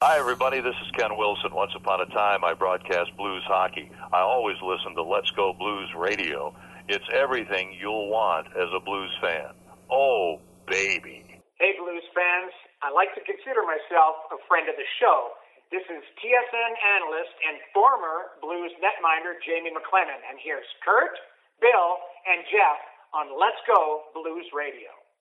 Hi, everybody. This is Ken Wilson. Once upon a time, I broadcast blues hockey. I always listen to Let's Go Blues Radio. It's everything you'll want as a blues fan. Oh, baby. Hey, blues fans. I like to consider myself a friend of the show. This is TSN analyst and former blues netminder Jamie McLennan, and here's Kurt, Bill, and Jeff on Let's Go Blues Radio.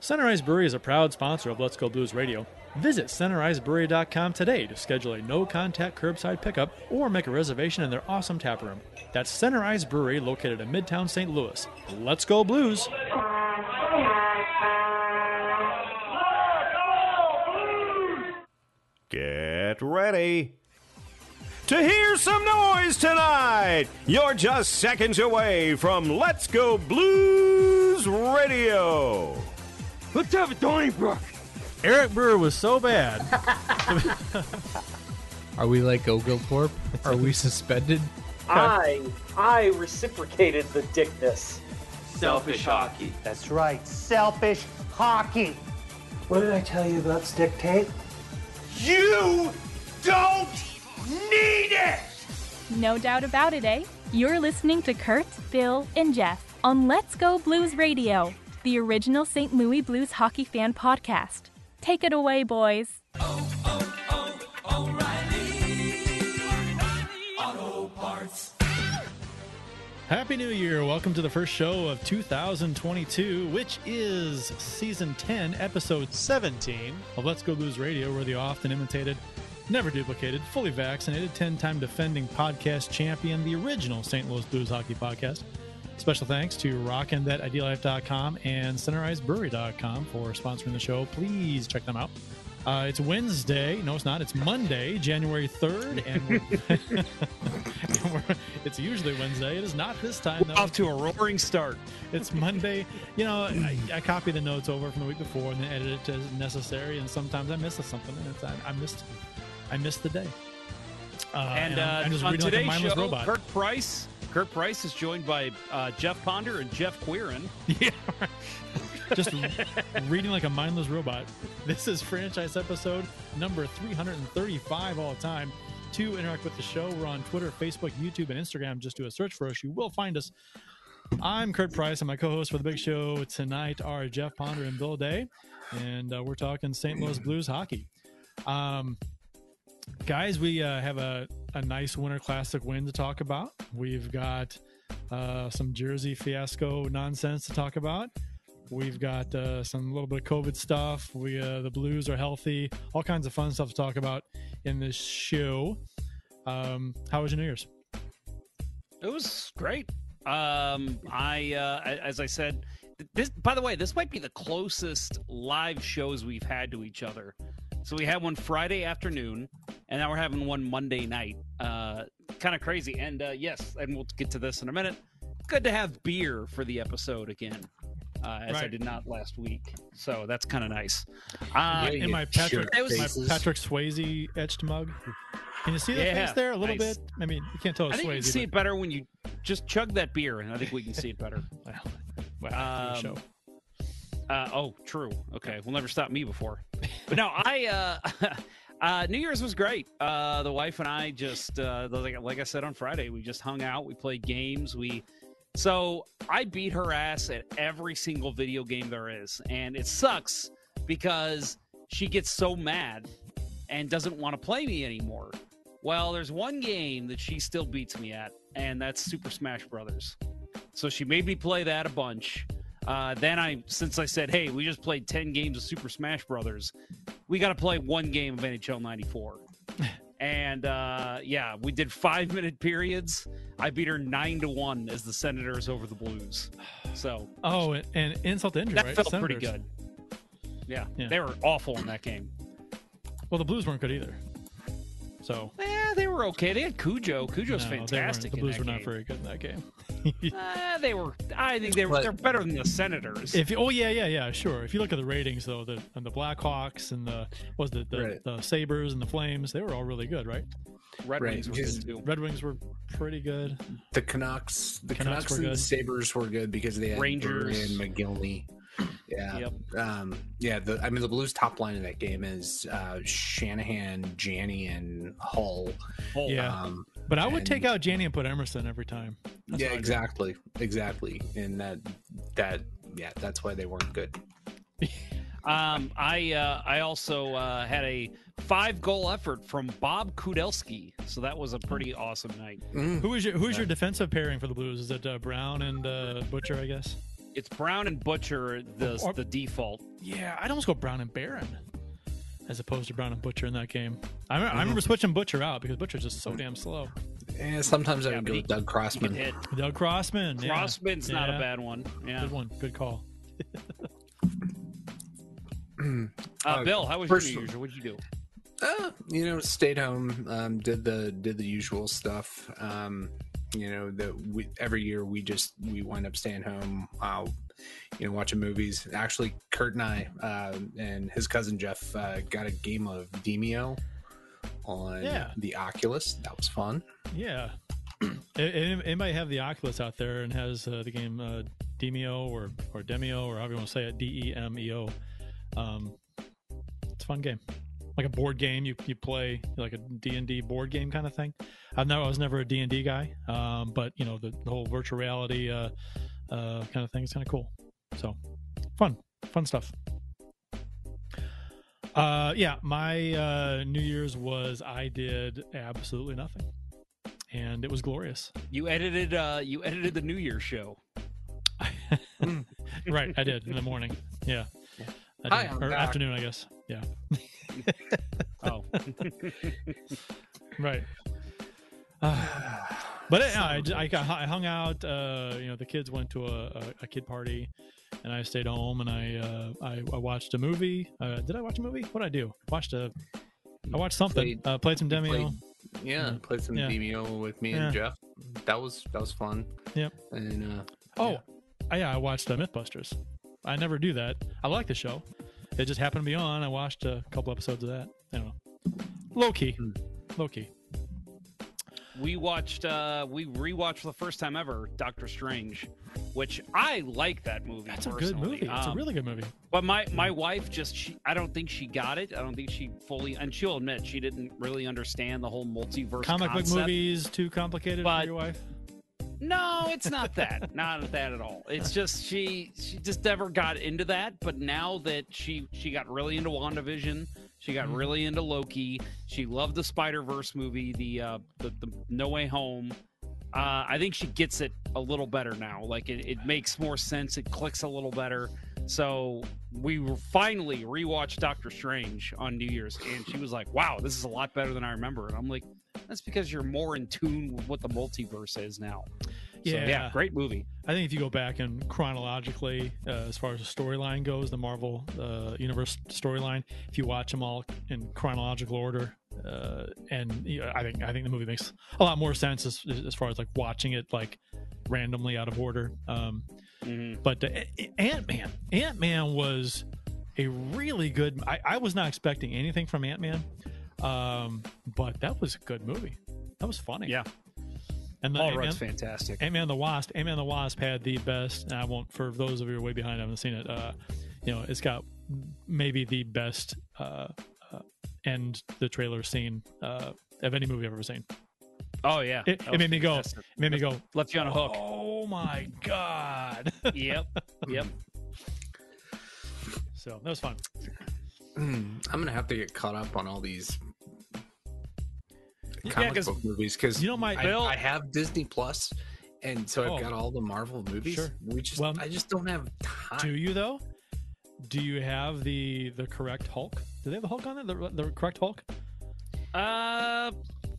Ice Brewery is a proud sponsor of Let's Go Blues Radio. Visit centericebrewery.com today to schedule a no contact curbside pickup or make a reservation in their awesome tap room. That's Center Brewery located in Midtown St. Louis. Let's go Blues! Get ready to hear some noise tonight. You're just seconds away from Let's Go Blues Radio. Let's have a Donnybrook. Eric Brewer was so bad. Are we like Oglethorpe? Are we suspended? I I reciprocated the dickness. Selfish hockey. That's right, selfish hockey. What did I tell you about stick tape? You don't need it! No doubt about it, eh? You're listening to Kurt, Bill, and Jeff on Let's Go Blues Radio, the original St. Louis Blues hockey fan podcast. Take it away, boys. Oh, oh, oh, Happy New Year! Welcome to the first show of 2022, which is season 10, episode 17 of Let's Go Blues Radio. We're the often imitated, never duplicated, fully vaccinated, 10 time defending podcast champion, the original St. Louis Blues Hockey Podcast. Special thanks to RockinThatIDLife.com and CenterIceBrewery.com for sponsoring the show. Please check them out. Uh, it's Wednesday. No, it's not. It's Monday, January 3rd. And we're, and we're- it's usually Wednesday. It is not this time, though. Off to a roaring start. It's Monday. You know, I, I copy the notes over from the week before and then edit it as necessary. And sometimes I miss something, and it's, I, I missed, I missed the day. Uh, And, I'm- uh, on like today's show, robot. Kurt Price. Kurt Price is joined by uh, Jeff Ponder and Jeff Quirin. Yeah, just reading like a mindless robot. This is franchise episode number 335 all time. To interact with the show, we're on Twitter, Facebook, YouTube, and Instagram. Just do a search for us. You will find us. I'm Kurt Price, and my co-host for the big show tonight are Jeff Ponder and Bill Day, and uh, we're talking St. Louis Blues hockey. Um, guys, we uh, have a, a nice Winter Classic win to talk about. We've got uh, some Jersey fiasco nonsense to talk about. We've got uh, some little bit of COVID stuff. We uh, the Blues are healthy. All kinds of fun stuff to talk about in this show. Um, how was your New Year's? It was great. Um, I, uh, as I said, this. By the way, this might be the closest live shows we've had to each other. So we had one Friday afternoon, and now we're having one Monday night. Uh, kind of crazy. And uh, yes, and we'll get to this in a minute. Good to have beer for the episode again, uh, as I did not last week. So that's kind of nice. Uh, in my Patrick, It was- my Patrick Swayze etched mug. Can you see the Yeah, face there a little nice. bit? I mean, you can't tell I it's think you can see but- it better when you just chug that beer, and I think we can see it better. Well, well, Um, show. Uh, oh, true. Okay, we'll never stop me before. But no, I uh, uh, New Year's was great. Uh, the wife and I just uh, like, like I said on Friday, we just hung out. We played games. We so I beat her ass at every single video game there is, and it sucks because she gets so mad and doesn't want to play me anymore. Well, there's one game that she still beats me at, and that's Super Smash Brothers. So she made me play that a bunch. Uh, then I, since I said, "Hey, we just played ten games of Super Smash Brothers, we got to play one game of NHL '94." and uh, yeah, we did five minute periods. I beat her nine to one as the Senators over the Blues. So Oh, and, and insult to injury, that right? felt pretty good. Yeah, Yeah. they were awful in that game. Well, the Blues weren't good either. So Yeah, they were okay. They had Cujo. Cujo's no, fantastic. The Blues were not game. very good in that game. Uh, they were. I think they were. But- They're better than the Senators. If you, oh yeah yeah yeah sure. If you look at the ratings though, the and the Blackhawks and the what was the the, Right. the Sabres and the Flames, they were all really good, right? Red Right, Wings were because- good too. Red Wings were pretty good. The Canucks, the Canucks Canucks, were and the good. Sabres were good because they had Rangers. and Mogilny. Yeah, Yep. um, yeah. The I mean, the Blues' top line in that game is uh, Shanahan, Janney, and Hull. Oh, Yeah. Um, But I would And- take out Janney and put Emerson every time. That's yeah, what do. exactly, exactly. And that that yeah, that's why they weren't good. Um, I uh, I also uh, had a five goal effort from Bob Kudelski, so that was a pretty awesome night. Mm. Who is your Who's your defensive pairing for the Blues? Is it uh, Brown and uh, Butcher? I guess. It's Brown and Butcher the Or- the default. Yeah, I'd almost go Brown and Baron as opposed to Brown and Butcher in that game. I, remember, I remember switching Butcher out because Butcher's just so damn slow. And sometimes I Yeah, would but go he- with Doug Crossman. Doug Crossman. yeah. Crossman's not a bad one. Yeah. Good one. Good call. Uh, Uh, Bill, how was first- your New Year's? What'd you do? Uh, you know, stayed home, um, did the did the usual stuff. Um, you know, that we every year we just we wind up staying home. Uh, you know, watching movies. Actually, Kurt and I uh, and his cousin Jeff uh, got a game of Demeo on Yeah. the Oculus. That was fun. Yeah. Anybody have the Oculus out there and has uh, the game uh, Demeo or or Demeo or however you want to say it, D E M E O? Um, it's a fun game, like a board game. You you play like a D and D board game kind of thing. I've never I was never a D and D guy, um, but you know the, the whole virtual reality uh, uh, kind of thing It's kind of cool. So fun, fun stuff. Uh, yeah, my uh, New Year's was I did absolutely nothing, and it was glorious. You edited. Uh, you edited the New Year's show. right, I did in the morning. Yeah. I Hi. I'm or back. afternoon, I guess. Yeah. Oh, Right. but it, I, I, got, I hung out. Uh, you know, the kids went to a, a, a kid party, and I stayed home and I uh, I, I watched a movie. Uh, did I watch a movie? What did I do? Watched a. I watched something. Played- uh, played some Demeo. played- Yeah, played some Yeah. Demeo with me Yeah. and Jeff. That was that was fun. Yep. And uh, Oh, Yeah. I, yeah, I watched uh, MythBusters. I never do that. I like the show. It just happened to be on. I watched a couple episodes of that. I don't know. Low key. Hmm. Low key. We watched. Uh, we rewatched for the first time ever Doctor Strange, which I like that movie. That's a good personally. movie. It's a Um, really good movie. But my my wife just she I don't think she got it. I don't think she fully and she'll admit she didn't really understand the whole multiverse Comic book movies too complicated But- for your wife. No, it's not that. not that at all. It's just she she just never got into that. But now that she she got really into WandaVision, she got Mhm. really into Loki. She loved the Spider Verse movie, the uh the, the No Way Home. Uh, I think she gets it a little better now. Like it, it makes more sense. It clicks a little better. So we finally rewatched Doctor Strange on New Year's, and she was like, "Wow, this is a lot better than I remember." And I'm like, "That's because you're more in tune with what the multiverse is now." So, Yeah. yeah, great movie. I think if you go back and chronologically, uh, as far as the storyline goes, the Marvel uh, Universe storyline, if you watch them all in chronological order, uh, and you know, I think I think the movie makes a lot more sense as, as far as like watching it like randomly out of order. Um, Mhm. but uh, Ant Man, Ant Man was a really good. I, I was not expecting anything from Ant Man, um, but that was a good movie. That was funny. Yeah. And the Paul Ant-Man- Rudd's fantastic. Ant Man the Wasp. Ant Man the Wasp had the best. And I won't for those of you who are way behind, I haven't seen it. Uh, you know, it's got maybe the best uh, uh, end the trailer scene uh, of any movie I've ever seen. Oh yeah, It, it made me go. It made me go. Left you on a hook. Oh my god! yep, yep. so that was fun. I'm gonna have to get caught up on all these Yeah, comic 'cause- book movies because You know, my- I, Bill- I have Disney Plus, and so I've Oh. got all the Marvel movies. Sure. We just Well, I just don't have time. Do you though? Do you have the the correct Hulk? Do they have the Hulk on it? The, the correct Hulk? Uh,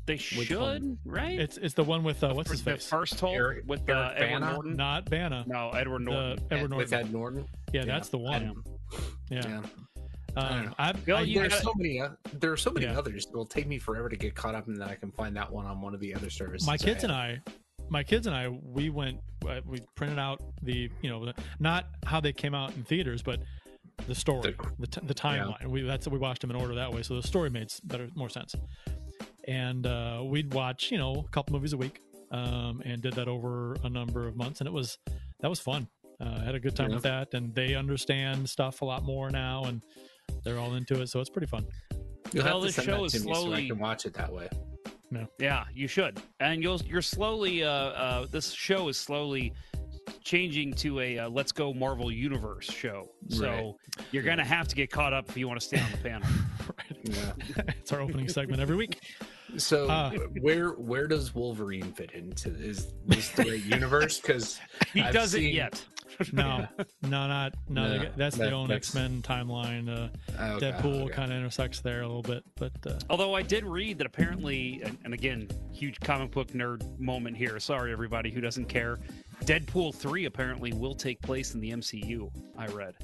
they should one? right. It's it's the one with uh, what's For his the face? first Hulk Eric- with uh, Eric Edward Bana? Norton. Not Banner. No, Edward Norton. The Edward with Norton. Ed Norton. Yeah, Yeah. that's the one. Yeah. Yeah. Um, I, Bill, I, you There's gotta- so many. Uh, there are so many Yeah. others. It will take me forever to get caught up, and then I can find that one on one of the other services. my I kids and. I my kids and I, we went, uh, we printed out the, you know, the, not how they came out in theaters, but the story, the, t- the timeline. We that's we watched them in order that way, so the story made better, more sense. And uh, we'd watch, you know, a couple movies a week, um, and did that over a number of months, and it was that was fun. Uh, I had a good time Yeah. with that, and they understand stuff a lot more now, and they're all into it, so it's pretty fun. You'll Well, have to this send show that is to me so I can watch it that way. Yeah, you should. And you'll you're slowly uh uh this show is slowly changing to a uh, let's go Marvel Universe show. So you're going to have to get caught up if you want to stay on the panel. Yeah. it's our opening segment every week. So Uh, where where does Wolverine fit into is this the right universe? Because He doesn't yet. No, no, not no. No, they that's that- the own X Men timeline. Uh, Okay, Deadpool okay. kind of intersects there a little bit, but uh, Although I did read that apparently, and, and again, huge comic book nerd moment here. Sorry, everybody who doesn't care. Deadpool 3 apparently will take place in the MCU, I read.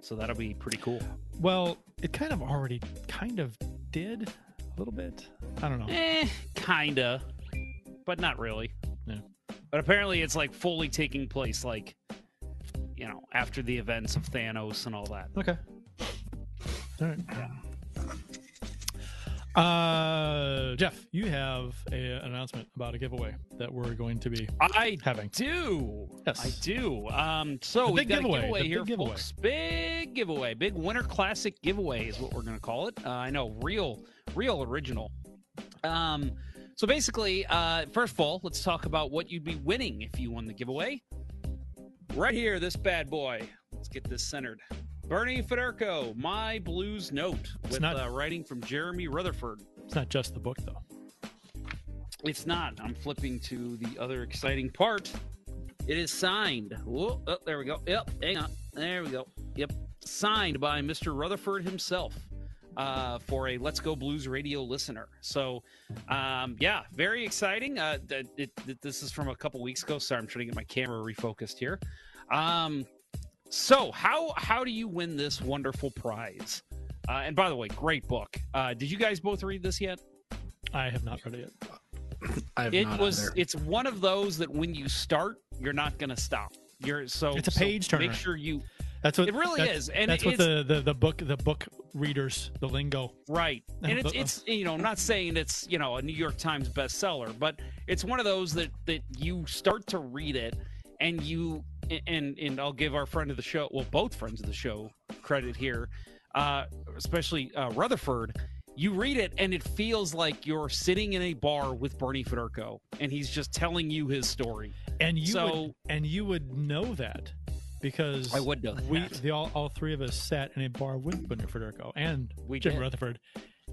So that'll be pretty cool. well, it kind of already kind of did a little bit. I don't know. Eh, kinda, but not really. Yeah. But apparently, it's like fully taking place, like you know, after the events of Thanos and all that. Okay. All right. Uh, Jeff, you have a, an announcement about a giveaway that we're going to be I having. do. Yes. I do. Um, so we big got giveaway, a giveaway the here, big giveaway. folks. Big giveaway. Big Winter Classic giveaway is what we're going to call it. Uh, I know, real, real original. Um, so basically, uh, first of all, let's talk about what you'd be winning if you won the giveaway. Right here, this bad boy. Let's get this centered. Bernie Federko, My Blues Note, with not- uh, writing from Jeremy Rutherford. It's not just the book though. It's not. I'm flipping to the other exciting part. It is signed. Whoa, oh, there we go. Yep, hang on. There we go. Yep, signed by Mr. Rutherford himself uh, for a Let's Go Blues radio listener. So, um, yeah, very exciting. Uh, it, it- this is from a couple weeks ago. Sorry, I'm trying to get my camera refocused here. Um, so, how how do you win this wonderful prize? Uh, and by the way, great book. Uh, did you guys both read this yet? I have not read it yet. I have it not was either. it's one of those that when you start you're not going to stop you're so It's a so page turner. make sure you That's what It really that's- is, and that's what the, the the book the book readers the lingo. right and it's it's you know I'm not saying it's you know a new york times bestseller but it's one of those that that you start to read it and you and and i'll give our friend of the show well both friends of the show credit here uh especially uh rutherford you read it and it feels like you're sitting in a bar with bernie federko and he's just telling you his story And you So- would, and you would know that because I would know we that. the all, all three of us sat in a bar with Bernie Federko and We Jim did. Rutherford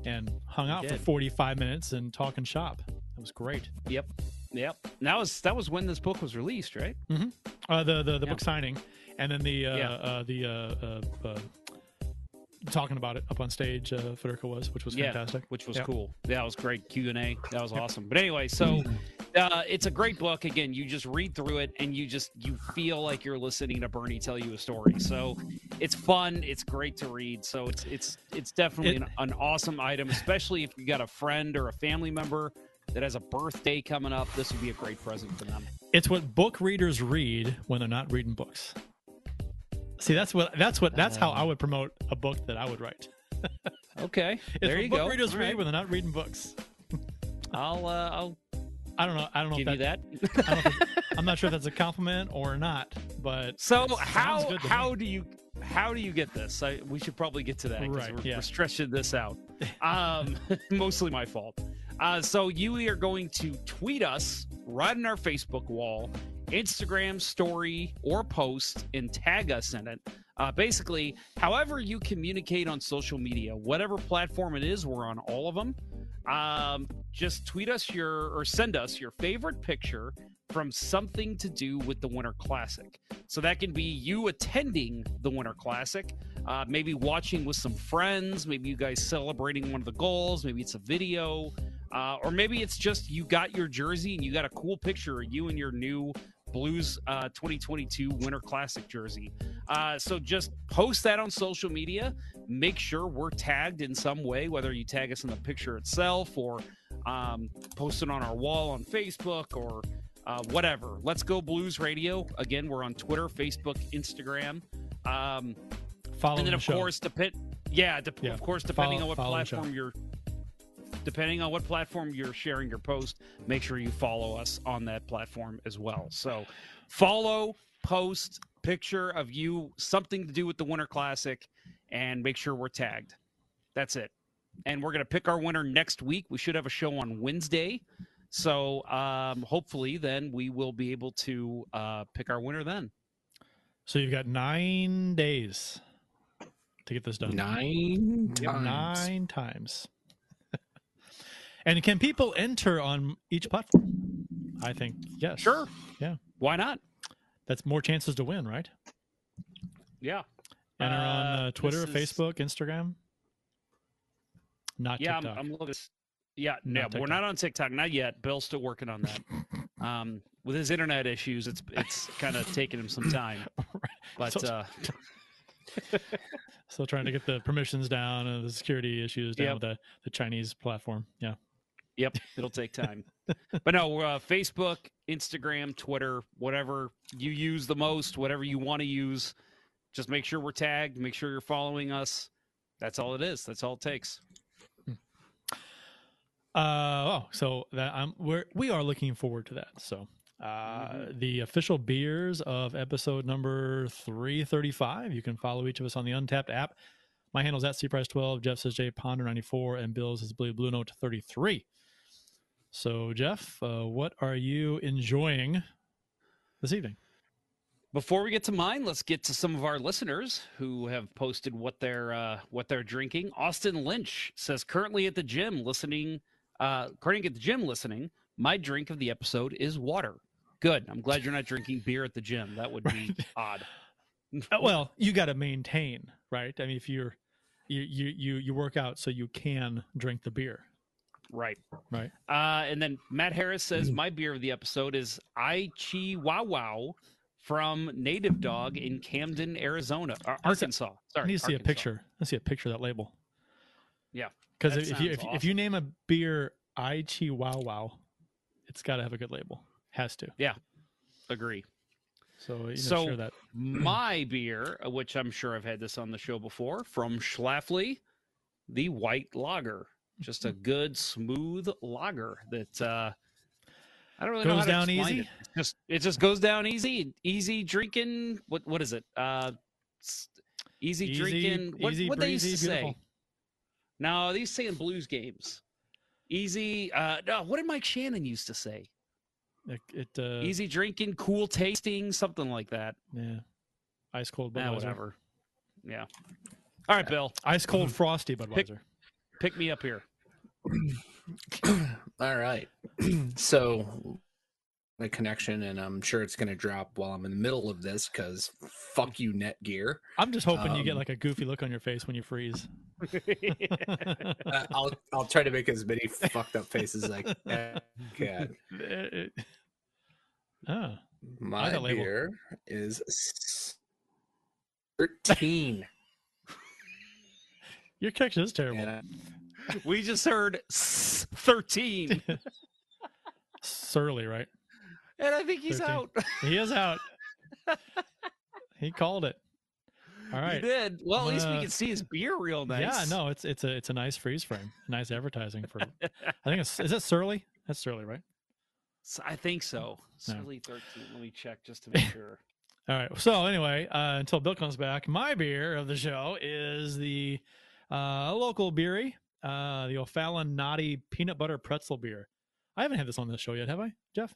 and hung out for 45 minutes and talking shop. That was great. Yep. Yep. That was that was when this book was released, right? Uh, the the, the Yeah. book signing and then the uh, Yeah. uh, the uh, uh, uh, talking about it up on stage. Uh, Federico was, which was fantastic. Which was Yeah. cool. That was great. Q and A. That was awesome. But anyway, so uh, it's a great book. Again, you just read through it and you just you feel like you're listening to Bernie tell you a story. So it's fun. It's great to read. So it's it's it's definitely It- an, an awesome item, especially if you got a friend or a family member that has a birthday coming up. This would be a great present for them. It's what book readers read when they're not reading books. See, that's what that's what that's how I would promote a book that I would write. Okay. It's there what you book go. readers All read right. when they're not reading books. I'll uh, I'll I don't know. I don't know give if you that, that. I don't I'm not sure if that's a compliment or not, but So how how do you how do you get this? I, we should probably get to that because Right, we're, yeah. we're stretching this out. Um, mostly my fault. Uh, so you are going to tweet us right in our Facebook wall, Instagram story or post, and tag us in it. Uh, basically, however you communicate on social media, whatever platform it is, we're on all of them. Um, just tweet us your or send us your favorite picture from something to do with the Winter Classic. So that can be you attending the Winter Classic, uh, maybe watching with some friends, maybe you guys celebrating one of the goals, maybe it's a video, uh, or maybe it's just you got your jersey and you got a cool picture of you and your new Blues uh, 2022 Winter Classic jersey. Uh, so just post that on social media. Make sure we're tagged in some way, whether you tag us in the picture itself or um, post it on our wall on Facebook or uh, whatever. Let's go Blues Radio. Again, we're on Twitter, Facebook, Instagram. Um, Follow and then the of course, dep- yeah, dep- Yeah. of course, depending Follow- on what the platform you're depending on what platform you're sharing your post, make sure you follow us on that platform as well. So, follow, post, picture of you, something to do with the Winter Classic, and make sure we're tagged. That's it. And we're going to pick our winner next week. We should have a show on Wednesday. So, um, hopefully, then we will be able to uh, pick our winner then. So you've got nine days to get this done. Nine times. Nine times. and can people enter on each platform? I think yes. Sure. Yeah. Why not? That's more chances to win, right? Yeah. Enter on Uh, uh, Twitter, is- Facebook, Instagram. Not yeah, TikTok. I'm, I'm looking. Yeah, no, we're not on TikTok, not yet. Bill's still working on that. um, with his internet issues, it's it's kind of taking him some time. But So- uh, Still trying to get the permissions down and the security issues down Yep. with the, the Chinese platform. Yeah. yep, it'll take time. but no, uh, Facebook, Instagram, Twitter, whatever you use the most, whatever you want to use, just make sure we're tagged. Make sure you're following us. That's all it is. That's all it takes. Uh oh, so that I'm we're we are looking forward to that. So uh the official beers of episode number 335. You can follow each of us on the Untapped app. My handle's at cprice12, Jeff says J Ponder 94, and Bill's is Blue Blue Note 33. So Jeff, uh, what are you enjoying this evening? Before we get to mine, let's get to some of our listeners who have posted what they're uh, what they're drinking. Austin Lynch says currently at the gym listening. Uh, currently at the gym listening. My drink of the episode is water. Good. I'm glad you're not drinking beer at the gym. That would be odd. Uh, well, you got to maintain, right? I mean, if you're you you you you work out so you can drink the beer, Right. right? Uh, and then Matt Harris says my beer of the episode is I Chi Wow Wow from Native Dog in Camden, Arizona, Arkansas. Sorry, I need to see a picture. Let's see a picture of that label. Yeah. Because if, you if, if you name a beer I Chi Wow Wow, it's got to have a good label. Has to. Yeah, agree. So you know, So- share that. my beer, uh, which I'm sure I've had this on the show before, from Schlafly, the White Lager. Just a good, smooth lager that uh, I don't really know Goes how to down explain easy? It. It's Just it just goes down easy, easy drinking. What what is it? Uh, easy, Easy- drinking. What easy what they used to breezy, say? beautiful. No, they used to say in blues games. Easy. Uh, no, what did Mike Shannon used to say? It, it uh, Easy drinking, cool tasting, something like that. Yeah. Ice cold Nah, Budweiser. whatever. Yeah. All right, Bill. Ice cold frosty Budweiser. Pick me up here. All right. so a connection, and I'm sure it's going to drop while I'm in the middle of this because fuck you, Netgear. I'm just hoping you get Um, like a goofy look on your face when you freeze. Uh, I'll I'll try to make as many fucked up faces as I can. oh, My that beer is thirteen. your connection is terrible. We just heard 13. Surly, right? And I think he's 13. out. He is out. he called it. All right. He did. Well, at least we Uh, can see his beer real nice. Yeah, no, it's it's a it's a nice freeze frame. Nice advertising for. I think it's is that Surly? That's Surly, right? I think so. Yeah. Silly 13. Let me check just to make sure. All right. So anyway, uh, until Bill comes back, my beer of the show is the uh, local beery, uh, the O'Fallon Naughty Peanut Butter Pretzel beer. I haven't had this on this show yet, have I, Jeff?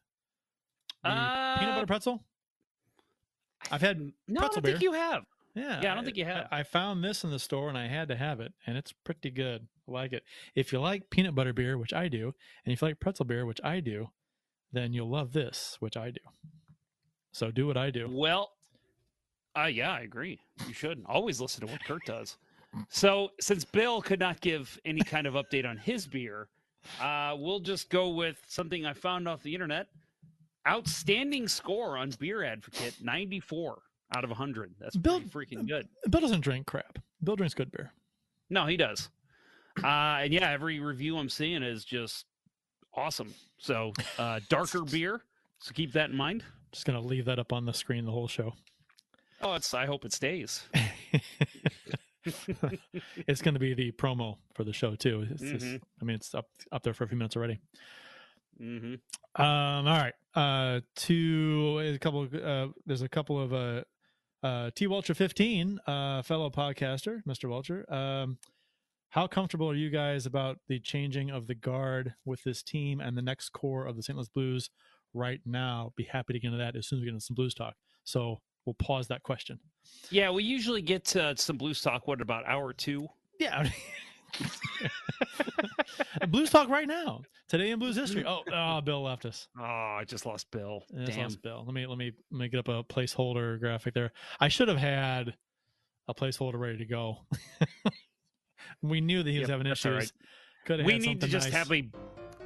The peanut Uh, butter pretzel. I've had No, I don't beer. think you have. Yeah, Yeah, I don't think you have. I, I found this in the store and I had to have it, and it's pretty good. I like it. If you like peanut butter beer, which I do, and if you like pretzel beer, which I do, then you'll love this, which I do. So do what I do. Well, uh, yeah, I agree. You should always listen to what Kurt does. So, since Bill could not give any kind of update on his beer, uh, we'll just go with something I found off the internet. Outstanding score on Beer Advocate, 94 out of 100. That's Bill- pretty freaking good. Bill doesn't drink crap. Bill drinks good beer. No, he does. Uh, and yeah, every review I'm seeing is just awesome. So, uh, darker beer, So keep that in mind. Just gonna leave that up on the screen the whole show. Oh, it's. I hope it stays. it's going to be the promo for the show too. It's just-. I mean, it's up up there for a few minutes already. hmm Um, all right. Uh, to a couple. Of, uh, there's a couple of uh, uh, T Welcher 15, uh, fellow podcaster, Mr. Welcher. Um, how comfortable are you guys about the changing of the guard with this team and the next core of the St. Louis Blues right now? Be happy to get into that as soon as we get into some Blues talk. So we'll pause that question. Yeah, we usually get to uh, some blues talk. What about hour two? Yeah. Blues talk right now. Today in Blues history. Oh, oh Bill left us. Oh, I just lost Bill. That's Damn. lost Bill. Let me let me get up a placeholder graphic there. I should have had a placeholder ready to go. we knew that he was Yep, having issues. right. Could have We need to just nice. have a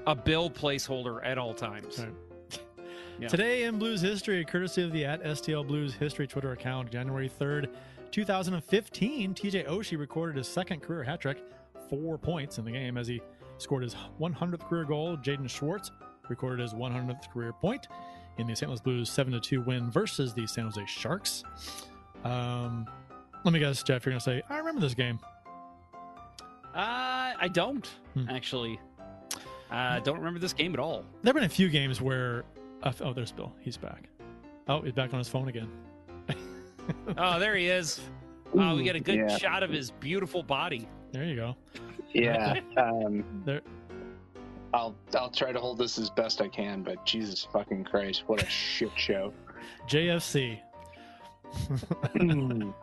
a Bill placeholder at all times. Right. Yeah. Today in Blues history, courtesy of the at STL Blues history Twitter account, January 3rd, 2015, TJ Oshie recorded his second career hat trick, four points in the game as he scored his 100th career goal. Jaden Schwartz recorded his 100th career point in the St. Louis Blues 7 2 win versus the San Jose Sharks. Um, let me guess, Jeff, you're going to say, I remember this game. Uh, I don't Hmm. actually. Uh, don't remember this game at all. There have been a few games where. Uh, oh, there's Bill. He's back. Oh, he's back on his phone again. Oh, there he is. Oh, we get a good yeah. shot of his beautiful body. There you go. Yeah. Um, There. I'll I'll try to hold this as best I can, but Jesus fucking Christ, what a shit show. JFC.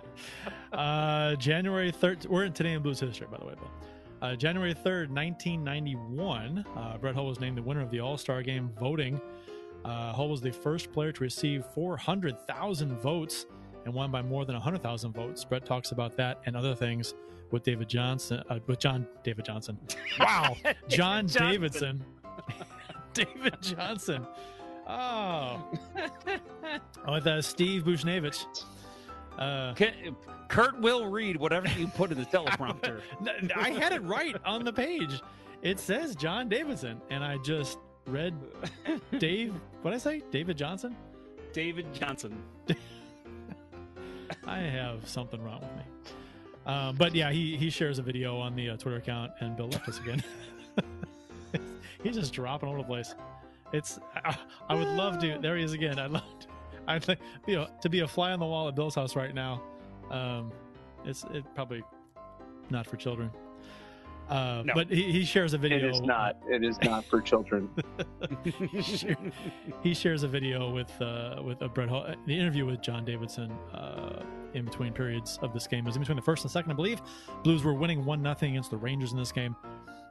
uh, January 3rd. We're in today in Blues history, by the way, Bill. Uh, January 3rd, 1991, uh, Brett Hull was named the winner of the All Star game voting. Uh, Hull was the first player to receive 400,000 votes and won by more than 100,000 votes. Brett talks about that and other things with David Johnson, uh, with John David Johnson. Wow, John Davidson. David Johnson. Oh, with uh, Steve Bushnevich. Uh, Can, Kurt will read whatever you put in the teleprompter. I had it right on the page. It says John Davidson, and I just read Dave. What I say? David Johnson. David Johnson. I have something wrong with me. Um, but yeah, he he shares a video on the uh, Twitter account, and Bill left us again. He's just dropping all over the place. It's I, I would love to. There he is again. I'd love. To, I'd like you know to be a fly on the wall at Bill's house right now. Um, it's it probably not for children. Uh, No. But he, he shares a video. It is not. It is not for children. he, share- he shares a video with uh, with uh, Brett Hull. uh, The interview with John Davidson uh, in between periods of this game It was in between the first and second, I believe. Blues were winning one nothing against the Rangers in this game.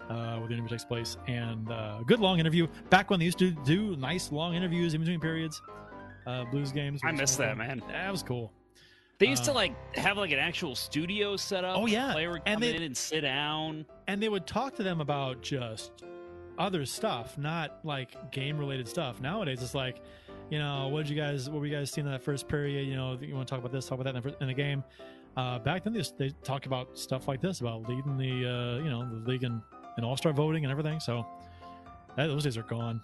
Uh, where the interview takes place, and uh, good long interview. Back when they used to do nice long interviews in between periods, uh, Blues games. I was miss that, man. That was cool. They used to Uh, like have like an actual studio set up. Oh, yeah. player would And come they- in and sit down. and they would talk to them about just other stuff, not like game related stuff. Nowadays, it's like, you know, what did you guys, what were you guys seeing in that first period? You know, you want to talk about this, talk about that in the, in the game. Uh, back then, they, just, they talk about stuff like this, about leading the, uh, you know, the league and, in all star voting and everything. So that, those days are gone.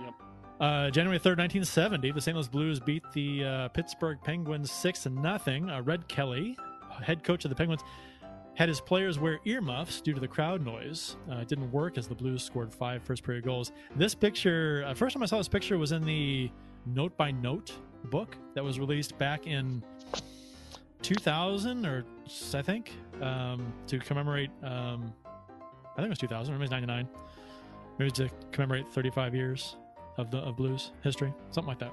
Yep. Uh, January 3rd, 1970, the St. Louis Blues beat the uh, Pittsburgh Penguins 6 to nothing. Uh, Red Kelly, head coach of the Penguins, had his players wear earmuffs due to the crowd noise. Uh, it didn't work as the Blues scored five first period goals. This picture, uh, first time I saw this picture was in the Note by Note book that was released back in 2000 or I think um, to commemorate. Um, I think it was 2000 or maybe it was 99. Maybe to commemorate 35 years of the of blues history, something like that.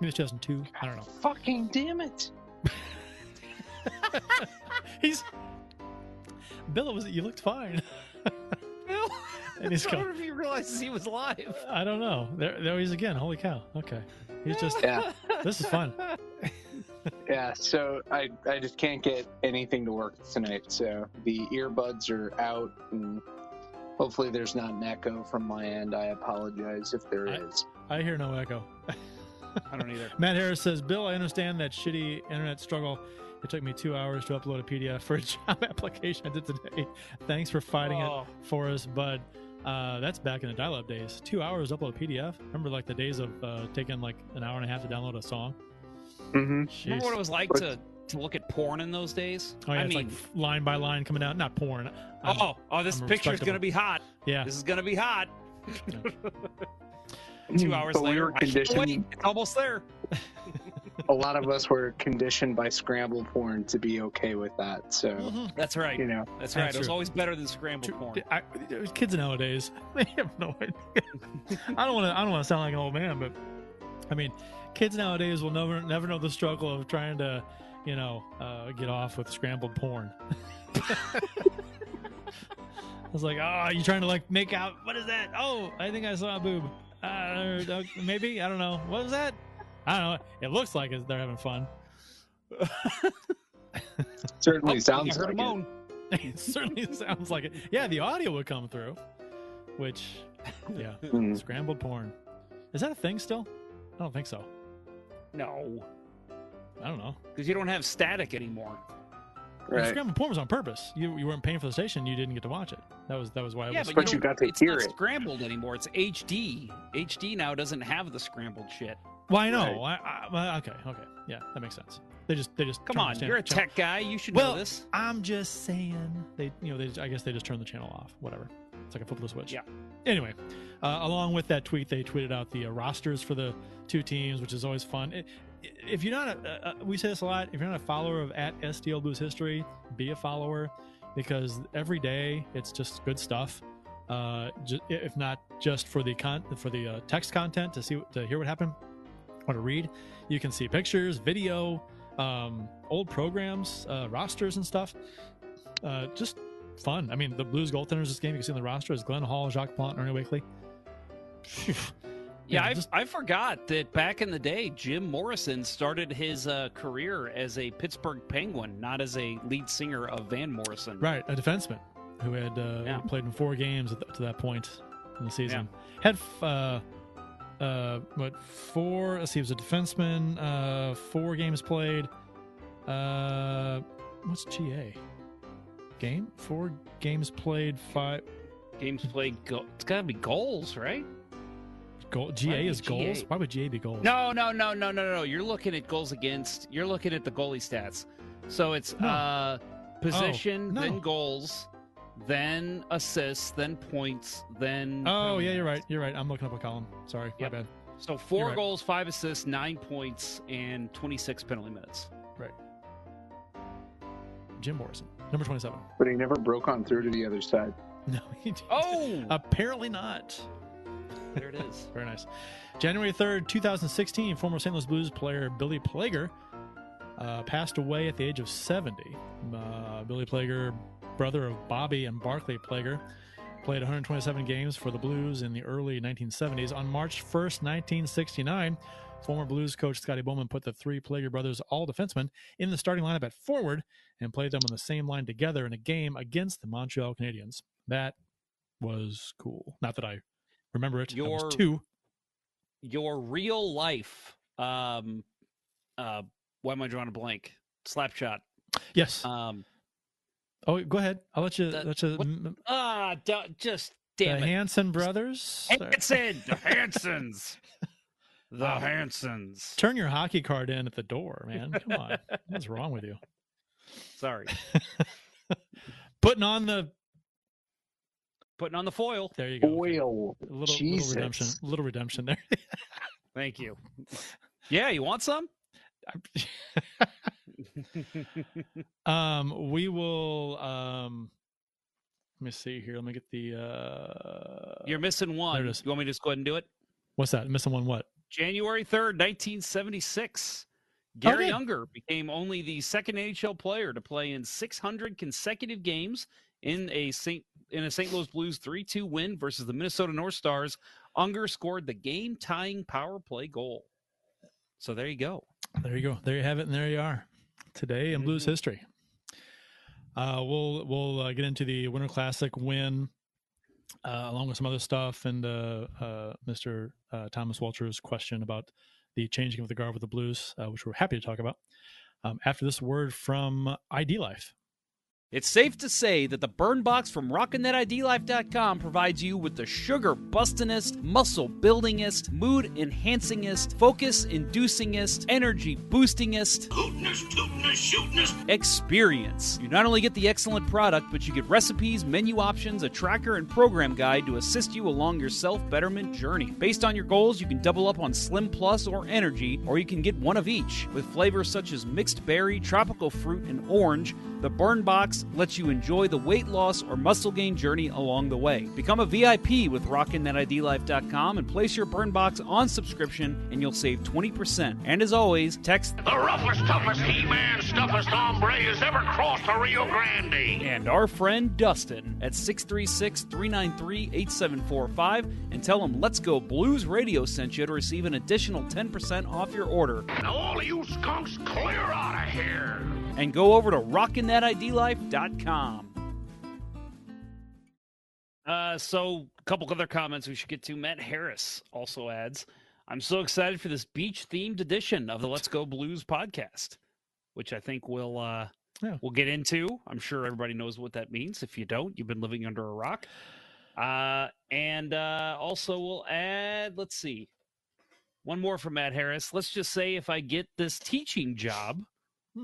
Maybe it's 2002. I don't know. fucking damn it. He's Bill. Was you looked fine? and he's I going. wonder if he realizes he was live. I don't know. There, there he is again. Holy cow. Okay. He's just. Yeah. This is fun. Yeah, so I I just can't get anything to work tonight. So the earbuds are out, and hopefully there's not an echo from my end. I apologize if there I- is. I hear no echo. I don't either. Matt Harris says, Bill, I understand that shitty internet struggle. It took me two hours to upload a PDF for a job application I did today. Thanks for fighting Oh. it for us, bud. Uh, that's back in the dial-up days. Two hours to upload a PDF. Remember, like the days of uh, taking like an hour and a half to download a song. Mm-hmm. Remember what it was like to to look at porn in those days? Oh yeah, I it's mean, like line by line coming out. Not porn. I'm- oh, oh, this I'm picture's gonna be hot. Yeah. This is gonna be hot. Two hours but we later, were I conditioned. It's almost there. A lot of us were conditioned by scramble porn to be okay with that. So Mhm. That's right. you know, That's right. That's It was always better than scrambled True. porn. I, kids nowadays, they have no idea. I don't want to. I don't want to sound like an old man, but I mean, kids nowadays will never, never know the struggle of trying to, you know, uh, get off with scrambled porn. I was like, oh, you trying to like make out? What is that? Oh, I think I saw a boob. Uh, uh, maybe I don't know. What was that? I don't know. It looks like they're having fun. certainly Oh, sounds I heard like a moan. it certainly sounds like it. Yeah, the audio would come through, which, yeah. Mm. scrambled porn. Is that a thing still? I don't think so. No, I don't know. because you don't have static anymore. Right. Scrambled porn was on purpose. You you weren't paying for the station. You didn't get to watch it. That was that was why it Yeah, was. but, But you, you got to it's hear not it. scrambled anymore. It's HD. HD now doesn't have the scrambled shit. well, I know. I, I, okay, okay, yeah, that makes sense. They just they just Come on, channel- you're a channel- tech guy. You should Well, know this. I'm just saying they you know they just, I guess they just turned the channel off. Whatever. It's like a flip of the switch. Yeah. Anyway, uh, along with that tweet, they tweeted out the uh, rosters for the two teams, which is always fun. It, if you're not a, uh, we say this a lot. If you're not a follower of at STL Blues History, be a follower because every day it's just good stuff. Uh, ju- if not just for the con for the uh, text content to see to hear what happened or to read, you can see pictures, video, um, old programs, uh, rosters, and stuff. Uh, just fun. I mean, the Blues goaltenders this game you can see on the roster is Glenn Hall, Jacques Plante, Ernie Wakely. Phew. Yeah, Yeah, I, just- I forgot that back in the day, Jim Morrison started his uh, career as a Pittsburgh Penguin, not as a lead singer of Van Morrison. Right, a defenseman who had uh, Yeah. played in four games at the, to that point in the season. Had uh, uh, what four? Let's see, he was a defenseman. Uh, four games played. Uh, what's GA? Game four games played. Five Games played. Go- it's got to be goals, right? Goal. GA is be goals. Why would GA be goals? No, no, no, no, no, no. You're looking at goals against. You're looking at the goalie stats. So it's No. uh, position, no. then goals, then assists, then points, then. Oh yeah, you're right. You're right. I'm looking up a column. Sorry, Yep. my bad. So four You're right. goals, five assists, nine points, and 26 penalty minutes. Right. Jim Morrison, number twenty-seven. But he never broke on through to the other side. No, he didn't. Oh, apparently not. There it is. Very nice. January 3rd, 2016, former St. Louis Blues player Billy Plager uh, passed away at the age of 70. Uh, Billy Plager, brother of Bobby and Barclay Plager, played 127 games for the Blues in the early 1970s. On March 1st, 1969, former Blues coach Scotty Bowman put the three Plager brothers, all defensemen, in the starting lineup at forward and played them on the same line together in a game against the Montreal Canadiens. That was cool. Not that I remember it. Your- two. Your real life. Um, uh, why am I drawing a blank? Slapshot. Yes. Um, oh, go ahead. I'll let you. the- let you. what- m- ah, d- just the damn it. Hanson brothers. Hanson, the Hansons, the Wow. Hansons. Turn your hockey card in at the door, man. Come on. What's wrong with you? Sorry, Putting on the. Putting on the foil. There you go. okay. Oil. A little, little Jesus. redemption. A little redemption there. Thank you. Yeah, you want some? um, we will. Um, let me see here. Let me get the. Uh, You're missing one. There it is. You want me to just go ahead and do it? what's that? Missing one. What? January 3rd, 1976. Oh, Gary good. Unger became only the second NHL player to play in 600 consecutive games in a St. in a St. Louis Blues 3-2 win versus the Minnesota North Stars. Unger scored the game-tying power play goal. So there you go. There you go. There you have it, and there you are. Today in Blues Mhm. history. Uh, we'll we'll uh, get into the Winter Classic win, uh, along with some other stuff, and uh, uh, Mr. Uh, Thomas Walter's question about the changing of the guard with the Blues, uh, which we're happy to talk about. Um, after this word from ID Life. It's safe to say that the burn box from RockinThatIDLife.com provides you with the sugar bustinest, muscle buildingest, mood enhancingest, focus inducingest, energy boostingest, Hootinest, tootinest, shootinest. experience. You not only get the excellent product, but you get recipes, menu options, a tracker, and program guide to assist you along your self betterment journey. Based on your goals, you can double up on Slim Plus or Energy, or you can get one of each. With flavors such as mixed berry, tropical fruit, and orange, the Burn Box lets you enjoy the weight loss or muscle gain journey along the way. Become a VIP with RockinThatIDLife.com and place your Burn Box on subscription, and you'll save 20%. And as always, text The roughest, toughest He-Man, stuffest hombre has ever crossed the Rio Grande. and our friend Dustin at 636 393 8745 and tell him Let's Go Blues Radio sent you to receive an additional 10% off your order. Now all of you skunks, clear out of here. And go over to rockinthatidlife.com. Uh, so, a couple other comments we should get to. Matt Harris also adds, I'm so excited for this beach themed edition of the Let's Go Blues podcast, which I think we'll, uh, Yeah. we'll get into. I'm sure everybody knows what that means. If you don't, you've been living under a rock. Uh, and uh, also, we'll add, let's see, one more from Matt Harris. Let's just say if I get this teaching job.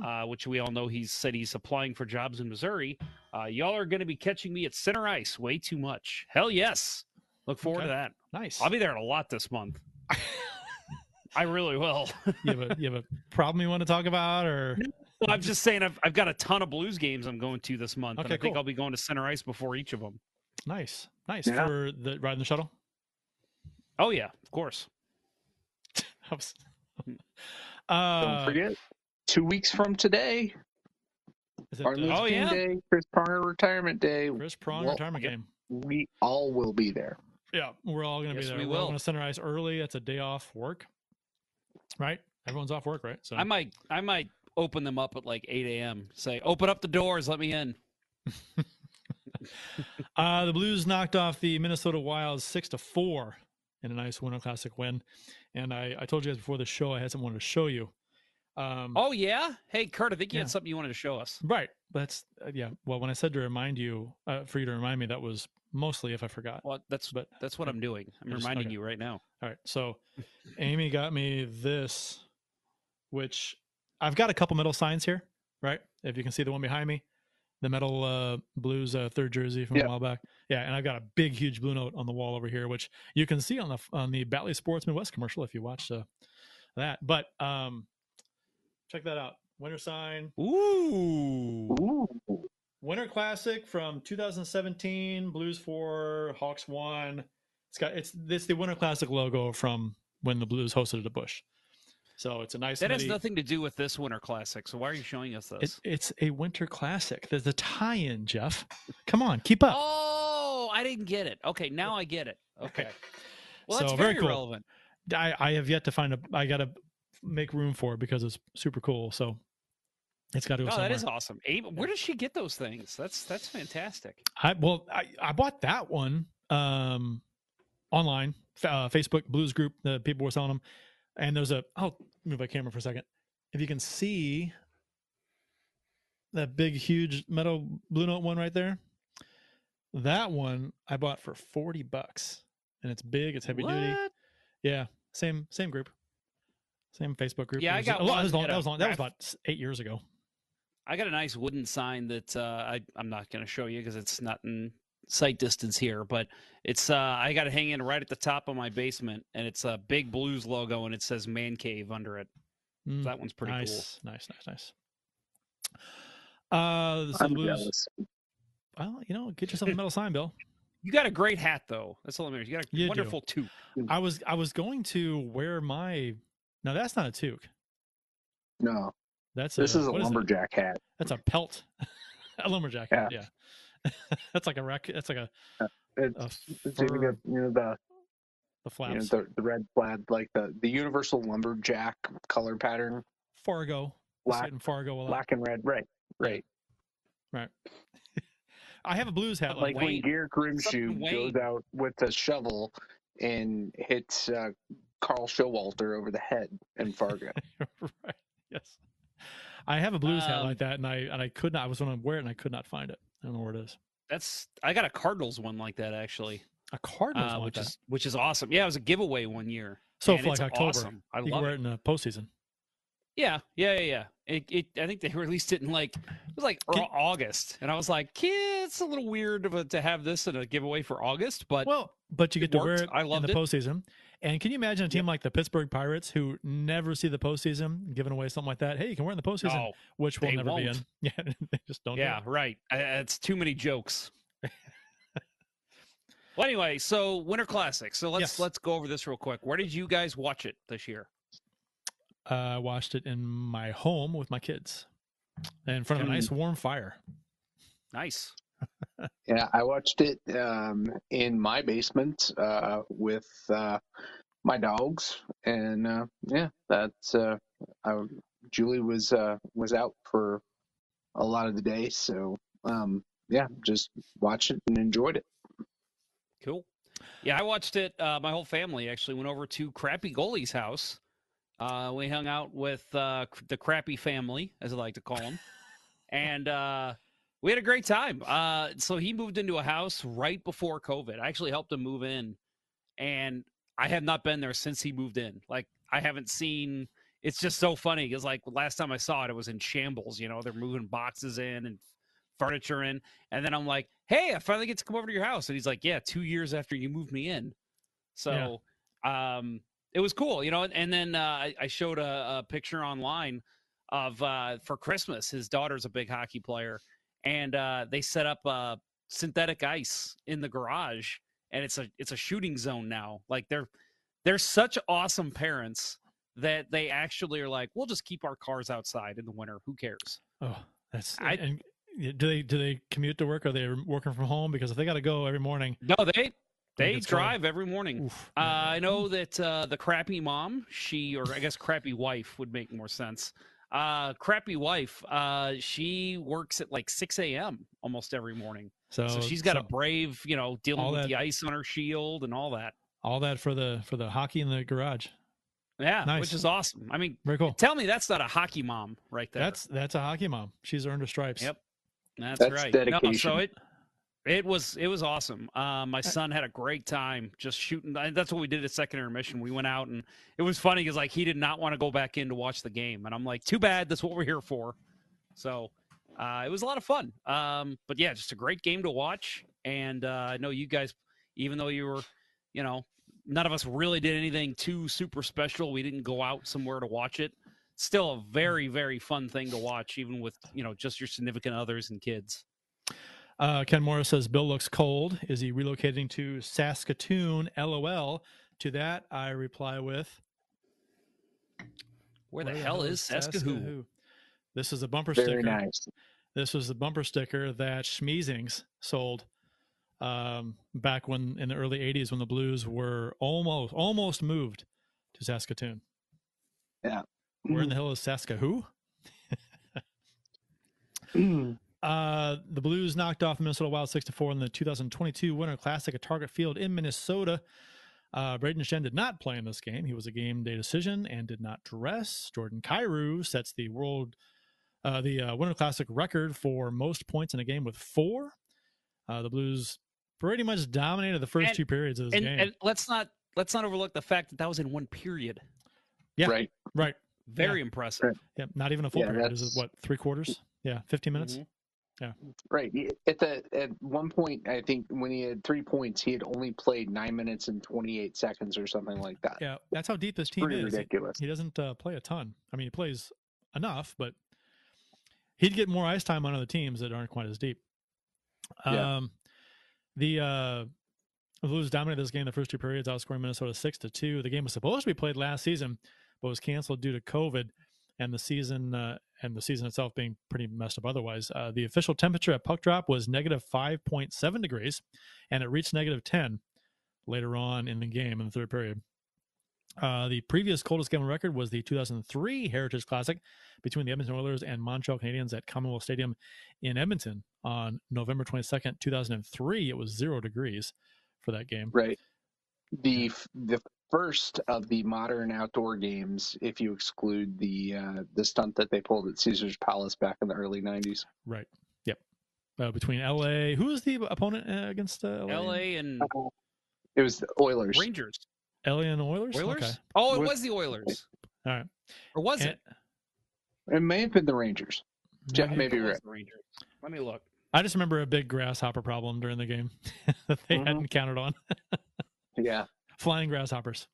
Uh, which we all know he's said he's applying for jobs in Missouri, uh, y'all are going to be catching me at center ice way too much. Hell yes. Look forward to that. Nice. I'll be there a lot this month. I really will. you have a you have a problem you want to talk about, or Well, I'm just saying I've, I've got a ton of blues games I'm going to this month. and Okay, I think. I'll be going to center ice before each of them. nice, nice Yeah. for the riding the shuttle. Oh, yeah, of course. I was- Don't uh, forget, two weeks from today, is it, Martin Oh, yeah? Day, Chris Pronger retirement day. Chris Prong Well, retirement game. We all will be there. Yeah, we're all going to Yes, be there. we We're all going to center ice early. It's a day off work, right? Everyone's off work, right? So I might I might open them up at like 8 a.m. Say, open up the doors, let me in. Uh, the Blues knocked off the Minnesota Wild six to four in a nice Winter Classic win. And I, I told you guys before the show I had something I wanted to show you. Um, Oh, yeah? Hey, Kurt, I think you Yeah. had something you wanted to show us. right. That's uh, yeah. Well, when I said to remind you, uh, for you to remind me, that was mostly if I forgot. Well, that's But that's what I'm doing. I'm just- reminding okay. you right now. All right. So Amy got me this, which I've got a couple metal signs here, right? If you can see the one behind me, the metal uh, blues uh, third jersey from Yeah. a while back. Yeah, and I've got a big, huge blue note on the wall over here, which you can see on the on the Bally Sports Midwest commercial if you watch uh, that. But um, check that out. Winter sign, Ooh. Ooh. Winter Classic from 2017, Blues four, Hawks one. It's got it's this the Winter Classic logo from when the Blues hosted at Busch. So it's a nice. That has nothing to do with this Winter Classic. So why are you showing us this? It, it's a Winter Classic. There's a tie-in, Jeff. Come on, keep up. Oh, I didn't get it. Okay, now I get it. Okay. Well, that's So, very, very cool. relevant. I, I have yet to find a. I got to make room for it because it's super cool. So it's got to go Oh, somewhere. that is awesome. Where does she get those things? That's that's fantastic. I well, I, I bought that one um online, uh, Facebook Blues group. The people were selling them, and there's a. I'll move my camera for a second. If you can see that big, huge metal blue note one right there, that one I bought for forty bucks, and it's big. It's heavy duty. Yeah, same same group, same Facebook group. Yeah, I got a lot- That was long. That was, long, that was about eight years ago. I got a nice wooden sign that uh, I I'm not going to show you because it's not in sight distance here, but it's uh, I got it hanging right at the top of my basement, and it's a big blues logo, and it says "Man Cave" under it. Mm, That one's pretty cool. nice, nice, nice, nice. Uh, so I'm the Blues. jealous. Well, you know, get yourself a metal sign, Bill. You got a great hat though. That's all that matters. You got a You do. wonderful toque. I was I was going to wear my. Now that's not a toque. No, That's this is a what it? lumberjack hat. That's a pelt. a lumberjack. hat, Yeah. that's like a rack. That's like a, It's, a it's even fur- got, you know the the you know, the, the red plaid, like the the universal lumberjack color pattern, Fargo. Black, and Fargo a lot. black and red. Right, right. Right. I have a blues hat. Like when Wayne. Gaear Grimsrud goes out with a shovel and hits uh, Carl Showalter over the head in Fargo. right. Yes. I have a blues hat Um, like that, and I and I could not. I was going to wear it, and I could not find it. I don't know where it is. That's I got a Cardinals one like that actually, A Cardinals uh, one like which that. is which is awesome. Yeah, it was a giveaway one year. So and for it's like October, awesome. I you can love wear it. it in the postseason. Yeah, yeah, yeah, yeah. It, it, I think they released it in like it was like Can- August, and I was like, "Yeah, it's a little weird of to have this in a giveaway for August." But Well, but you it get to wear worked. it I in the it. postseason. And can you imagine a team like the Pittsburgh Pirates who never see the postseason giving away something like that? Hey, you can wear it in the postseason, No, which will never be in. Yeah, they just don't. yeah, right. Uh, It's too many jokes. well, anyway, so Winter Classic. So let's Yes. let's go over this real quick. Where did you guys watch it this year? Uh, I watched it in my home with my kids, in front of a nice warm fire. Nice. Yeah, I watched it um, in my basement uh, with uh, my dogs, and uh, yeah, that's uh, I, Julie was uh, was out for a lot of the day, so um, yeah, just watched it and enjoyed it. Cool. Yeah, I watched it. Uh, my whole family actually went over to Crappy Goalie's house. Uh, we hung out with uh, the Crappy family, as I like to call them, and uh, we had a great time. Uh, so he moved into a house right before COVID. I actually helped him move in, and I have not been there since he moved in. Like I haven't seen. It's just so funny because like last time I saw it, it was in shambles. You know, they're moving boxes in and furniture in, and then I'm like, "Hey, I finally get to come over to your house," and he's like, "Yeah, two years after you moved me in." So, um, it was cool, you know. And, and then uh, I, I showed a, a picture online of uh, for Christmas. His daughter's a big hockey player, and uh, they set up uh, synthetic ice in the garage, and it's a it's a shooting zone now. Like they're they're such awesome parents that they actually are like, we'll just keep our cars outside in the winter. Who cares? Oh, that's I- and do they do they commute to work? Are they working from home? Because if they got to go every morning, No, they they it's cold. drive every morning. oof, Uh, I know that uh, the crappy mom, she or I guess crappy wife would make more sense. Uh, crappy wife, uh, she works at like 6 a.m. almost every morning. so So she's got so a brave, you know, dealing with that- the ice on her shield and all that. all that for the for the hockey in the garage. Yeah, Nice. which is awesome. I mean, Very cool. tell me that's not a hockey mom right there. That's that's a hockey mom. She's earned her stripes. Yep. That's, That's right. No, dedication. so it it was it was awesome. Uh, my son had a great time just shooting. That's what we did at second intermission. We went out and it was funny because like he did not want to go back in to watch the game, and I'm like, too bad. That's what we're here for. So uh, it was a lot of fun. Um, but yeah, just a great game to watch. And uh, I know you guys, even though you were, you know, none of us really did anything too super special. We didn't go out somewhere to watch it. Still a very very fun thing to watch, even with you know just your significant others and kids. Uh, Ken Morris says Bill looks cold. Is he relocating to Saskatoon? LOL. To that, I reply with, Where the hell is Saskahoo? This is a bumper Very sticker. nice. This was the bumper sticker that Schmeezings sold um, back when in the early '80s when the Blues were almost almost moved to Saskatoon. Yeah. Where in the hell is Saskahoo? Uh, the Blues knocked off the Minnesota Wild six to four in the 2022 Winter Classic at Target Field in Minnesota. Uh, Brayden Schenn did not play in this game. He was a game day decision and did not dress. Jordan Kyrou sets the world, uh, the uh, Winter Classic record for most points in a game with four. Uh, the Blues pretty much dominated the first And- two periods of this And, game. and let's not let's not overlook the fact that that was in one period. yeah, Right. right. Very impressive. Yeah, not even a full Yeah, period. This is that's- what three quarters? Yeah, 15 minutes. Mhm. Right. At the at one point, I think when he had three points, he had only played nine minutes and twenty eight seconds or something like that. Yeah, that's how deep this team Pretty is. He- ridiculous. He, doesn't uh, play a ton. I mean, he plays enough, but he'd get more ice time on other teams that aren't quite as deep. Yeah. Um, the uh, the Blues dominated this game the first two periods, outscoring Minnesota six to two. The game was supposed to be played last season, but was canceled due to COVID and the season uh, and the season itself being pretty messed up. Otherwise, uh, the official temperature at puck drop was negative five point seven degrees, and it reached negative ten later on in the game in the third period. Uh, the previous coldest game on record was the 2003 Heritage Classic between the Edmonton Oilers and Montreal Canadiens at Commonwealth Stadium in Edmonton on November 22nd, 2003. It was zero degrees for that game. Right. The the first of the modern outdoor games, if you exclude the uh, the stunt that they pulled at Caesar's Palace back in the early '90s. Right. Yep. Uh, between L.A. Who was the opponent uh, against uh, L.A.? L.A. and It was the Oilers. Rangers. L.A. and Oilers. Oilers. Okay. Oh, it was the Oilers, All right. or was And- it? It may have been the Rangers. Jeff Maybe. may be right. the Rangers. Let me look. I just remember a big grasshopper problem during the game that they Mhm. hadn't counted on. Yeah. Flying grasshoppers.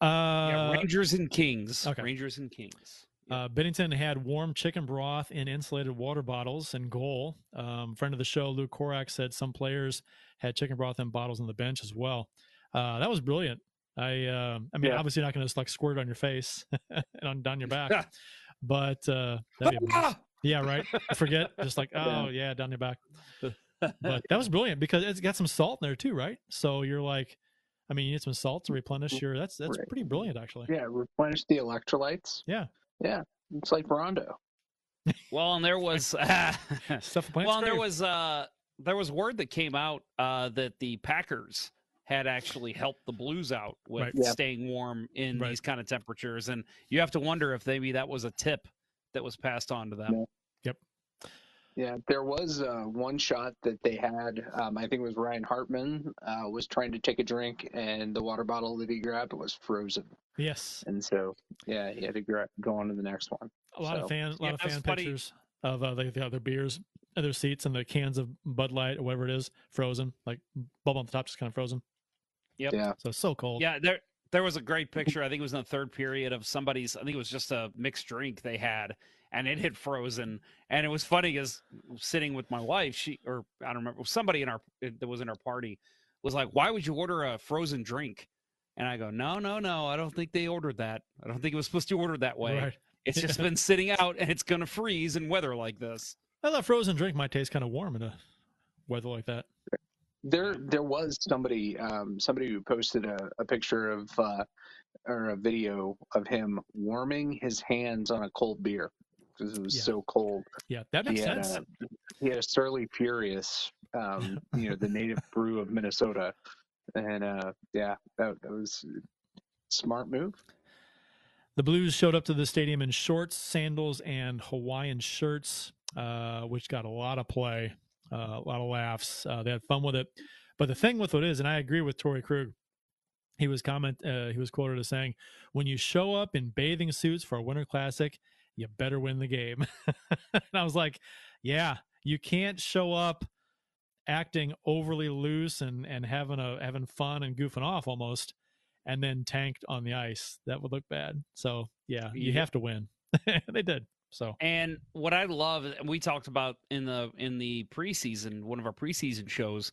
Uh, yeah, Rangers and Kings. okay. Rangers and Kings. Uh, Binnington had warm chicken broth in insulated water bottles and goal. Um, friend of the show, Luke Korac, said some players had chicken broth in bottles on the bench as well. Uh, that was brilliant. I, uh, I mean, Yeah. obviously, you're not going to just like squirt it on your face and on down your back, but uh, that'd be amazing. yeah, right. I forget, just like, oh yeah, down your back. But that was brilliant because it's got some salt in there too, right? So you're like, I mean, you need some salt to replenish your. That's that's Right. pretty brilliant, actually. Yeah. Replenish the electrolytes. Yeah. Yeah. It's like Brawndo. Well, and there was Stuff well, and there was uh there was word that came out uh that the Packers had actually helped the Blues out with Right. Yeah. staying warm in Right. these kind of temperatures, and you have to wonder if maybe that was a tip that was passed on to them. Yeah. Yeah, there was uh, one shot that they had. Um, I think it was Ryan Hartman uh, was trying to take a drink, and the water bottle that he grabbed was frozen, yes. and so yeah, he had to gra- go on to the next one. a lot So, of fan, a lot Yeah, of fan funny. pictures of uh, the, the other beers, other seats, and the cans of Bud Light or whatever it is, frozen, like bubble on the top, just kind of frozen. Yep. Yeah, So so cold. Yeah, there there was a great picture. I think it was in the third period of somebody's. I think it was just a mixed drink they had, and it had frozen. And it was funny because sitting with my wife, she or I don't remember somebody in our that was in our party was like, "Why would you order a frozen drink?" And I go, "No, no, no. I don't think they ordered that. I don't think it was supposed to be ordered that way. Right. It's just been sitting out, and it's gonna freeze in weather like this." I thought frozen drink might taste kind of warm in a weather like that. there there was somebody um, somebody who posted a, a picture of uh, or a video of him warming his hands on a cold beer because it was Yeah. so cold. Yeah, that He makes had, sense. a, he had a Surly Furious, um, you know, the native brew of Minnesota, and uh, yeah, that, that was a smart move. The Blues showed up to the stadium in shorts, sandals, and Hawaiian shirts, uh, which got a lot of play, uh, a lot of laughs. Uh, they had fun with it. But the thing with it is, and I agree with Torey Krug, he was comment, uh, he was quoted as saying, "When you show up in bathing suits for a Winter Classic, you better win the game." and I was like, "Yeah, you can't show up." acting overly loose and and having a having fun and goofing off almost and then tanked on the ice that would look bad so yeah you have to win they did so And what I love, and we talked about in the in the preseason, one of our preseason shows,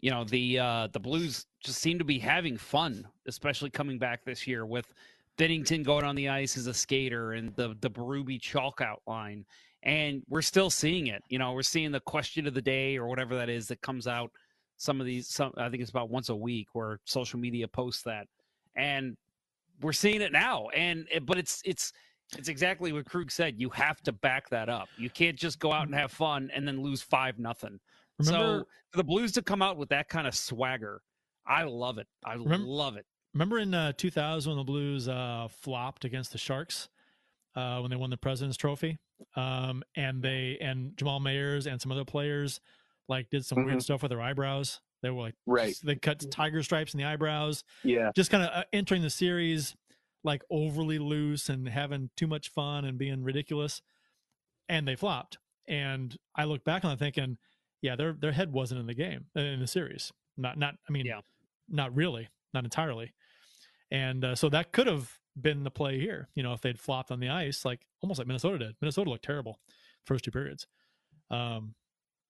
you know, the uh the Blues just seem to be having fun, especially coming back this year with Binnington going on the ice as a skater and the the Berube chalk outline. And we're still seeing it. You know, we're seeing the question of the day or whatever that is that comes out. Some of these, some I think it's about once a week where social media posts that, and we're seeing it now. And eh, but it's it's it's exactly what Krug said. You have to back that up. You can't just go out and mm-hmm. have fun and then lose five nothing. So for the Blues to come out with that kind of swagger, I love it. I Remember- love it. Remember in uh, 2000 when the blues uh, flopped against the sharks uh, when they won the president's trophy um, and they and jamal mayers and some other players like did some weird Mhm. stuff with their eyebrows they were like Right. they cut tiger stripes in the eyebrows Yeah. just kind of uh, entering the series like overly loose and having too much fun and being ridiculous and they flopped and i look back on it thinking yeah their their head wasn't in the game uh, in the series not not i mean Yeah. not really not entirely and uh, so that could have been the play here you know if they'd flopped on the ice like almost like minnesota did minnesota looked terrible first two periods um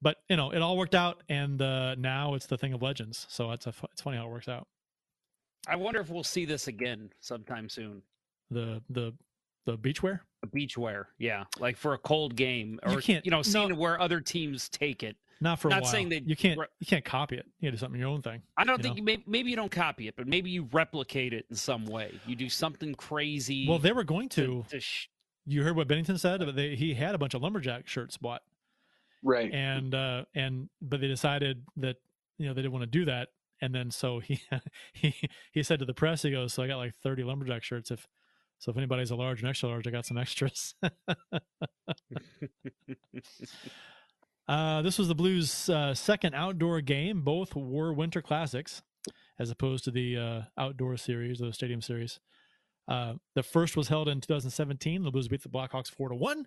but you know it all worked out and uh now it's the thing of legends so it's a it's funny how it works out I wonder if we'll see this again sometime soon. the the the beachwear A beach wear, yeah, like for a cold game, You or can't- you know, seeing no. where other teams take it. Not for a Not while. saying that you can't re- you can't copy it you gotta do something your own thing I don't you think know? you may, maybe you don't copy it, but maybe you replicate it in some way. You do something crazy. well they were going to, to sh- you heard what binnington said but they, he had a bunch of lumberjack shirts bought Right. and uh and but they decided that you know they didn't want to do that and then so he he he said to the press, he goes, "So I got like thirty lumberjack shirts. If so, if anybody's a large and extra large, I got some extras." uh, this was the Blues' uh, second outdoor game. Both were winter classics, as opposed to the uh, outdoor series or the stadium series. Uh, the first was held in 2017. The Blues beat the Blackhawks four to one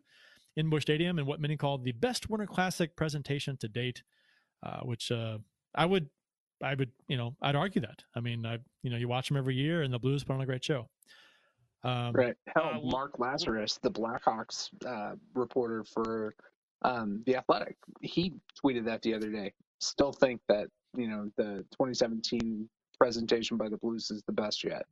in Busch Stadium in what many called the best Winter Classic presentation to date. Uh, which uh, I would, I would, you know, I'd argue that. I mean, I, you know, you watch them every year, and the Blues put on a great show. Um, right. Hell, Mark Lazarus, the Blackhawks uh, reporter for um, the Athletic, he tweeted that the other day. Still think that you know the 2017 presentation by the Blues is the best yet.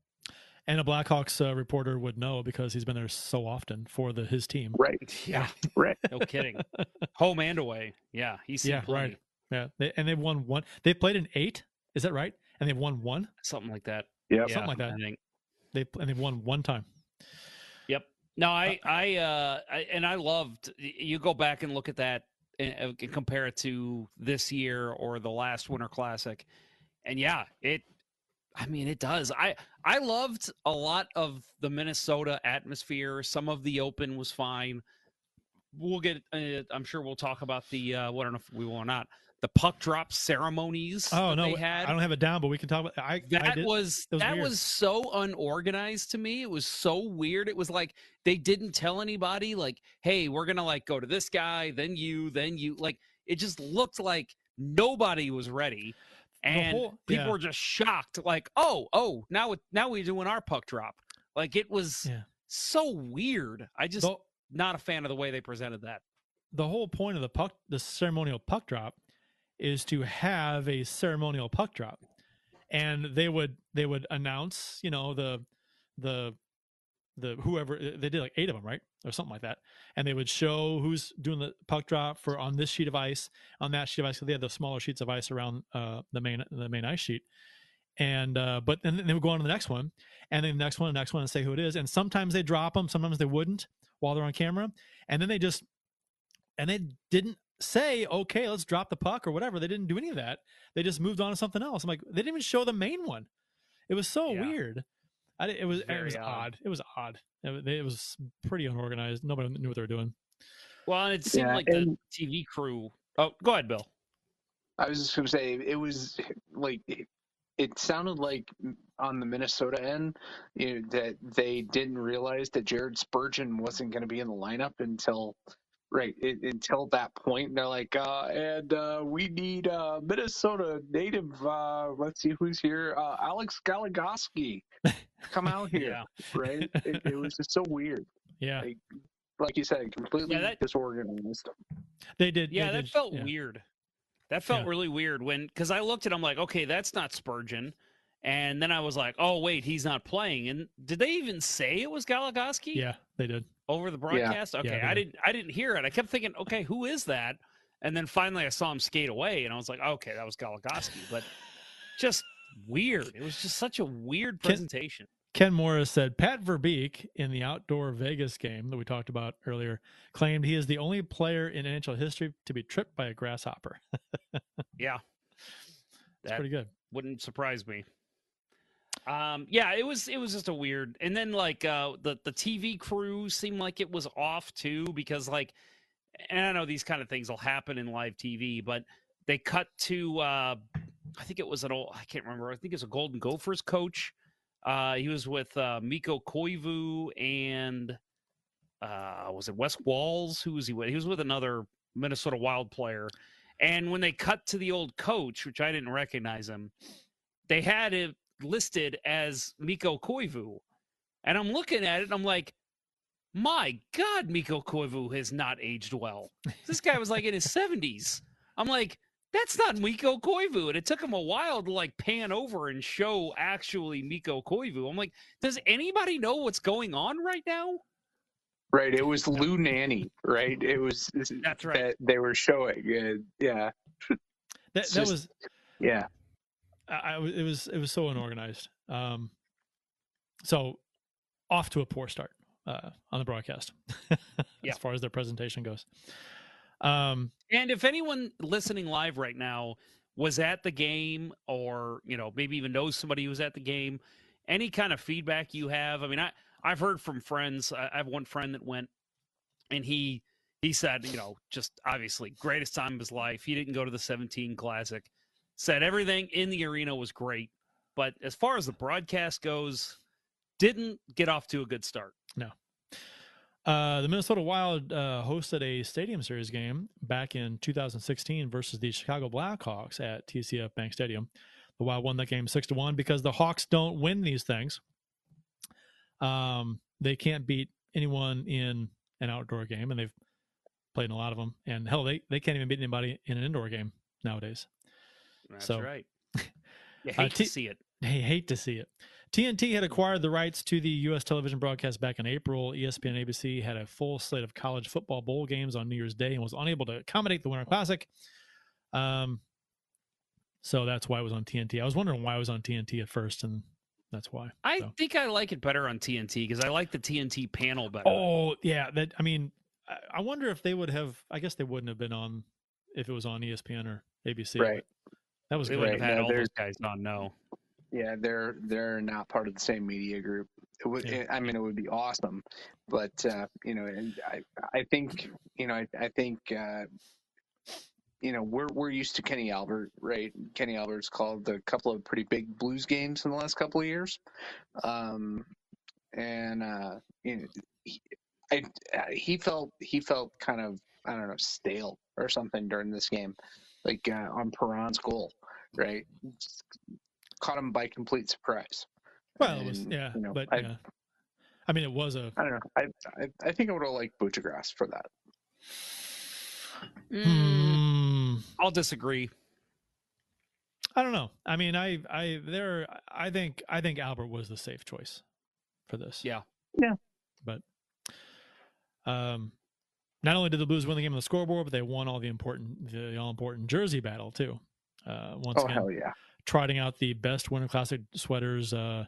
And a Blackhawks uh, reporter would know because he's been there so often for the his team. Right. Yeah. Right. No kidding. Home and away. Yeah. He's seen yeah, plenty. right. Yeah, they, and they've won one. They've played in eight. Is that right? And they've won one. Something like that. Yep. something like that. I think. They and they've won one time. Yep. No, I, I, uh, I, and I loved. You go back and look at that and, and compare it to this year or the last Winter Classic, and yeah, it. I mean, it does. I I loved a lot of the Minnesota atmosphere. Some of the open was fine. We'll get. Uh, I'm sure we'll talk about the. Uh, well, I don't know if we will or not. The puck drop ceremonies. Oh that no, they had. I don't have it down, but we can talk about. I That I did, was was that weird. was so unorganized to me. It was so weird. It was like they didn't tell anybody like, "Hey, we're to like go to this guy, then you, then you." Like it just looked like nobody was ready. And whole- people yeah. were just shocked like, "Oh, oh, now it, now we're doing our puck drop." Like it was Yeah. so weird. I just The- not a fan of the way they presented that. the whole point of the puck, the ceremonial puck drop, is to have a ceremonial puck drop, and they would they would announce, you know, the the the whoever they did like eight of them, right, or something like that, and they would show who's doing the puck drop for on this sheet of ice, on that sheet of ice. they had the smaller sheets of ice around uh, the main the main ice sheet, and uh, but then they would go on to the next one, and then the next one, the next one, and say who it is, and sometimes they drop them, sometimes they wouldn't while they're on camera, and then they just and they didn't say okay let's drop the puck or whatever they didn't do any of that they just moved on to something else i'm like they didn't even show the main one it was so Yeah. weird I, it was it was odd. odd it was odd it, it was pretty unorganized nobody knew what they were doing Well, it seemed Yeah, like the TV crew. Oh, go ahead, Bill. I was just going to say it was like it, it sounded like on the Minnesota end you know, that they didn't realize that Jared Spurgeon wasn't going to be in the lineup until right it, until that point. They're like, uh, and uh, we need uh, Minnesota native. Uh, let's see who's here. Uh, Alex Goligoski, come out here. Yeah. Right? It, it was just so weird. yeah Like, like you said, completely Yeah, that- disorganized. they did Yeah, they that did- felt yeah. weird. That felt Yeah. really weird when because I looked at him like, okay, that's not Spurgeon, and then I was like, oh wait, he's not playing. And did they even say it was Goligoski yeah they did over the broadcast? Okay, they I did. didn't I didn't hear it. I kept thinking, okay, who is that? And then finally I saw him skate away, and I was like, okay, that was Goligoski. But just weird. It was just such a weird Can- presentation. Ken Morris said Pat Verbeek in the outdoor Vegas game that we talked about earlier claimed he is the only player in NHL history to be tripped by a grasshopper. Yeah, That's That- pretty good. wouldn't surprise me. Um, yeah, it was it was just a weird, and then like uh, the the TV crew seemed like it was off too because like, and I know these kind of things will happen in live TV, but they cut to uh, I think it was an old I can't remember I think it was a Golden Gophers coach. Uh, he was with uh, Mikko Koivu and uh, was it Wes Walz? Who was he with? He was with another Minnesota Wild player. And when they cut to the old coach, which I didn't recognize him, they had it listed as Mikko Koivu. And I'm looking at it and I'm like, my God, Mikko Koivu has not aged well. This guy was like in his 70s. I'm like, that's not Mikko Koivu. And it took him a while to like pan over and show actually Mikko Koivu. I'm like, does anybody know what's going on right now? Right. It was Lou Nanne, right? It was That's right. that they were showing. Uh, yeah. That, that just- was Yeah. I, I it was it was so unorganized. Um, so off to a poor start uh, on the broadcast Yeah. as far as their presentation goes. Um, And if anyone listening live right now was at the game or you know maybe even knows somebody who was at the game any kind of feedback you have i mean i i've heard from friends i I have one friend that went and he he said you know just obviously greatest time of his life he didn't go to the 17 classic said everything in the arena was great but as far as the broadcast goes didn't get off to a good start No. Uh, the Minnesota Wild uh, hosted a Stadium Series game back in 2016 versus the Chicago Blackhawks at TCF Bank Stadium. The Wild won that game six to one because the Hawks don't win these things. Um, they can't beat anyone in an outdoor game, and they've played in a lot of them. And hell, they they can't even beat anybody in an indoor game nowadays. That's So- right you Uh, hate T- to see it They hate to see it. TNT had acquired the rights to the U.S. television broadcast back in April. ESPN and ABC had a full slate of college football bowl games on New Year's Day and was unable to accommodate the Winter Classic. Um, so that's why it was on TNT. I was wondering why it was on TNT at first, and that's why. I So- think I like it better on TNT because I like the TNT panel better. Oh yeah, that I mean, I, I wonder if they would have. I guess they wouldn't have been on if it was on ESPN or ABC. Right. That was good. would have had no, all those guys not No, Yeah, they're they're not part of the same media group. It would, Yeah. I mean, it would be awesome, but uh, you know, and I I think you know I, I think uh, you know we're we're used to Kenny Albert, right? Kenny Albert's called a couple of pretty big blues games in the last couple of years, um, and uh, you know, he, I, uh, he felt he felt kind of I don't know stale or something during this game, like uh, on Perron's goal, right? Caught him by complete surprise. Well, it was yeah, you know, but I- yeah. I mean, it was a I don't know. I I, I think I would have liked Butchergrass for that. Hmm. I'll disagree. I don't know. I mean, I, I, there, I think, I think Albert was the safe choice for this. Yeah. Yeah. But, um, not only did the Blues win the game on the scoreboard, but they won all the important, the all important jersey battle too. Uh, once Oh again, hell yeah! trotting out the best Winter Classic sweaters uh,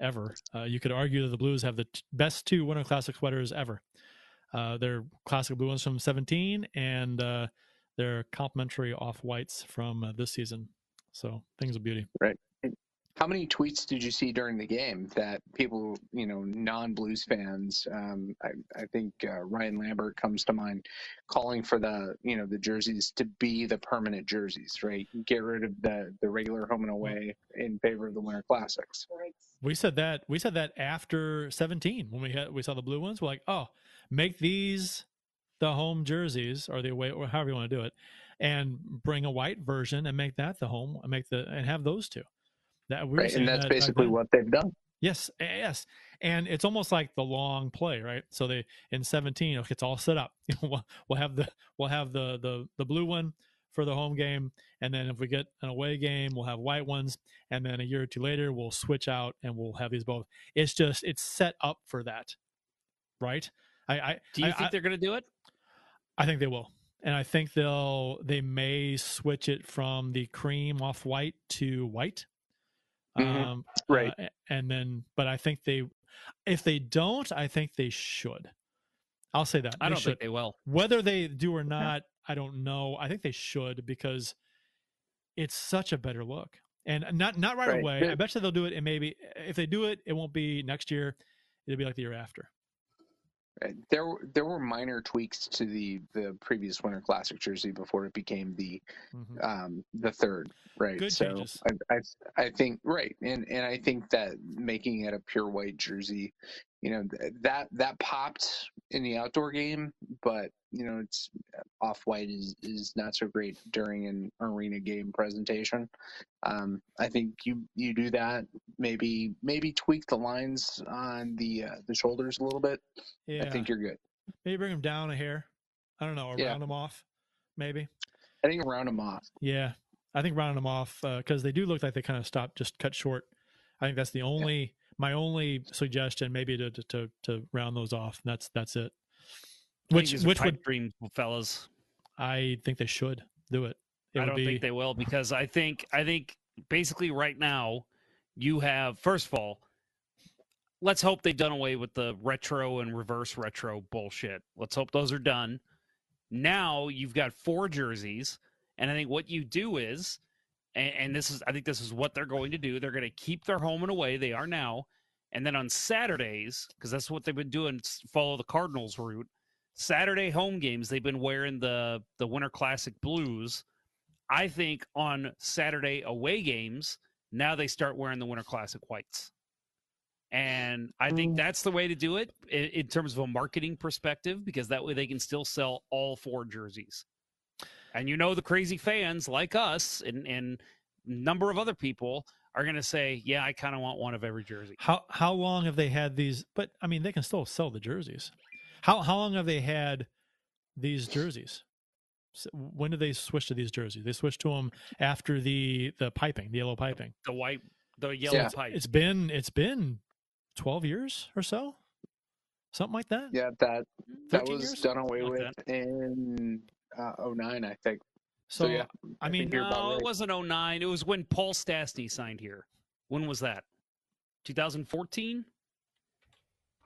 ever. Uh, you could argue that the Blues have the t- best two Winter Classic sweaters ever. Uh, they're classic blue ones from 17 and uh, they're complimentary off whites from uh, this season. So things of beauty. Right. How many tweets did you see during the game that people, you know, non-blues fans? Um, I, I think uh, Ryan Lambert comes to mind, calling for the, you know, the jerseys to be the permanent jerseys, right? Get rid of the the regular home and away in favor of the Winter Classics. We said that we said that after 17 when we had we saw the blue ones. We're like, oh, make these the home jerseys or the away or however you want to do it, and bring a white version and make that the home make the and have those two. That we Right, and that's that basically then. what they've done. Yes, yes, and it's almost like the long play, right? So they in seventeen, okay, it's all set up. We'll, we'll have the we'll have the the the blue one for the home game, and then if we get an away game, we'll have white ones, and then a year or two later, we'll switch out and we'll have these both. It's just it's set up for that, right? I, I Do you I, think I, they're going to do it? I think they will, and I think they'll they may switch it from the cream off white to white. Mhm. Um, Right. uh, and then, but I think they, if they don't, I think they should. I'll say that I They don't should. think they will. Whether they do or not, I don't know. I think they should because it's such a better look, and not not right, Right. away. Yeah. I bet you they'll do it, and maybe if they do it, it won't be next year. It'll be like the year after. Right. There were there were minor tweaks to the the previous Winter Classic jersey before it became the Mhm. um the third right Good so changes. I, I i think right and and i think that making it a pure white jersey you know th- that that popped in the outdoor game but you know it's off white is is not so great during an arena game presentation um i think you you do that maybe maybe tweak the lines on the uh, the shoulders a little bit Yeah, i think you're good maybe bring them down a hair. I don't know, or Yeah. round them off, maybe. i think round them off Yeah, I think rounding them off because they do look like they kind of stopped, just cut short. I think that's the only my only suggestion, maybe to to to, to round those off. That's that's it. Which think these are which would dream fellas. I think they should do it. It I don't be think they will because I think I think basically right now you have first of all, let's hope they've done away with the retro and reverse retro bullshit. Let's hope those are done. Now you've got four jerseys, and I think what you do is and, and this is I think this is what they're going to do. They're going to keep their home and away. They are now, and then on Saturdays because that's what they've been doing. Follow the Cardinals route. Saturday home games they've been wearing the the Winter Classic blues. I think on Saturday away games now they start wearing the Winter Classic whites. And I think mm. that's the way to do it in, in terms of a marketing perspective, because that way they can still sell all four jerseys. And you know, the crazy fans like us and, and number of other people are going to say, "Yeah, I kind of want one of every jersey." How how long have they had these? But I mean, they can still sell the jerseys. How how long have they had these jerseys? When did they switch to these jerseys? They switched to them after the the piping, the yellow piping. The white, the yellow Yeah. pipe. It's been it's been twelve years or so, something like that. Yeah, that that was years? done away Like with in uh, 09, I think. So, So, yeah, I I mean, think you're about no, right. it wasn't 09. It was when Paul Stastny signed here. When was that? 2014.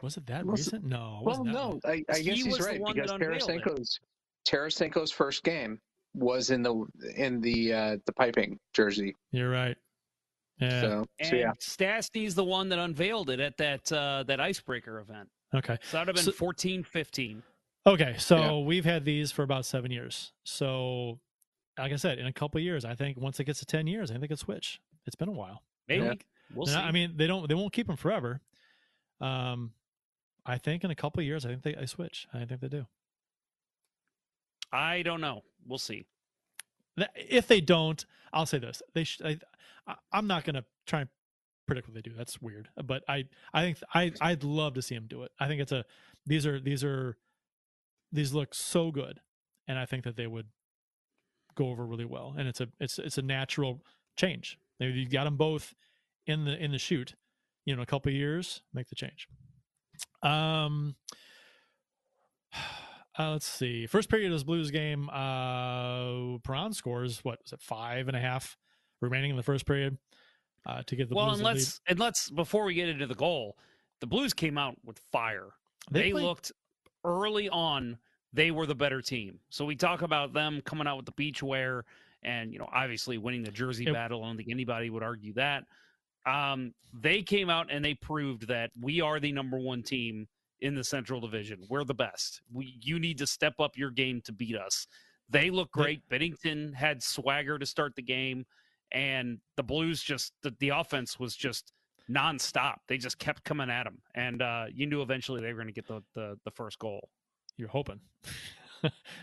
was it that Was it- recent? No. it Well, no. I, I guess was he's right because that it. Tarasenko's Tarasenko's first game was in the in the uh, the piping jersey. You're right. Yeah. So, And so yeah, Stastny's the one that unveiled it at that uh, that icebreaker event. Okay. So that would have been So- 14, 15. Okay, so Yeah. we've had these for about seven years. So, like I said, in a couple of years, I think once it gets to ten years, I think they could switch. It's been a while. Maybe Yeah. we'll They're see. I mean, they don't. They won't keep them forever. Um, I think in a couple of years, I think they, they switch. I think they do. I don't know. We'll see. If they don't, I'll say this: they. Sh- I, I, I'm not going to try and predict what they do. That's weird. But I, I think I, I'd love to see them do it. I think it's a. These are these are, these look so good, and I think that they would go over really well. And it's a it's it's a natural change. Maybe you got them both in the in the shoot. You know, a couple of years, make the change. Um. Uh, let's see. First period of this Blues game, uh, Perron scores what was it five and a half remaining in the first period uh, to get the well, Blues and let's and let's before we get into the goal, the Blues came out with fire. They They, played- looked early on. They were the better team. So we talk about them coming out with the beach wear and you know obviously winning the jersey It- battle. I don't think anybody would argue that. Um, they came out and they proved that we are the number one team in the Central Division. We're the best. We you need to step up your game to beat us. They look great. Binnington had swagger to start the game, and the Blues just the, the offense was just nonstop. They just kept coming at them, and uh, you knew eventually they were going to get the, the the first goal. You're hoping.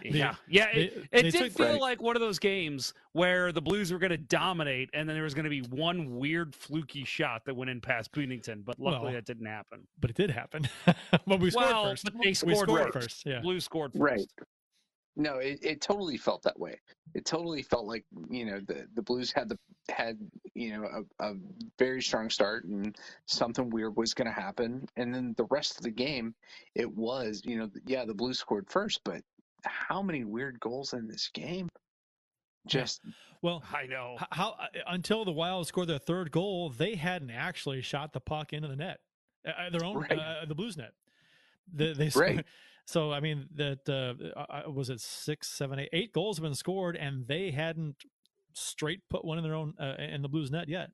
They- yeah, yeah. they- It, they did feel Right. like one of those games where the Blues were going to dominate, and then there was going to be one weird fluky shot that went in past Binnington. But luckily, Well, that didn't happen. but it did happen. but we scored well, first. but they we scored, scored first. first. Yeah. Blues scored first. right. No, it, it totally felt that way. It totally felt like you know the the Blues had the had you know a, a very strong start and something weird was going to happen, and then the rest of the game, it was you know yeah the Blues scored first, but how many weird goals in this game? Just Well, I know. how uh, until the Wild scored their third goal, they hadn't actually shot the puck into the net, uh, uh, their own Right. uh, the Blues net. The, they Right. So I mean that uh, was it six, seven, eight, eight goals have been scored, and they hadn't straight put one in their own uh, in the Blues net yet.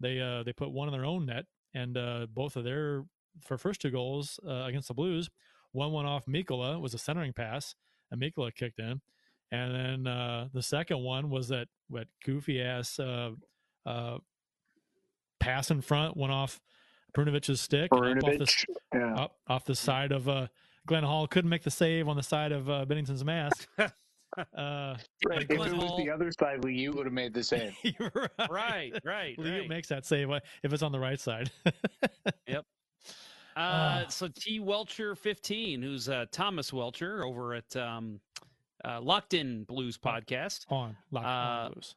They uh, they put one in their own net, and uh, both of their for first two goals uh, against the Blues, one went off Mikkola was a centering pass, and Mikkola kicked in, and then uh, the second one was that what goofy ass uh, uh, pass in front went off Brunovic's stick off the yeah. up off the side of uh, Glenn Hall. Couldn't make the save on the side of uh, Binnington's mask. uh, Right. Glenn If it was Hall- the other side, you would have made the save. right. Right, right, Leo right. makes that save uh, if it's on the right side. Yep. Uh, Ah. so T Welcher 15, who's uh, Thomas Welcher over at um, uh, Locked In Blues podcast. on lock, Uh, on blues.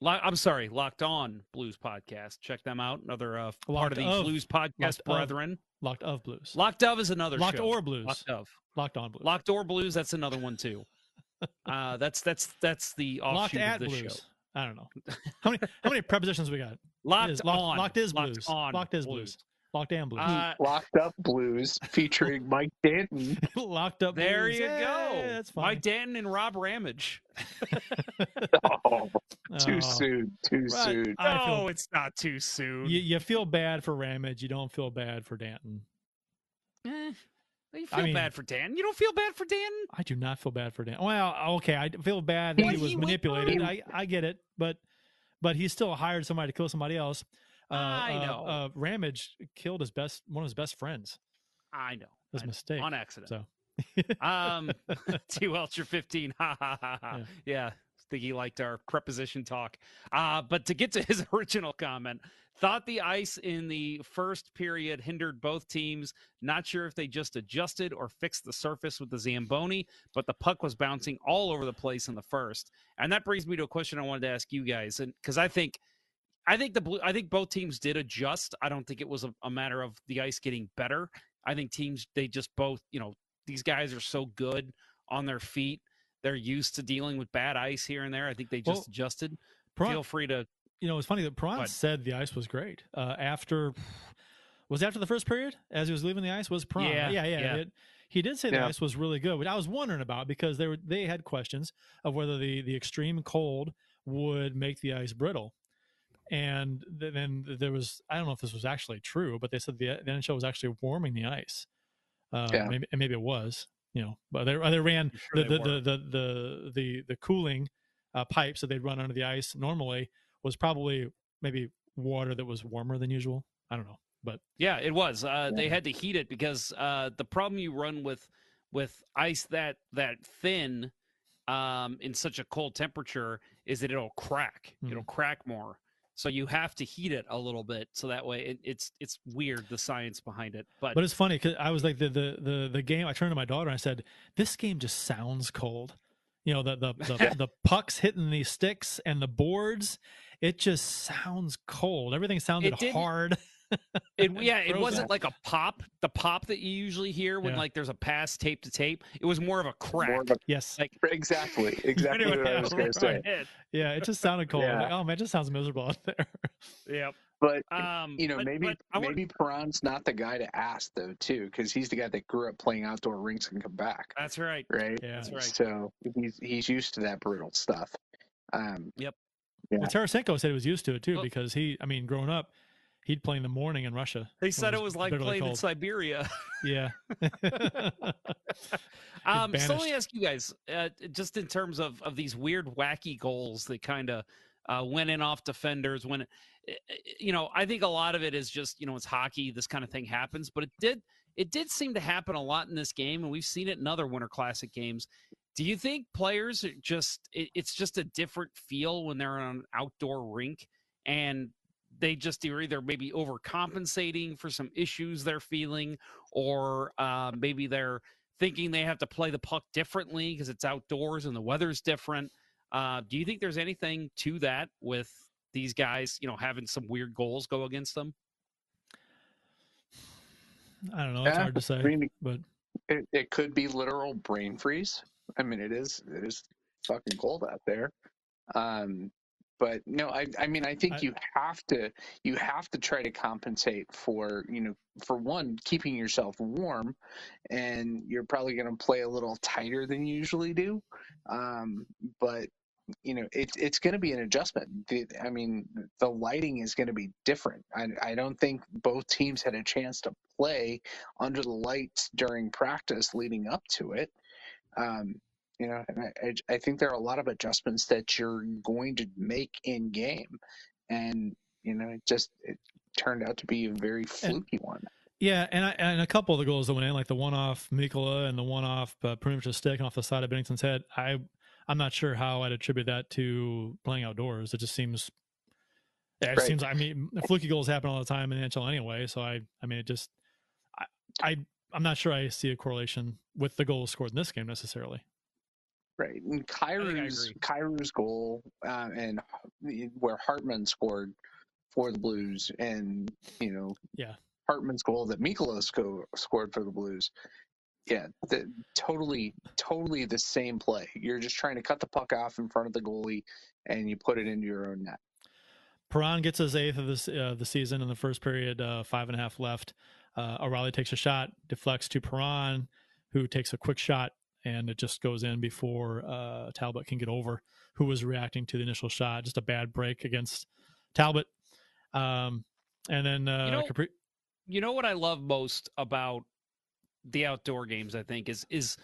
Lo- I'm sorry, Locked On Blues podcast. Check them out. Another uh, part of the of- Blues podcast Locked of. Locked of blues. Locked of is another Locked show. or blues. Locked of. Locked on blues. Locked or blues. That's another one too. uh, that's that's that's the Locked offshoot at of this blues. show. I don't know how many how many prepositions we got. Locked is. Locked- on. locked is Locked blues. on Locked is blues. Locked and Blues. Uh, Locked Up Blues featuring Mike Danton. Locked up. there Blues. you Yeah, go. That's fine. Mike Danton and Rob Ramage. Oh, too Oh. soon. Too Right. soon. I no, feel- it's not too soon. You, you feel bad for Ramage. You don't feel bad for Danton. Eh, you I feel mean- bad for Dan. You don't feel bad for Dan? I do not feel bad for Dan. Well, okay, I feel bad that What he was he manipulated. I, I get it, but but he still hired somebody to kill somebody else. Uh, I uh, know. Uh, Ramage killed his best one of his best friends. I know. It was I a know. mistake. On accident. So Um, T. Welcher 15. Ha ha ha ha. Yeah. Yeah. Think he liked our preposition talk. Uh, but to get to his original comment, thought the ice in the first period hindered both teams. Not sure if they just adjusted or fixed the surface with the Zamboni, but the puck was bouncing all over the place in the first. And that brings me to a question I wanted to ask you guys. And because I think I think the blue I think both teams did adjust. I don't think it was a, a matter of the ice getting better. I think teams they just both, you know, these guys are so good on their feet. They're used to dealing with bad ice here and there. I think they just Well, adjusted. Perron- Feel free to you know, it's funny that Perron What? said the ice was great. Uh, after was after the first period as he was leaving the ice was Perron. Yeah, yeah, yeah. yeah. It- he did say the Yeah. ice was really good, but I was wondering about because they were they had questions of whether the the extreme cold would make the ice brittle. And then there was I don't know if this was actually true, but they said the, the NHL was actually warming the ice. Uh, Yeah. maybe, and maybe it was, you know, but they they ran sure the, they the, the, the the the the cooling uh, pipes that they'd run under the ice normally was probably maybe water that was warmer than usual. I don't know, but Yeah, it was. Uh, They had to heat it because uh, the problem you run with with ice that that thin um, in such a cold temperature is that it'll crack. Mhm. It'll crack more. So you have to heat it a little bit so that way it, it's it's weird the science behind it. But, but it's funny because I was like the, the the the game. I turned to my daughter and I said, "This game just sounds cold." You know the the the, the pucks hitting the sticks and the boards. It just sounds cold. Everything sounded hard. It, yeah, it wasn't like a pop, the pop that you usually hear when Yeah. like there's a pass tape to tape. It was more of a crack. Of a- yes, Like- exactly. Exactly what I was going to say. Right. yeah, it just sounded cold. Yeah. Like, oh man, it just sounds miserable out there. Yep. But Um, you know, but- maybe but I want- maybe Perron's not the guy to ask though, too, because he's the guy that grew up playing outdoor rinks and come back, that's right. right? Yeah. That's right. So he's he's used to that brutal stuff. Um, Yep. Yeah. Well, Tarasenko said he was used to it too Well- because he, I mean, growing up, he'd play in the morning in Russia. They said it was like playing in. Siberia. Yeah. Um, so let me ask you guys, uh, just in terms of of these weird, wacky goals that kind of uh, went in off defenders. When, eh, eh, you know, I think a lot of it is just you know it's hockey. This kind of thing happens, but it did it did seem to happen a lot in this game, and we've seen it in other Winter Classic games. Do you think players are just it, it's just a different feel when they're on an outdoor rink and they just are either maybe overcompensating for some issues they're feeling or uh, maybe they're thinking they have to play the puck differently because it's outdoors and the weather's different. Uh, do you think there's anything to that with these guys, you know, having some weird goals go against them? I don't know. It's Yeah, hard to say, I mean, but it, it could be literal brain freeze. I mean, it is it is fucking cold out there. Um, but no, I I mean, I think I- you have to you have to try to compensate for you know for one keeping yourself warm, and you're probably going to play a little tighter than you usually do. Um, but you know it's it's going to be an adjustment. I mean, the lighting is going to be different. I I don't think both teams had a chance to play under the lights during practice leading up to it. Um, you know, and I, I, think there are a lot of adjustments that you're going to make in game, and you know, it just it turned out to be a very fluky one. yeah, and I, and a couple of the goals that went in, like the one off Mikkola and the one off uh, pretty much a stick off the side of Binnington's head. I I'm not sure how I'd attribute that to playing outdoors. It just seems. It Right. seems. I mean, fluky goals happen all the time in the NHL anyway. So I, I mean, it just, I, I, I'm not sure I see a correlation with the goals scored in this game necessarily. Right, and think I Kyrou's agree. Kyrou's goal uh, and where Hartman scored for the Blues, and you know, Yeah. Hartman's goal that Mikkola sco- scored for the Blues. Yeah, the, totally, totally the same play. You're just trying to cut the puck off in front of the goalie, and you put it into your own net. Perron gets his eighth of this uh, the season in the first period. Uh, five and a half left. Uh, O'Reilly takes a shot, deflects to Perron, who takes a quick shot, and it just goes in before uh, Talbot can get over. Who was reacting to the initial shot? Just a bad break against Talbot. Um, and then uh, You know- Capri- you know what I love most about the outdoor games, I think, is is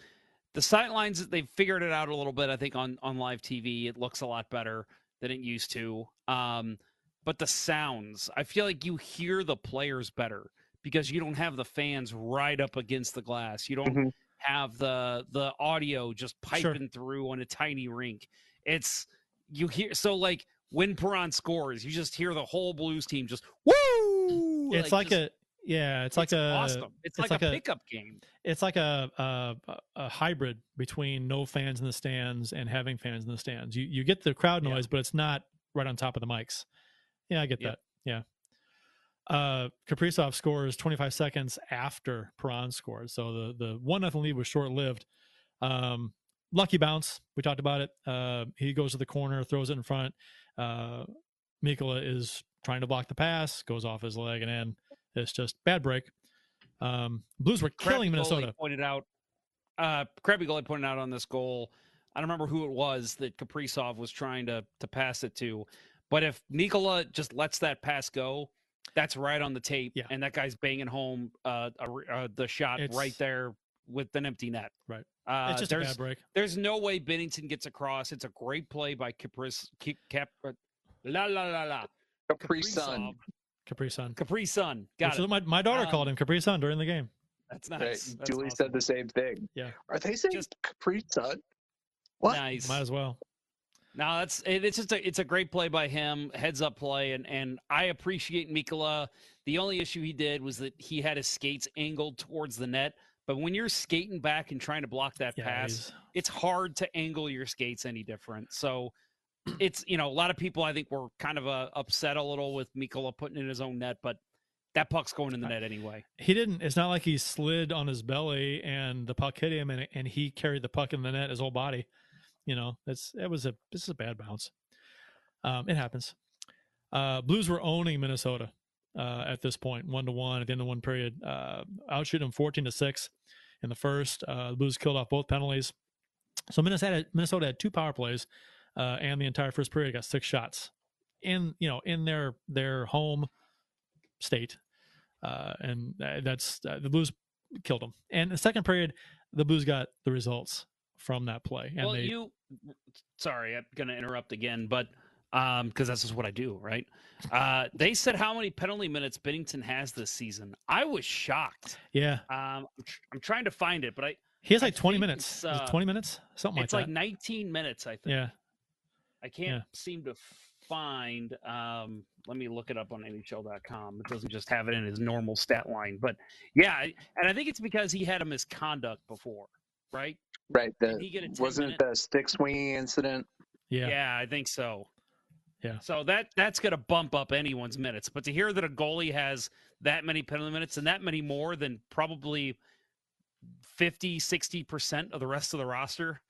the sight lines. They've figured it out a little bit. I think on on live TV, it looks a lot better than it used to. Um, but the sounds, I feel like you hear the players better because you don't have the fans right up against the glass. You don't Mhm. Have the the audio just Sure. piping through on a tiny rink. It's you hear so like when Perron scores, you just hear the whole Blues team just woo. it's like, just- a yeah, it's, like a awesome. It's, like, a, pickup game. it's like a, a a hybrid between no fans in the stands and having fans in the stands. You you get the crowd Yeah. noise, but it's not right on top of the mics. Yeah, I get Yep. that. Yeah. Uh, Kaprizov scores 25 seconds after Perron scores, so the the one nothing lead was short lived. Um, lucky bounce. We talked about it. Uh, he goes to the corner, throws it in front. Uh, Mikkola is trying to block the pass, goes off his leg and in. It's just bad break. Um, Blues were killing goalie Minnesota. Pointed out, uh, Crappy goalie pointed out on this goal. I don't remember who it was that Kaprizov was trying to to pass it to, but if Mikkola just lets that pass go, that's right on the tape, Yeah. and that guy's banging home uh, uh the shot It's- right there with an empty net. Right. Uh, it's just a there's bad break. there's no way Binnington gets across. It's a great play by Capris. Cap, Cap, uh, la la la la. Capri Sun. Capri Sun. Capri Sun. Got Which it. is what My, my daughter Um, called him Capri Sun during the game. That's Right. nice. That's Julie awesome. said the same thing. Yeah. Are they saying Just- Capri Sun? What? Nice. Might as well. No, that's it's just a it's a great play by him, heads up play, and and I appreciate Mikkola. The only issue he did was that he had his skates angled towards the net. But when you're skating back and trying to block that Yeah, pass, he's- it's hard to angle your skates any different. So it's you know a lot of people I think were kind of uh, upset a little with Mikkola putting in his own net, but that puck's going in the net anyway. he didn't. It's not like he slid on his belly and the puck hit him and and he carried the puck in the net his whole body. You know, it's it was a this is a bad bounce. Um, it happens. Uh, Blues were owning Minnesota uh, at this point, one to one at the end of one period. Uh, outshooting them fourteen to six in the first. Uh, the Blues killed off both penalties. So Minnesota Minnesota had two power plays, uh, and the entire first period got six shots in you know in their their home state, uh, and that's uh, the Blues killed them. And the second period, the Blues got the results from that play, and well, they you sorry, I'm going to interrupt again, but um because that's just what I do, right? Uh they said how many penalty minutes Binnington has this season. I was shocked. yeah Um I'm, tr- I'm trying to find it, but I he has I like minutes, it's, Is it uh, twenty minutes, something like that. it's like like that. 19 minutes, I think. yeah, I can't seem to find um let me look it up on nhl.com. It doesn't just have it in his normal stat line, but yeah, and I think it's because he had a misconduct before, right? Right. The, he get a wasn't it the stick swinging incident? yeah, Yeah, I think so. Yeah. So that that's going to bump up anyone's minutes. But to hear that a goalie has that many penalty minutes and that many more than probably 50, 60% of the rest of the roster,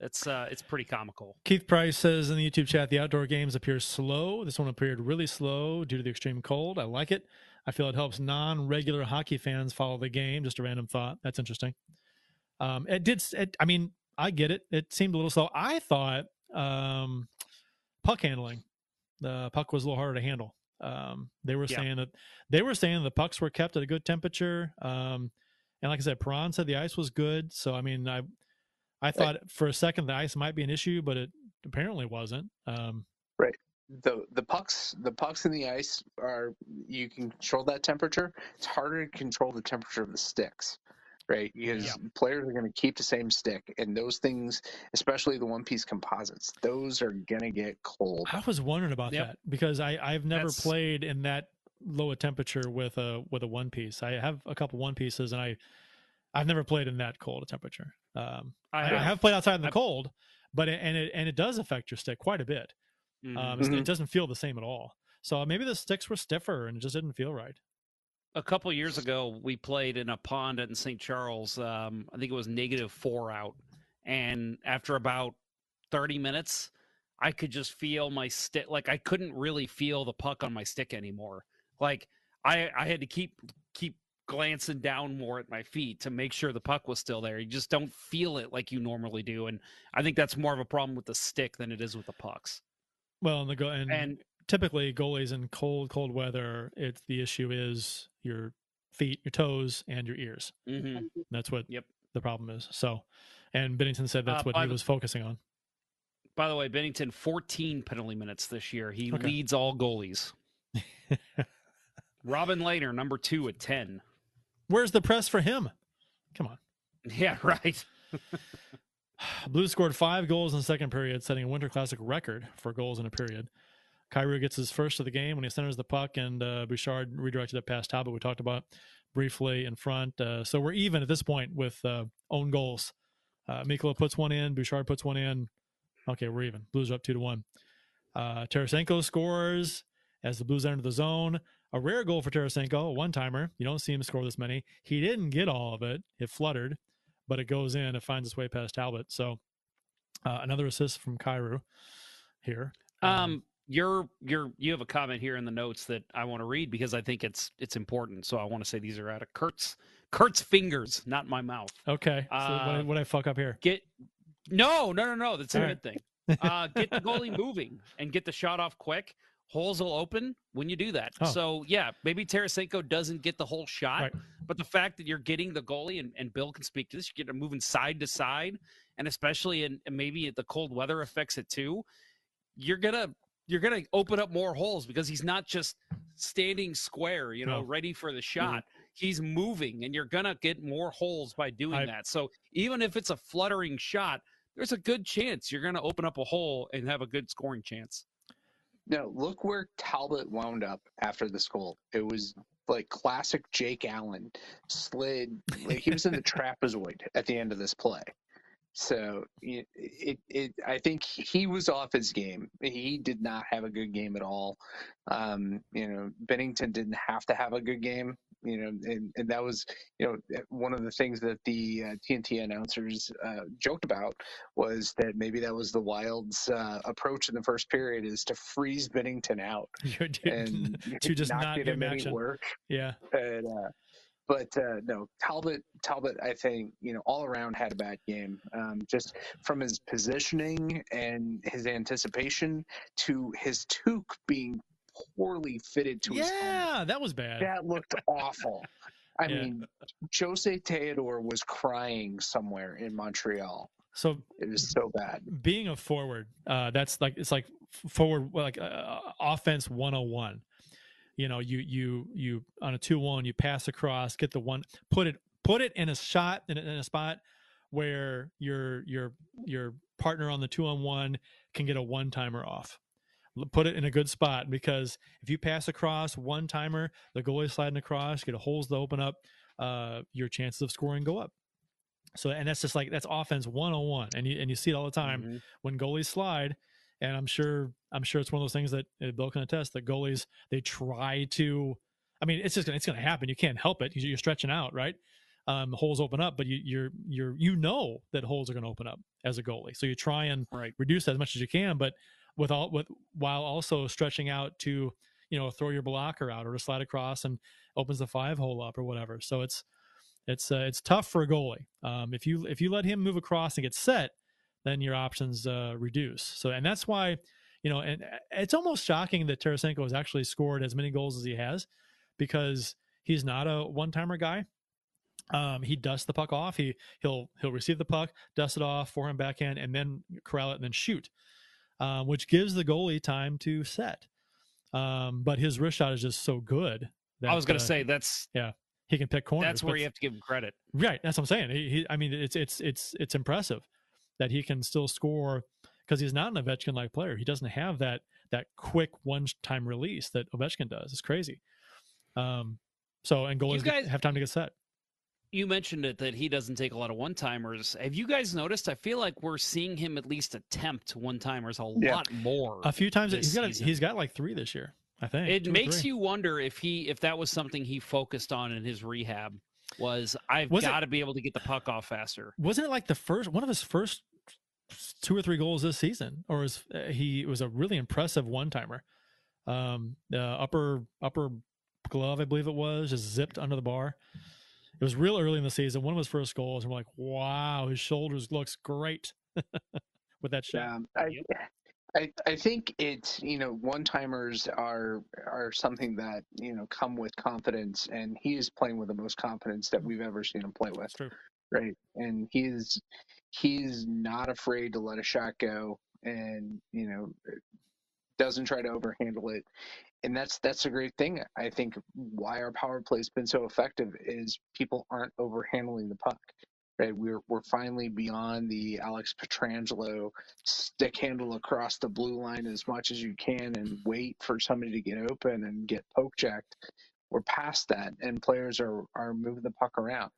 it's uh it's pretty comical. Keith Price says in the YouTube chat, the outdoor games appear slow. This one appeared really slow due to the extreme cold. I like it. I feel it helps non-regular hockey fans follow the game. Just a random thought. That's interesting. Um, it did. It, I mean, I get it. It seemed a little slow. I thought um, puck handling. The puck was a little harder to handle. Um, they were Yeah. saying that they were saying the pucks were kept at a good temperature. Um, and like I said, Perron said the ice was good. So I mean, I I thought for a second the ice might be an issue, but it apparently wasn't. Um, Right. The the pucks the pucks in the ice are you can control that temperature. It's harder to control the temperature of the sticks. Right, because players are going to keep the same stick, and those things, especially the one-piece composites, those are going to get cold. I was wondering about Yep. that because I I've never That's- played in that low a temperature with a with a one piece. I have a couple one pieces, and I I've never played in that cold a temperature. Um, I, I have played outside in the I've- cold, but it, and it and it does affect your stick quite a bit. Mhm. Um, it's-. It doesn't feel the same at all. So maybe the sticks were stiffer and it just didn't feel right. A couple years ago we played in a pond in st charles um, i think it was negative four out and after about 30 minutes I could just feel my stick. Like I couldn't really feel the puck on my stick anymore. Like I I had to keep keep glancing down more at my feet to make sure the puck was still there. You just don't feel it like you normally do, and I think that's more of a problem with the stick than it is with the pucks. Well, and the go and, And typically goalies in cold cold weather, it's the issue is your feet, your toes, and your ears. Mhm. That's what Yep. the problem is. So, and Binnington said that's Uh, what he the- was focusing on. by the way, Binnington 14 penalty minutes this year. He Okay. leads all goalies. Robin Lehner, number two at 10. Where's the press for him? Come on. Yeah, right. Blues scored five goals in the second period, setting a Winter Classic record for goals in a period. Kyrou gets his first of the game when he centers the puck, and uh, Bouchard redirected it past Talbot. We talked about briefly in front. Uh, so we're even at this point with uh, own goals. Uh, puts one in, Bouchard puts one in. Okay, we're even. Blues are up two to one. Uh, Tarasenko scores as the Blues enter the zone. A rare goal for Tarasenko, a one timer. You don't see him score this many. He didn't get all of it. It fluttered, but it goes in. It finds its way past Talbot. So uh, another assist from Kyrou here. Um, you're you're you have a comment here in the notes that I want to read because I think it's it's important. So I want to say these are out of Kurt's Kurt's fingers, not my mouth. Okay. So what, Uh, what I fuck up here? Get no, no, no, no. That's a All good right. thing. Uh, get the goalie moving and get the shot off quick. Holes will open when you do that. Oh. So yeah, maybe Tarasenko doesn't get the whole shot, Right. but the fact that you're getting the goalie and, and Bill can speak to this, you're getting moving side to side, and especially in and maybe the cold weather affects it too. You're gonna you're gonna open up more holes because he's not just standing square, you know, No. ready for the mm-hmm. shot. He's moving, and you're gonna get more holes by doing I- that. So even if it's a fluttering shot, there's a good chance you're gonna open up a hole and have a good scoring chance. Now, look where Talbot wound up after this goal. It was like classic Jake Allen slid. Like he was in the trapezoid at the end of this play. So it, it, it, I think he was off his game. He did not have a good game at all. Um, you know, Binnington didn't have to have a good game. You know, and, and that was, you know, one of the things that the uh, TNT announcers uh, joked about was that maybe that was the Wild's uh, approach in the first period is to freeze Binnington out and to just not get give him any action. work. Yeah. And, uh, but uh, no, Talbot. Talbot, I think you know all around had a bad game. Um, just from his positioning and his anticipation to his toque being poorly fitted to his helmet. Yeah, that was bad. That looked awful. I Yeah. mean, Jose Theodore was crying somewhere in Montreal. So It was so bad. being a forward, uh, that's like it's like forward like uh, offense 101. You know, you you you on a 2-1, you pass across, get the one put it put it in a shot in a, in a spot where your your your partner on the 2 on 1 can get a one timer off. Put it in a good spot because if you pass across one timer, the goalie sliding across, get a holes to open up, uh, your chances of scoring go up. So and that's just like that's offense 101 and you and you see it all the time Mm-hmm. when goalies slide and I'm sure I'm sure it's one of those things that uh, Bill can attest that goalies they try to I mean it's just gonna, it's going to happen. You can't help it. You're you're stretching out right? Um holes open up but you you're you're you know that holes are going to open up as a goalie. So you try and Right. reduce that as much as you can but with all with while also stretching out to you know throw your blocker out or to slide across and opens the five hole up or whatever. So it's it's uh, it's tough for a goalie. Um, if you if you let him move across and get set, then your options uh, reduce. So and that's why you know, and uh, it's almost shocking that Tarasenko has actually scored as many goals as he has, because he's not a one timer guy. Um, he dusts the puck off. He he'll he'll receive the puck, dust it off, forehand backhand, and then corral it and then shoot, um, which gives the goalie time to set. Um, but his wrist shot is just so good. That, I was going uh, to say that's yeah, he can pick corners. that's where you have to give him credit. Right, that's what I'm saying. He, he I mean, it's it's it's it's impressive that he can still score because he's not an Ovechkin like player. He doesn't have that that quick one time release that Ovechkin does. It's crazy. Um, so and goalies guys- have time to get set. You mentioned it that he doesn't take a lot of one timers. Have you guys noticed? I feel like we're seeing him at least attempt one timers a Yeah. lot more. A few times he's got a, season. he's got like three this year. I think it makes three. you wonder if he if that was something he focused on in his rehab was I've Was it- got to be able to get the puck off faster. wasn't it like the first one of his first two or three goals this season, or is uh, he was a really impressive one timer. Um, the upper upper glove, I believe it was, just zipped under the bar. It was real early in the season. One of his first goals, and we're like, "Wow, his shoulders looks great with that shot." Yeah, I, I, I think it's you know one timers are are something that you know come with confidence, and he is playing with the most confidence that we've ever seen him play with. Right, and he's he's not afraid to let a shot go, and you know doesn't try to overhandle it, and that's that's a great thing. I think why our power play's been so effective is people aren't overhandling the puck right? We're we're finally beyond the Alex Pietrangelo stick handle across the blue line as much as you can and wait for somebody to get open and get poke checked. We're past that, and players are are moving the puck around.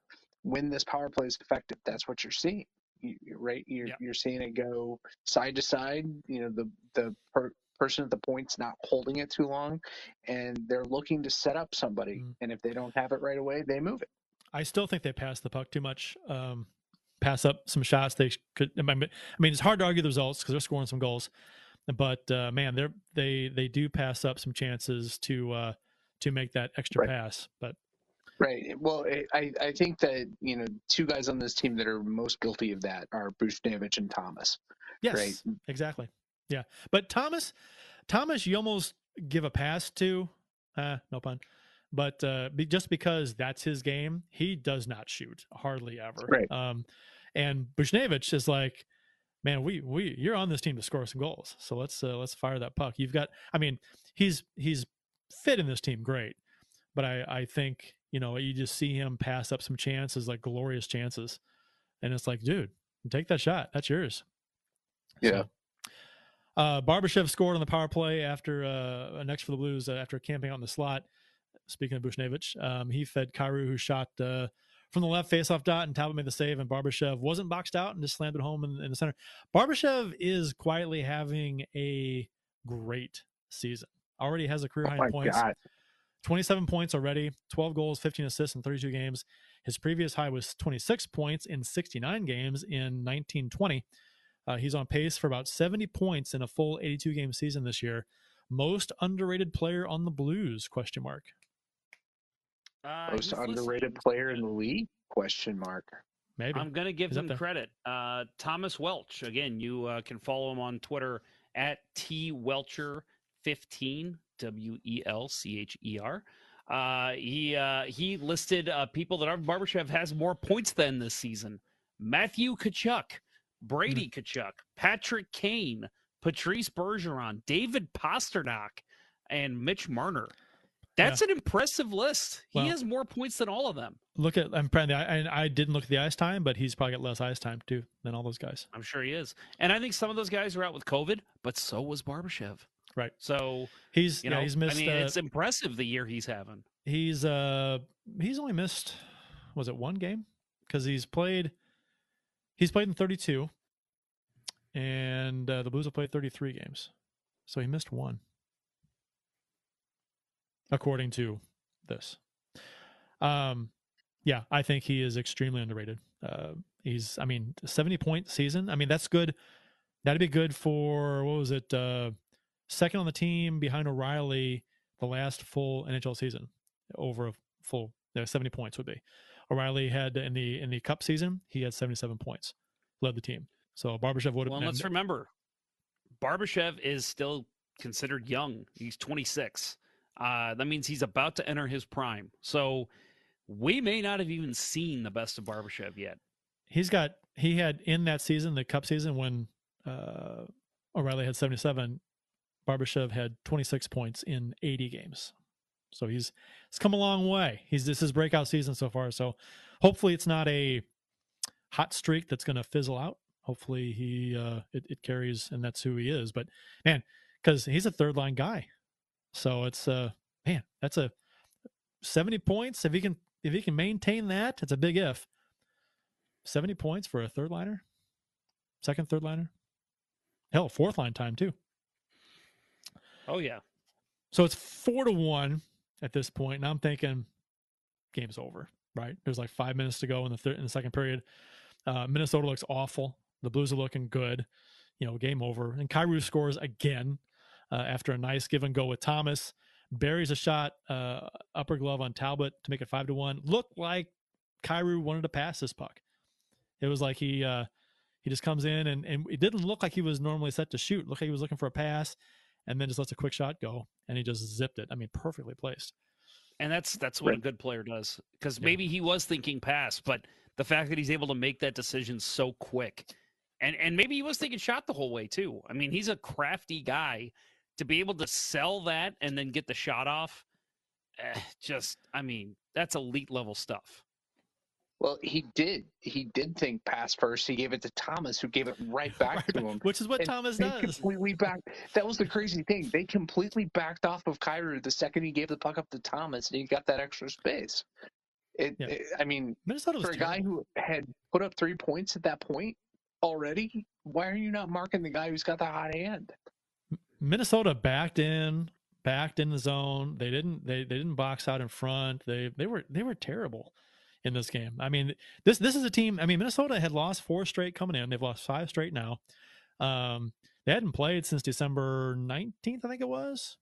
When this power play is effective, that's what you're seeing, you, right? You're you're seeing it go side to side. You know, the the per, person at the point's not holding it too long, and they're looking to set up somebody. Mm. And if they don't have it right away, they move it. I still think they pass the puck too much. Um, pass up some shots they could. I mean, it's hard to argue the results because they're scoring some goals, but uh, man, they're they they do pass up some chances to uh, to make that extra Right. pass. But Right. Well, I, I think that, you know, two guys on this team that are most guilty of that are Buchnevich and Thomas. yes, Right. exactly. Yeah, but Thomas, Thomas, you almost give a pass to. Uh, no pun. But uh, be, just because that's his game, he does not shoot hardly ever. Right. Um, and Buchnevich is like, man, we we you're on this team to score some goals, so let's uh, let's fire that puck. You've got, I mean, he's he's fit in this team, great, but I I think you know you just see him pass up some chances, like glorious chances, and it's like, dude, take that shot, that's yours. Yeah. Uh, Barbashev scored on the power play after uh, next for the Blues uh, after camping out in the slot. Speaking of Buchnevich, um, he fed Kyrou, who shot uh, from the left faceoff dot, and Talbot made the save, and Barbashev wasn't boxed out and just slammed it home in, in the center. Barbashev is quietly having a great season. Already has a career Oh high in points. God. 27 points already, 12 goals, 15 assists in 32 games. His previous high was 26 points in 69 games in 1920. Uh, he's on pace for about 70 points in a full 82 game season this year. Most underrated player on the Blues? Question mark. Uh, Most he's listed- underrated player in the league? Question mark. Maybe. I'm going to give He's him credit. Uh, Thomas Welch. Again, you uh, can follow him on Twitter at T Welcher15, W E L C H E R. Uh, he uh, he listed uh, people that our Barbashev has more points than this season. Matthew Tkachuk, Brady Tkachuk, Patrick Kane, Patrice Bergeron, David Pastrnak, and Mitch Marner. That's an impressive list. He Well- has more points than all of them. Look at I'm proud. And I didn't look at the ice time, but he's probably got less ice time too than all those guys. I'm sure he is. And I think some of those guys are out with COVID, but so was Barbashev. Right. So He's you yeah, know, he's missed. I mean, uh, it's impressive the year he's having. he's uh he's only missed was it one game because he's played he's played in 32 and uh, the blues have played 33 games so he missed one according to this. Um yeah i think he is extremely underrated. Uh he's i mean 70 point season. I mean that's good. That'd be good for what was it uh second on the team behind o'reilly the last full nhl season over a full no, 70 points would be. O'reilly had in the in the cup season he had 77 points led the team. So barbashev would have Well, been let's remember, Barbashev is still considered young. He's 26. Uh, that means he's about to enter his prime. So we may not have even seen the best of Barbashev yet. he's got he had in that season the cup season when uh o'reilly had 77 barbashev had 26 points in 80 games. So he's it's come a long way. He's this is breakout season so far. So hopefully it's not a hot streak that's going to fizzle out. Hopefully he uh it, it carries and that's who he is. But man because he's a third line guy so it's uh man that's a 70 points if he can if he can maintain that it's a big if 70 points for a third liner, second third liner, hell, fourth line time too. Oh yeah. So it's four to one at this point, and I'm thinking game's over. Right? There's like five minutes to go in the third in the second period. Uh, Minnesota looks awful. the Blues are looking good. You know, game over. And Kyrou scores again uh, after a nice give and go with Thomas. Buries a shot, uh, upper glove on Talbot to make it five to one. Looked like Kyrou wanted to pass this puck. It was like he uh, he just comes in and, and it didn't look like he was normally set to shoot. It looked like he was looking for a pass and then just lets a quick shot go and he just zipped it. I mean, perfectly placed. And that's that's what a good player does. Because maybe he was thinking pass, but the fact that he's able to make that decision so quick, and and maybe he was thinking shot the whole way too. I mean, he's a crafty guy to be able to sell that and then get the shot off. Eh, just, I mean, that's elite level stuff. Well, he did. He did think pass first. He gave it to Thomas, who gave it right back to him. Which is what And Thomas does. Completely back. That was the crazy thing. They completely backed off of Kyrou the second he gave the puck up to Thomas, and he got that extra space. It. Yeah. it- I mean, Minnesota was for a guy who had put up three points at that point already, why are you not marking the guy who's got the hot hand? Minnesota backed in, backed in the zone. They didn't they, they didn't box out in front. They they were they were terrible in this game. I mean, this this is a team. I mean, Minnesota had lost four straight coming in. They've lost five straight now. Um, they hadn't played since December nineteenth, I think it was.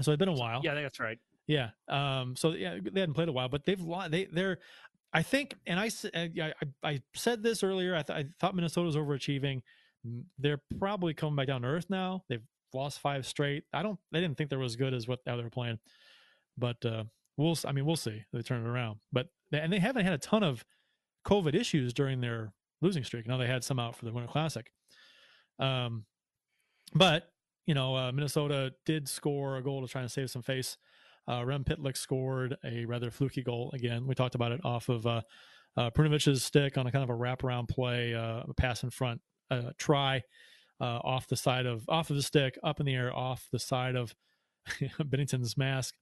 So it's been a while. Yeah, I think that's right. Yeah. Um. So yeah, they hadn't played a while, but they've lost. they they're. I think, and I, yeah, I, I said this earlier. I, th- I thought Minnesota was overachieving. They're probably coming back down to earth now. They've lost five straight. I don't. They didn't think they were as good as what how they were playing, but uh, we'll. I mean, we'll see. They turn it around, but they, and they haven't had a ton of COVID issues during their losing streak. Now they had some out for the Winter Classic. Um, but you know, uh, Minnesota did score a goal to try and save some face. Uh, Rem Pitlick scored a rather fluky goal again. We talked about it off of uh, uh, stick on a kind of a wraparound play, uh, a pass in front, uh, try uh, off the side of off of the stick, up in the air, off the side of Binnington's mask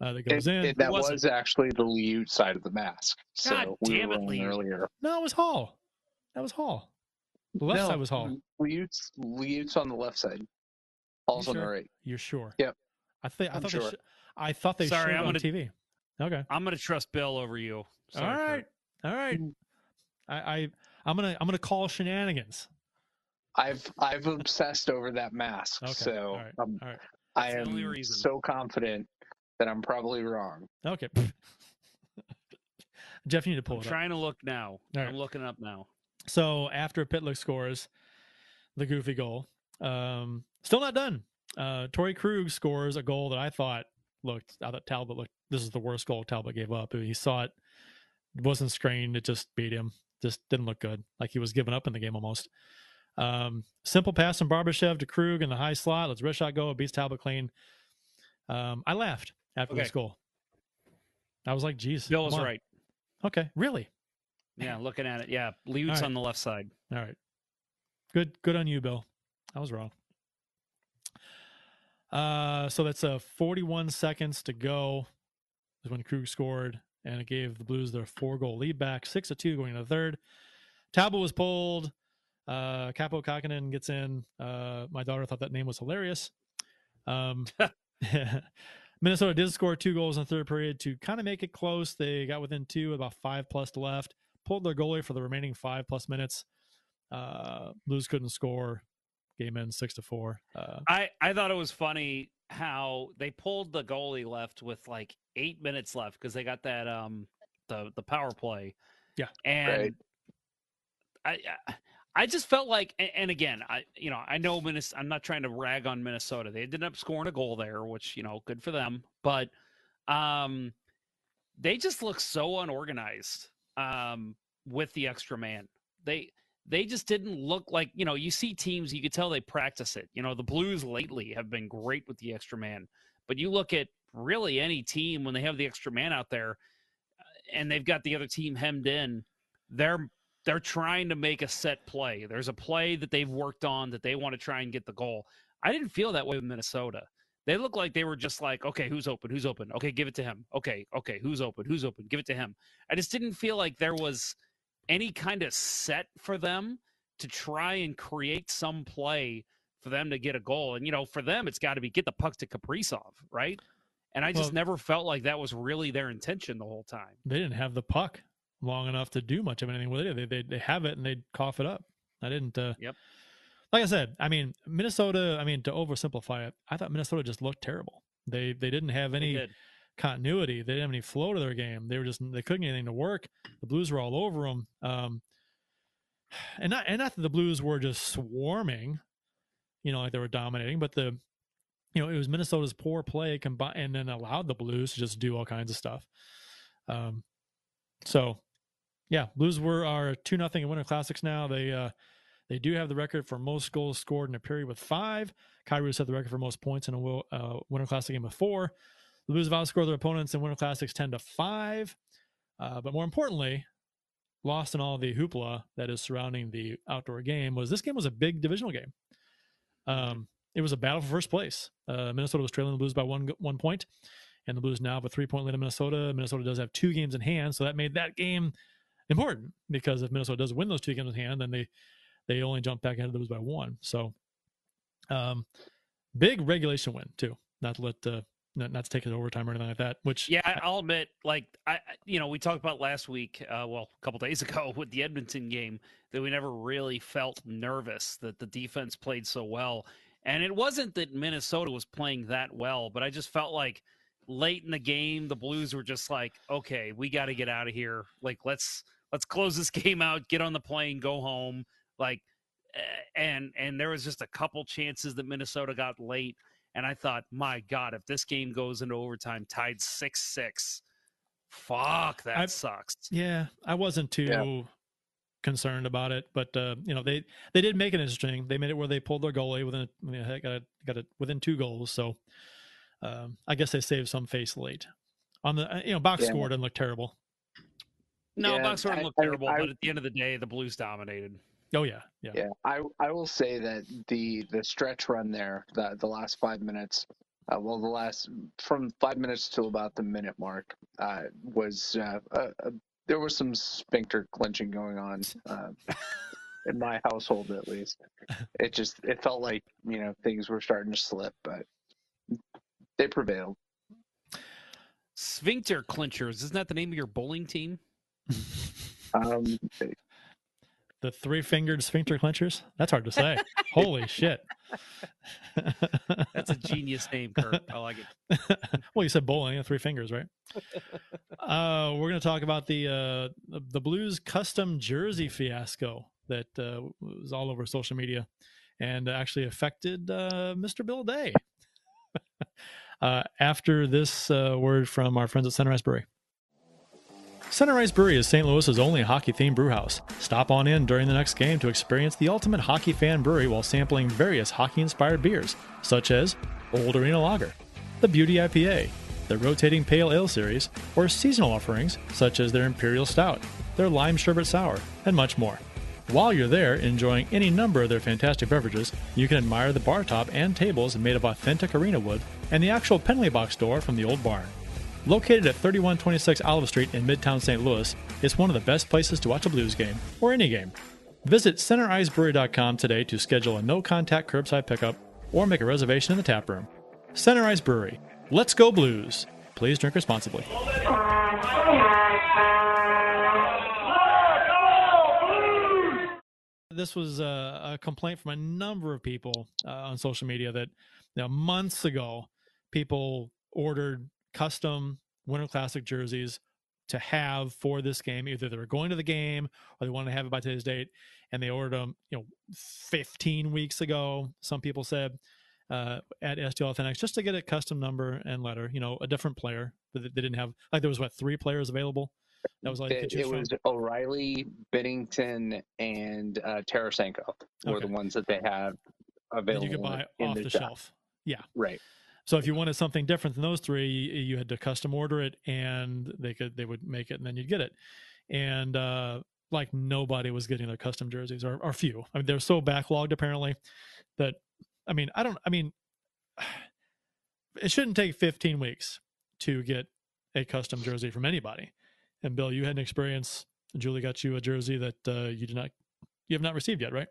uh, that goes It- in. it- that was actually the Liut side of the mask. So God we damn were it, wrong earlier. no, it was Hall. That was Hall. The left No, side was Hall. Liut's, Liut's on the left side. Hall's on the right. You're sure? Yep. I think I thought sure. they sh- I thought they Sorry, I'm on gonna- TV. Okay. I'm going to trust Bill over you. Sorry, all Kurt. right. All right. Mm. I, I I'm gonna I'm gonna call shenanigans. I've I've obsessed over that mask. Okay. So all right. um, all right. I That's the only am so confident that I'm probably wrong. Okay. Jeff, you need to pull I'm it up. trying to look now. All right. I'm looking up now. So after Pitlick scores the goofy goal, um, still not done. Uh, Torey Krug scores a goal that I thought looked. I thought Talbot looked. This is the worst goal Talbot gave up. He saw it. It wasn't screened. It just beat him. Just didn't look good. Like he was giving up in the game almost. Um, simple pass from Barbashev to Krug in the high slot. Let's wrist shot go. It beats Talbot clean. Um, I laughed after Okay. this goal. I was like, "Geez, Bill was right. Okay, really? Yeah, looking at it. Yeah, All right. on the left side. All right. Good good on you, Bill. I was wrong. Uh so that's uh 41 seconds to go is when Krug scored and it gave the Blues their four goal lead back, six to two going into the third. Talbot was pulled. Uh Kaapo Kähkönen gets in. Uh my daughter thought that name was hilarious. Um Minnesota did score two goals in the third period to kind of make it close. They got within two about five plus left. Pulled their goalie for the remaining five plus minutes. Uh, Blues couldn't score. Game ends six to four. Uh, I I thought it was funny how they pulled the goalie left with like eight minutes left because they got that um the the power play. Yeah. and I I- I just felt like, and again, I you know I know Minnesota. I'm not trying to rag on Minnesota. They ended up scoring a goal there, which you know good for them. But um, they just look so unorganized um with the extra man. They they just didn't look like you know you see teams you could tell they practice it you know the blues lately have been great with the extra man but you look at really any team when they have the extra man out there uh, and they've got the other team hemmed in they're they're trying to make a set play. There's a play that they've worked on that they want to try and get the goal. I didn't feel that way with minnesota. They look like they were just like okay who's open? Who's open? Okay give it to him. Okay okay who's open? Who's open? Give it to him. I just didn't feel like there was any kind of set for them to try and create some play for them to get a goal. And you know, for them, it's got to be get the puck to Kaprizov, right? And I just Well- never felt like that was really their intention the whole time. they didn't have the puck long enough to do much of anything with it. They they they have it and they cough it up. I didn't. Uh, Yep. Like I said, I mean Minnesota. I mean to oversimplify it, I thought Minnesota just looked terrible. They they didn't have They any did. continuity. They didn't have any flow to their game. They were just they couldn't get anything to work. The Blues were all over them. Um, and not and not that the Blues were just swarming, you know, like they were dominating, but the you know it was Minnesota's poor play combined and then allowed the Blues to just do all kinds of stuff. Um, so yeah, Blues were are two nothing in Winter Classics now. They uh they do have the record for most goals scored in a period with five. Kairos had the record for most points in a uh, Winter Classic game with four. The Blues have outscored their opponents in Winter Classics 10 to 5. Uh, but more importantly, lost in all the hoopla that is surrounding the outdoor game was this game was a big divisional game. Um, it was a battle for first place. Uh, Minnesota was trailing the Blues by one one point, and the Blues now have a three point lead in Minnesota. Minnesota does have two games in hand, so that made that game important because if Minnesota does win those two games in hand, then they they only jump back ahead of Blues by one. So, um, big regulation win too. Not to let uh, not, not to take it overtime or anything like that. Which Yeah, I'll admit, like I, I- you know, we talked about last week, uh, well, a couple days ago with the Edmonton game, that we never really felt nervous that the defense played so well, and it wasn't that Minnesota was playing that well, but I just felt like late in the game, the Blues were just like, okay, we got to get out of here. Like let's let's close this game out, get on the plane, go home. Like, eh, and and there was just a couple chances that Minnesota got late. And I thought, my God, if this game goes into overtime, tied six six, fuck, that I- sucks. Yeah, I wasn't too Yeah. concerned about it, but uh, you know they they did make it interesting. They made it where they pulled their goalie within you know, got it, got it within two goals. So um, I guess they saved some face late. On the uh, you know box Yeah. score didn't look terrible. No, Yeah, box score I- looked I- terrible, I- but at the end of the day, the Blues dominated. Oh yeah, yeah. Yeah, I I will say that the the stretch run there, the the last five minutes, uh, well, the last from five minutes to about the minute mark, uh, was uh, uh, uh, there was some sphincter clenching going on uh, in my household at least. It just it felt like you know things were starting to slip, but they prevailed. Sphincter clinchers, isn't that the name of your bowling team? Um, The three fingered sphincter clenchers. That's hard to say. Holy shit. That's a genius name, Kurt. I like it. well, you said bowling, three fingers, right? uh, we're going to talk about the, uh, the the Blues custom jersey fiasco that uh, was all over social media and actually affected uh, Mr. Bill Day. uh, after this uh, word from our friends at Center Ice Ice Brewery is St. Louis's only hockey-themed brew house. Stop on in during the next game to experience the ultimate hockey fan brewery while sampling various hockey-inspired beers, such as Old Arena Lager, the Beauty IPA, the Rotating Pale Ale series, or seasonal offerings such as their Imperial Stout, their Lime Sherbet Sour, and much more. While you're there enjoying any number of their fantastic beverages, you can admire the bar top and tables made of authentic arena wood and the actual penalty box door from the old barn. Located at 3126 Olive Street in Midtown St. Louis, it's one of the best places to watch a Blues game, or any game. Visit centericeBrewery.com today to schedule a no contact curbside pickup or make a reservation in the tap room. Center Ice Brewery. Let's go Blues. Please drink responsibly. This was a, a complaint from a number of people uh, on social media that you know, months ago, people ordered custom Winter Classic jerseys to have for this game. Either they were going to the game or they wanted to have it by today's date, and they ordered them, you know, 15 weeks ago. Some people said uh, at STL FNX just to get a custom number and letter. You know, a different player. But they didn't have like there was what three players available. That was like it, it was O'Reilly, Binnington, and uh, Tarasenko were Okay. the ones that they have available you could buy off the, the shelf. Yeah. Right. So if you wanted something different than those three, you, had to custom order it, and they could they would make it, and then you'd get it. And uh, like nobody was getting their custom jerseys, or, or few. I mean, they're so backlogged apparently that I mean, I don't. I mean, it shouldn't take 15 weeks to get a custom jersey from anybody. And Bill, you had an experience. Julie got you a jersey that uh, you did not, you have not received yet, right?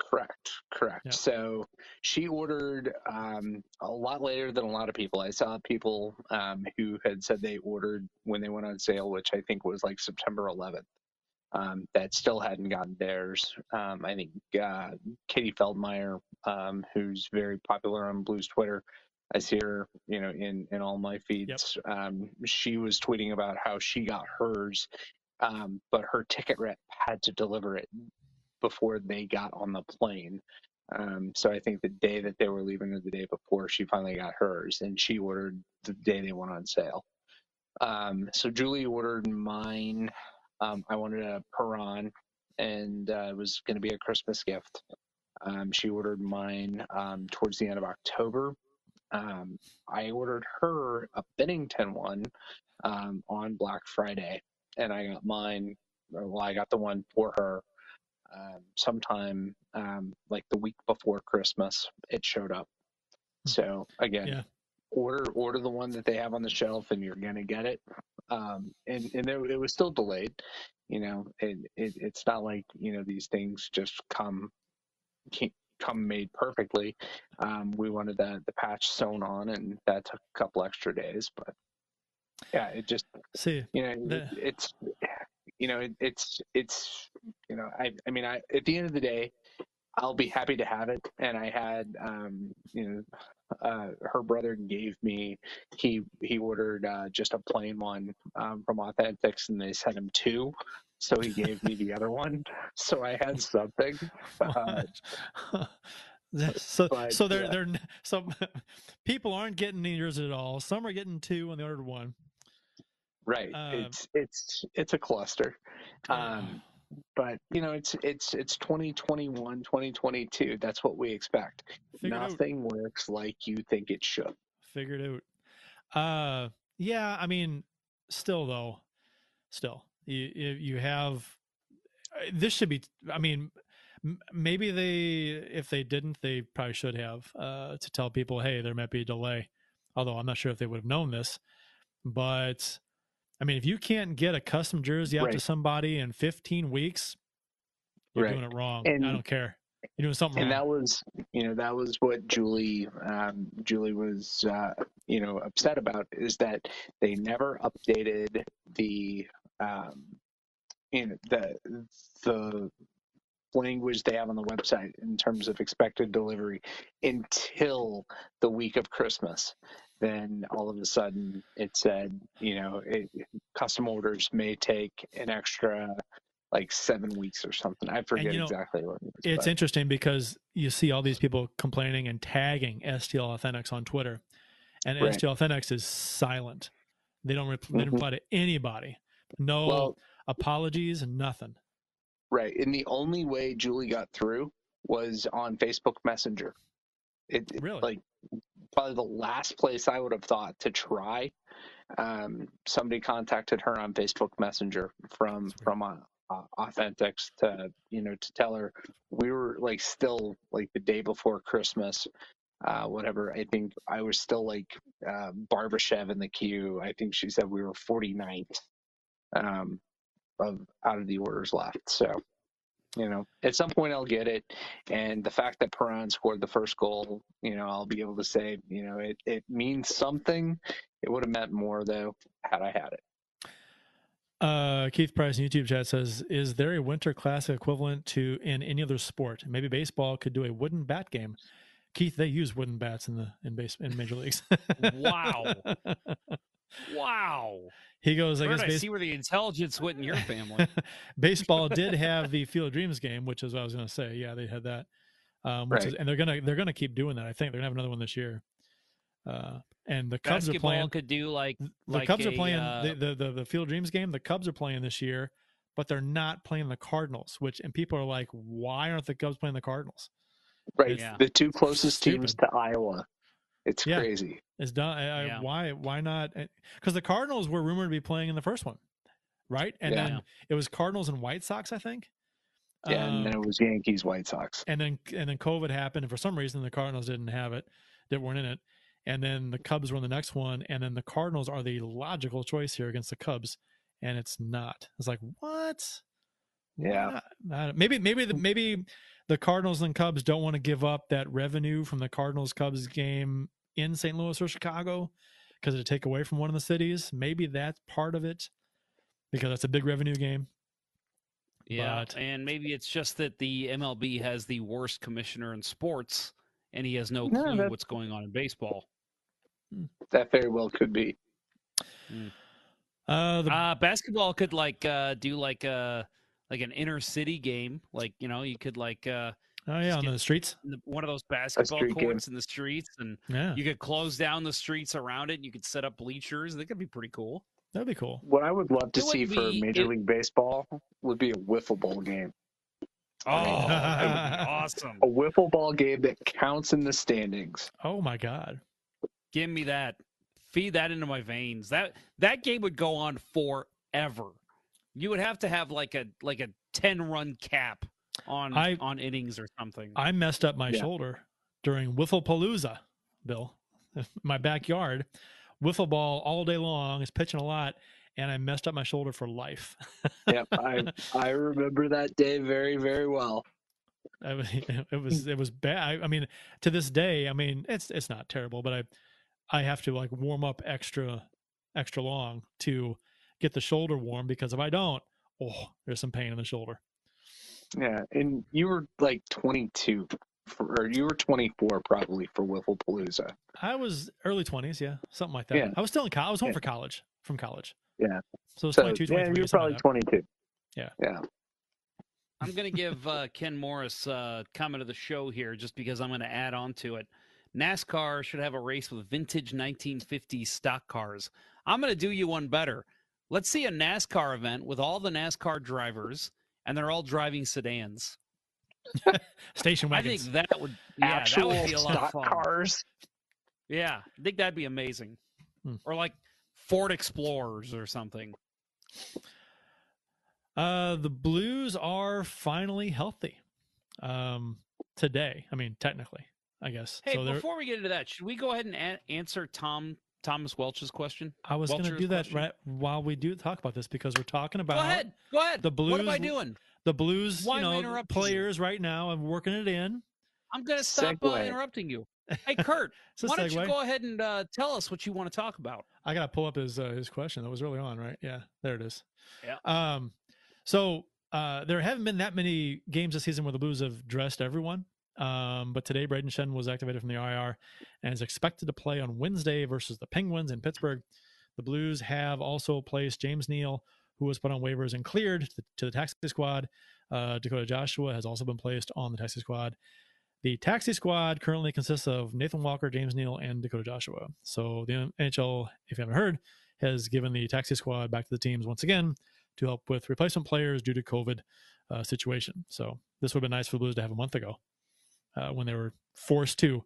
Correct, correct. Yeah. So she ordered um, a lot later than a lot of people. I saw people um, who had said they ordered when they went on sale, which I think was like September 11th. um, that still hadn't gotten theirs. Um, I think uh, Katie Feldmeyer, um, who's very popular on Blues Twitter, I see her, you know, in in all my feeds. Um, she was tweeting about how she got hers, um, but her ticket rep had to deliver it before they got on the plane. Um, so I think the day that they were leaving or the day before, she finally got hers, and she ordered the day they went on sale. Um, so Julie ordered mine. Um, I wanted a Perron, and uh, it was going to be a Christmas gift. Um, she ordered mine um, towards the end of October. Um, I ordered her a Binnington one on Black Friday, and I got mine. Well, I got the one for her um, sometime um, like the week before Christmas. It showed up. So again, Yeah. order order the one that they have on the shelf, and you're gonna get it. Um, and and it, it was still delayed. You know, it, it it's not like you know these things just come come made perfectly. Um, we wanted the the patch sewn on, and that took a couple extra days. But yeah, it just See, you know the- it, it's you know it, it's it's you know I I mean I at the end of the day I'll be happy to have it. And I had, um, you know, uh, her brother gave me, he he ordered uh, just a plain one um, from Authentics, and they sent him two. So he gave me the other one. So I had something. Uh, so but, so they're uh, they're some people aren't getting yours at all. Some are getting two and they ordered one. Right. Um, it's it's it's a cluster. Um, but you know it's it's it's 2021 2022 that's what we expect it out. nothing works like you think it should Figured out. Uh, yeah. I mean, still though, still you you, you have uh, this should be. I mean, maybe they if they didn't, they probably should have uh, to tell people, hey, there might be a delay. Although I'm not sure if they would have known this, but I mean, if you can't get a custom jersey out to somebody in 15 weeks, you're Right. doing it wrong. And- I don't care. You're doing something wrong. and wrong. that was you know that was what julie um, julie was uh, you know upset about is that they never updated the um, you know the the language they have on the website in terms of expected delivery until the week of christmas then all of a sudden it said you know it, custom orders may take an extra like seven weeks or something i forget know, exactly what it was, It's but- interesting because you see all these people complaining and tagging STL Authentics on Twitter, and Right. STL Authentics is silent. They don't, rep- they don't Mhm. reply to anybody. No Well- apologies, nothing. Right. And the only way Julie got through was on Facebook Messenger. It, it- Really? like probably the last place I would have thought to try. Um, somebody contacted her on Facebook Messenger from from uh, uh, Authentics to you know to tell her we were like still like the day before Christmas. Uh, whatever. I think I was still like uh, Barbashev in the queue. I think she said we were 49th um, of out of the orders left. So you know, at some point I'll get it. And the fact that Perron scored the first goal, you know, I'll be able to say, you know, it, it means something. It would have meant more though had I had it. Uh, Keith Price in YouTube chat says, "Is there a Winter Classic equivalent to in any other sport? Maybe baseball could do a wooden bat game." Keith, they use wooden bats in the in base in major leagues. Wow. Wow. He goes, I Where guess did I base- see where the intelligence went in your family. baseball did have the Field of Dreams game, which is what I was going to say. Yeah, they had that, um, which Right. is, and they're gonna they're gonna keep doing that. I think they're gonna have another one this year. Uh, and the Cubs are playing. could do like The like Cubs are playing uh, the, the, the the Field of Dreams game. The Cubs are playing this year, but they're not playing the Cardinals. Which and people are like, why aren't the Cubs playing the Cardinals? Right. Yeah. The two closest teams to Iowa. It's Yeah. crazy. It's done. I, I- Yeah. Why? Why not? Because the Cardinals were rumored to be playing in the first one, right? And Yeah. then it was Cardinals and White Sox, I think. Yeah, Um, and then it was Yankees, White Sox. and then and then COVID happened, and for some reason the Cardinals didn't have it, that weren't in it, and then the Cubs were in the next one, and then the Cardinals are the logical choice here against the Cubs, and it's not. It's like what? Yeah. not? I- maybe maybe the maybe the Cardinals and Cubs don't want to give up that revenue from the Cardinals Cubs game in St. Louis or Chicago because it'd take away from one of the cities. Maybe that's part of it because that's a big revenue game. Yeah, But and maybe it's just that the MLB has the worst commissioner in sports, and he has no No, clue that- what's going on in baseball. That very well could be. uh, the, Uh, basketball could like uh, do like a like an inner city game, like you know, you could like uh, oh yeah, on the streets. the- one of those basketball street game. courts in the streets, and Yeah, you could close down the streets around it. and You could set up bleachers. That could be pretty cool. that'd be cool. What I would love to It would see for be- Major it- League Baseball would be a wiffle ball game. Oh, that would be awesome! A wiffle ball game that counts in the standings. Oh my god. Give me that. Feed that into my veins. That that game would go on forever. You would have to have like a like a ten run cap on I- on innings or something. I messed up my Yeah. shoulder during Wiffle Palooza, Bill. My backyard, wiffle ball all day long. Is pitching a lot, and I messed up my shoulder for life. Yep, I I remember that day very very well. I was, it was hmm. it was bad. I, I mean, to this day, I mean, it's it's not terrible, but I I have to like warm up extra extra long to get the shoulder warm because if I don't, oh, there's some pain in the shoulder. Yeah, and you were like 22, for, or you were 24 probably for Wiffle Palooza. I was early twenties, yeah, something like that. Yeah. I was still in college. I was home Yeah. for college from college, Yeah, so it was so 22, yeah, you're probably like 22. Yeah. yeah. I'm going to give uh, Ken Morris uh, comment of the show here just because I'm going to add on to it. NASCAR should have a race with vintage 1950s stock cars. I'm going to do you one better. Let's see a NASCAR event with all the NASCAR drivers, and they're all driving sedans. Station wagons. I think that would, yeah, Actual that would be a lot of stock fun. cars. Yeah, I think that'd be amazing. Hmm. Or like Ford Explorers or something. Uh, the Blues are finally healthy. Um, today. I mean, technically, I guess. Hey, so before we get into that, should we go ahead and a- answer Tom Thomas Welch's question? I was going to do that question? right while we do talk about this because we're talking about Go ahead. Go ahead. the What am I doing? the Blues, Why you am I know, interrupting you? players right now. I'm working it in. I'm going to stop uh, interrupting you. Hey, Kurt, why don't you go ahead and uh, tell us what you want to talk about? I got to pull up his uh, his question. That was early on, right? Yeah, there it is. Yeah. Um, so uh, there haven't been that many games this season where the Blues have dressed everyone. Um, but today, Brayden Schenn was activated from the IR and is expected to play on Wednesday versus the Penguins in Pittsburgh. The Blues have also placed James Neal, who was put on waivers and cleared to, to the taxi squad. Uh, Dakota Joshua has also been placed on the taxi squad. The taxi squad currently consists of Nathan Walker, James Neal, and Dakota Joshua. So the NHL, if you haven't heard, has given the taxi squad back to the teams once again to help with replacement players due to COVID uh, situation. So this would have been nice for the Blues to have a month ago uh, when they were forced to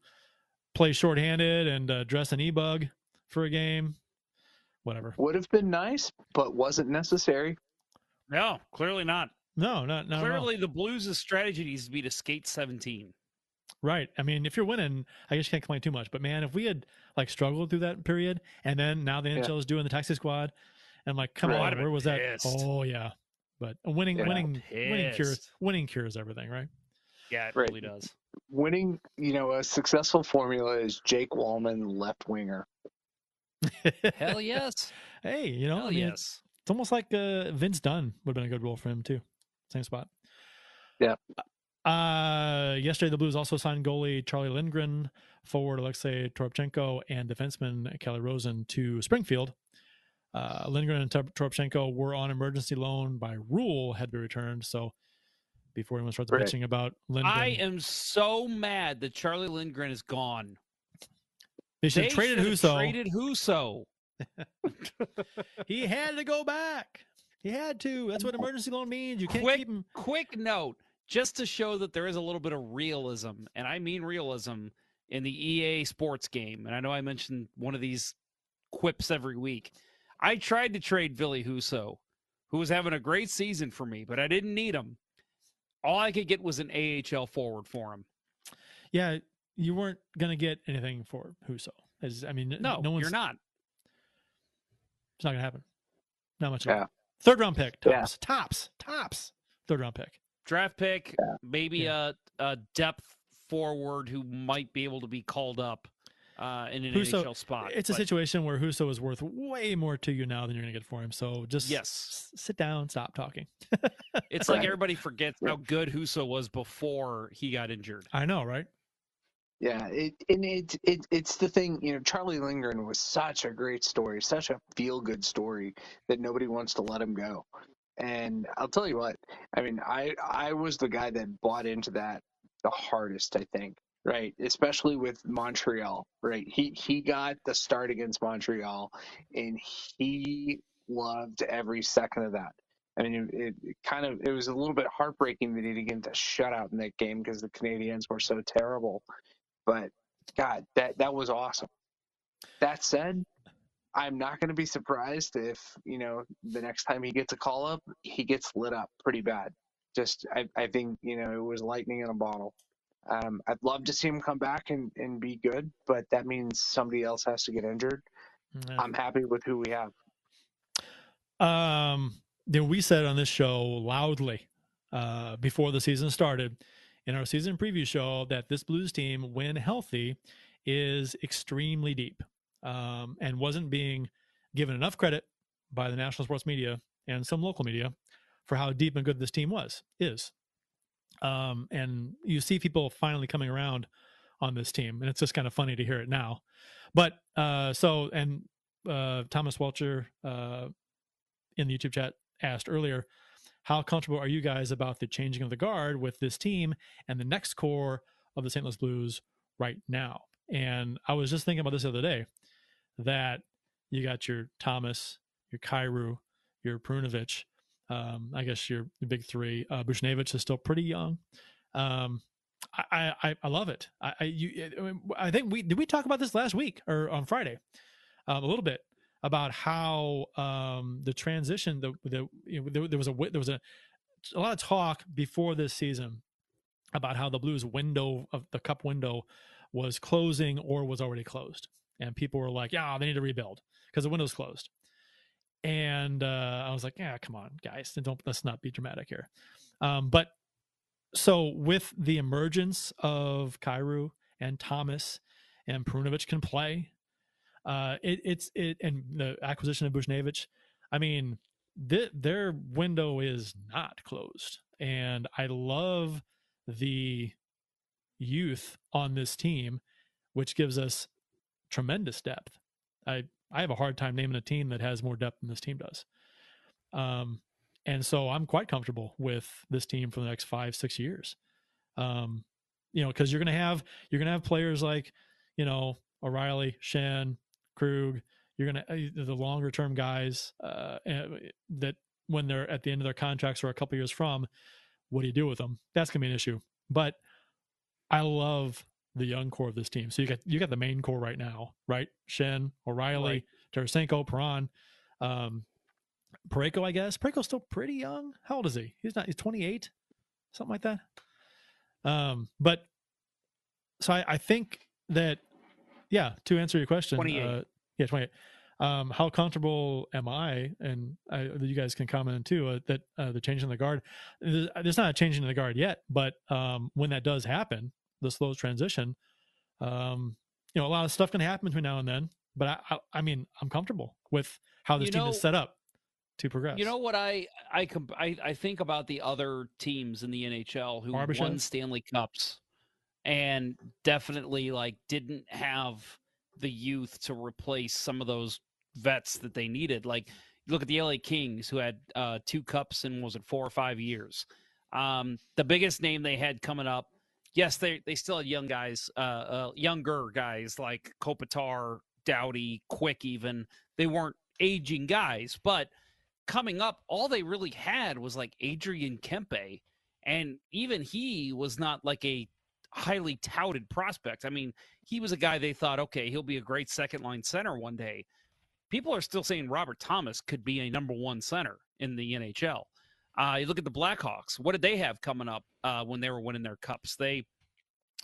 play shorthanded and uh, dress an e-bug for a game. Whatever. Would have been nice, but wasn't necessary. No, clearly not. No, not not at all. clearly, the Blues' strategy needs to be to skate 17. Right. I mean, if you're winning, I guess you can't complain too much. But man, if we had like struggled through that period, and then now the Yeah. NHL is doing the taxi squad, and like, come Right. on, where been was that? Oh yeah. But winning, Yeah. winning, winning cures, winning cures everything, right? Yeah, it Right. really does. Winning, you know, a successful formula is Jake Walman, left winger. Hell yes. hey, you know, Hell I mean, yes. it's almost like uh, Vince Dunn would have been a good role for him too. Same spot. Yeah. Uh, yesterday the Blues also signed goalie Charlie Lindgren, forward Alexei Toropchenko, and defenseman Calle Rosen to Springfield. Uh, Lindgren and Tor- Toropchenko were on emergency loan by rule, had to be returned. So before anyone starts Right. bitching about Lindgren, I am so mad that Charlie Lindgren is gone. they should They have traded should Husso. Traded Husso. he had to go back. He had to. That's what emergency loan means. You can't Quick, keep him. quick note, just to show that there is a little bit of realism, and I mean realism in the EA sports game. And I know I mentioned one of these quips every week. I tried to trade Billy Husso, who was having a great season for me, but I didn't need him. All I could get was an AHL forward for him. Yeah, you weren't gonna get anything for Husso. As I mean, No, no one's you're not. It's not gonna happen. Not much. Yeah. Third round pick. Yeah. Tops. Tops. Tops. Third round pick. Draft pick, maybe Yeah. a, a depth forward who might be able to be called up. Uh, in an Husso- NHL spot. It's a situation where Husso is worth way more to you now than you're going to get for him. So just Yes. s- sit down, stop talking. It's like Right. everybody forgets how good Husso was before he got injured. I know, right? Yeah, it and it, it it's the thing, you know, Charlie Lindgren was such a great story, such a feel good story that nobody wants to let him go. And I'll tell you what, I mean, I I was the guy that bought into that the hardest, I think, right? Especially with Montreal, right? He he got the start against Montreal and he loved every second of that. I mean, it, it kind of it was a little bit heartbreaking that he didn't get the shutout in that game because the Canadians were so terrible. But God, that that was awesome. That said, I'm not going to be surprised if you know the next time he gets a call up, he gets lit up pretty bad. Just I, I think you know it was lightning in a bottle. Um, I'd love to see him come back and, and be good, but that means somebody else has to get injured. Yeah. I'm happy with who we have. Um, then we said on this show loudly uh, before the season started in our season preview show that this Blues team, when healthy, is extremely deep um, and wasn't being given enough credit by the national sports media and some local media for how deep and good this team was is. Um, and you see people finally coming around on this team, and it's just kind of funny to hear it now. But uh, so and uh, Thomas Welcher uh, in the YouTube chat asked earlier, how comfortable are you guys about the changing of the guard with this team and the next core of the St. Louis Blues right now? And I was just thinking about this the other day that you got your Thomas, your Kyrou, your Perunovich, um, I guess your, big three. Uh, Buchnevich is still pretty young. Um, I, I, I love it. I, I, you, I think we did we talk about this last week or on Friday, um, a little bit about how um, the transition the the you know, there, there was a there was a a lot of talk before this season about how the Blues window of the cup window was closing or was already closed, and people were like, "Yeah, they need to rebuild because the window's closed." And uh, I was like, "Yeah, come on, guys, don't let's not be dramatic here." Um, but so with the emergence of Kyrou and Thomas and Perunovich can play, uh, it, it's it and the acquisition of Buchnevich. I mean, th- their window is not closed, and I love the youth on this team, which gives us tremendous depth. I I have a hard time naming a team that has more depth than this team does. Um, and so I'm quite comfortable with this team for the next five six years. Um, you know, because you're gonna have you're gonna have players like you know O'Reilly, Schenn, Krug. You're gonna uh, the longer term guys uh, eh, that when they're at the end of their contracts or a couple years from, what do you do with them? That's gonna be an issue. But I love the young core of this team. So you got you got the main core right now, right? Schenn, O'Reilly, Tarasenko, Perron, um, Parayko, I guess. Parayko's still pretty young. How old is he? He's not. He's 28, something like that. Um, but so I, I think that yeah. To answer your question, 28. Uh, yeah, 28. Um, how comfortable am I? And I, you guys can comment too uh, that uh, the change in the guard. There's, there's not a change in the guard yet, but um, when that does happen, the slow transition, um, you know, a lot of stuff can happen between now and then. But I, I, I mean, I'm comfortable with how this You team know- is set up to progress. You know what I I comp- I, I think about the other teams in the NHL who Barbashev? won Stanley Cups and definitely like didn't have the youth to replace some of those vets that they needed. Like look at the LA Kings who had uh, two cups in was it four or five years. Um, the biggest name they had coming up, yes, they they still had young guys, uh, uh, younger guys like Kopitar, Doughty, Quick. Even they weren't aging guys, but coming up, all they really had was like Adrian Kempe, and even he was not like a highly touted prospect. I mean, he was a guy they thought, okay, he'll be a great second line center one day. People are still saying Robert Thomas could be a number one center in the NHL. Uh, you look at the Blackhawks. What did they have coming up uh, when they were winning their cups? They,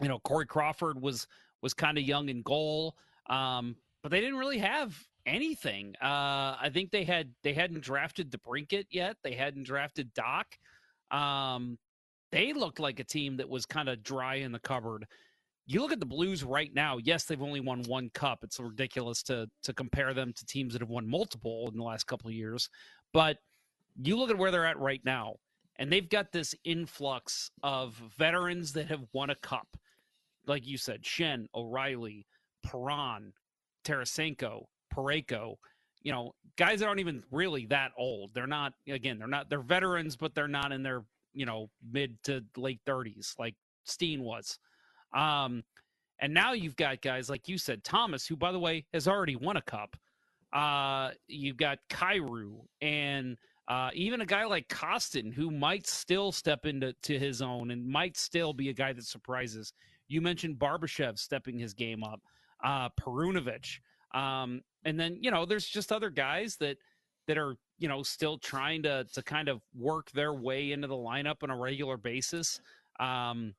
you know, Corey Crawford was was kind of young in goal, um, but they didn't really have anything. Uh, I think they had they hadn't drafted DeBrincat yet. They hadn't drafted Dach. Um, they looked like a team that was kind of dry in the cupboard. you look at the Blues right now. Yes, they've only won one cup. It's ridiculous to to compare them to teams that have won multiple in the last couple of years. But you look at where they're at right now, and they've got this influx of veterans that have won a cup, like you said, Schenn, O'Reilly, Perron, Tarasenko, Parayko. You know, guys that aren't even really that old. They're not. Again, they're not. They're veterans, but they're not in their you know mid to late thirties like Steen was. Um, and now you've got guys like you said, Thomas, who by the way has already won a cup. Uh, you've got Kyrou and uh, even a guy like Kostin, who might still step into to his own and might still be a guy that surprises. You mentioned Barbashev stepping his game up, uh, Perunovich, um, and then you know there's just other guys that that are you know still trying to to kind of work their way into the lineup on a regular basis. Um,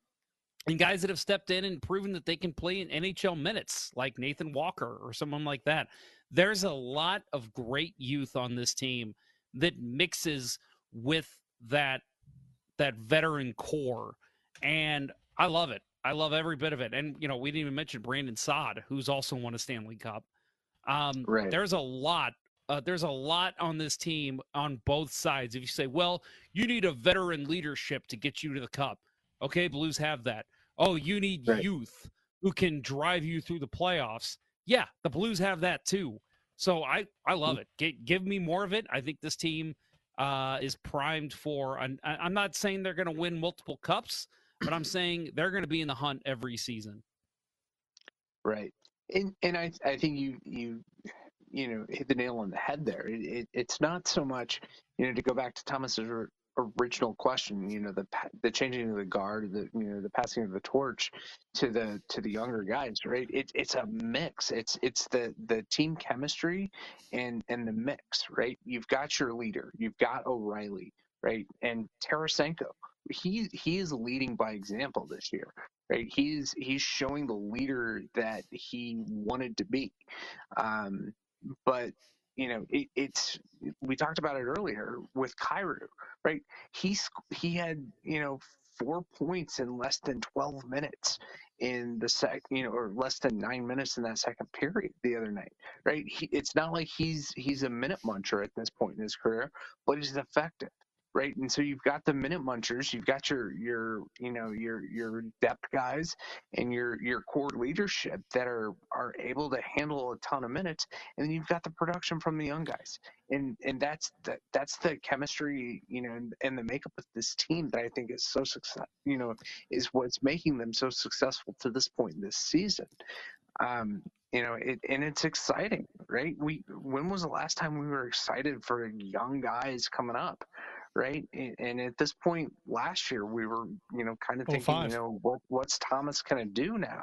and guys that have stepped in and proven that they can play in NHL minutes, like Nathan Walker or someone like that. There's a lot of great youth on this team that mixes with that that veteran core, and I love it. I love every bit of it. And you know, we didn't even mention Brandon Saad, who's also won a Stanley Cup. Um, right. There's a lot. Uh, there's a lot on this team on both sides. If you say, well, you need a veteran leadership to get you to the cup. Okay, Blues have that. Oh, you need right. youth who can drive you through the playoffs. Yeah, the Blues have that too. So I I love it. G- give me more of it. I think this team uh, is primed for. An, I'm not saying they're going to win multiple cups, but I'm saying they're going to be in the hunt every season. Right, and and I I think you you you know hit the nail on the head there. It, it, it's not so much you know to go back to Thomas's original question you know the the changing of the guard the you know the passing of the torch to the to the younger guys right? It, it's a mix. It's it's the the team chemistry and and the mix right? You've got your leader. You've got O'Reilly right? And Tarasenko he he is leading by example this year right? He's he's showing the leader that he wanted to be. Um but you know, it, it's we talked about it earlier with Kyrou, right? He's he had you know four points in less than 12 minutes in the sec, you know, or less than nine minutes in that second period the other night, right? He, it's not like he's he's a minute muncher at this point in his career, but he's effective right? And so you've got the minute munchers, you've got your your you know your your depth guys and your your core leadership that are are able to handle a ton of minutes, and then you've got the production from the young guys, and and that's the, that's the chemistry you know and, and the makeup of this team that I think is so success you know is what's making them so successful to this point in this season. Um, you know, it, and it's exciting, right? We when was the last time we were excited for young guys coming up? Right? And at this point last year, we were, you know, kind of oh, thinking, you know, what what's Thomas going to do now?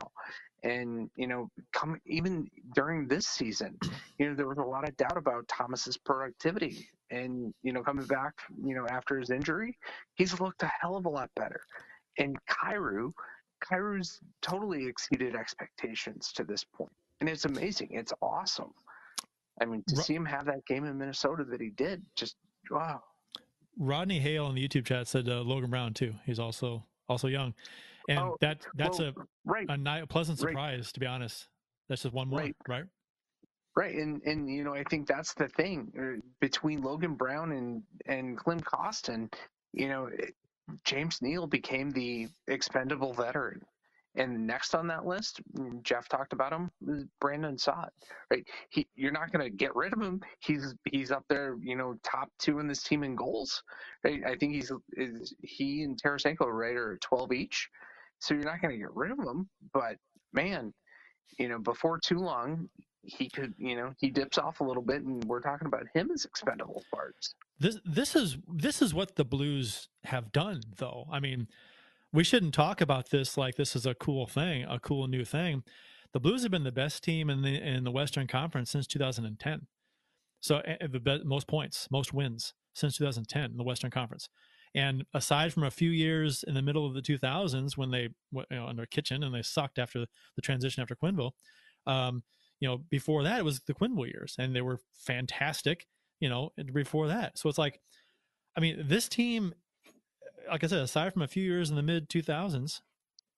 And you know, come even during this season, you know, there was a lot of doubt about Thomas's productivity. And you know, coming back, you know, after his injury, he's looked a hell of a lot better. And Kyrou, Kyrou's totally exceeded expectations to this point, and it's amazing. It's awesome. I mean, to see him have that game in Minnesota that he did, just wow, Rodney Hale in the YouTube chat said uh, Logan Brown too. He's also also young, and oh, that that's well, a right. a, a pleasant surprise right. to be honest. That's just one more, right? Right. Right, and and you know I think that's the thing uh, between Logan Brown and and Klim Kostin. You know, James Neal became the expendable veteran. And next on that list, mm, Jeff talked about him, Brandon Saad. Right, he, you're not going to get rid of him. He's he's up there, you know, top two in this team in goals. Right, I think he's is he and Tarasenko right are 12 each. So you're not going to get rid of him. But man, you know, before too long, he could, you know, he dips off a little bit, and we're talking about him as expendable parts. This this is this is what the Blues have done, though. I mean we shouldn't talk about this like this is a cool thing, a cool new thing. The Blues have been the best team in the in the Western Conference since 2010. So the best, most points, most wins since 2010 in the Western Conference. And aside from a few years in the middle of the 2000s when they you know under Kitchen and they sucked after the transition after Quenneville, um, you know before that it was the Quenneville years and they were fantastic. You know before that, so it's like, I mean, this team like I said, aside from a few years in the mid 2000s,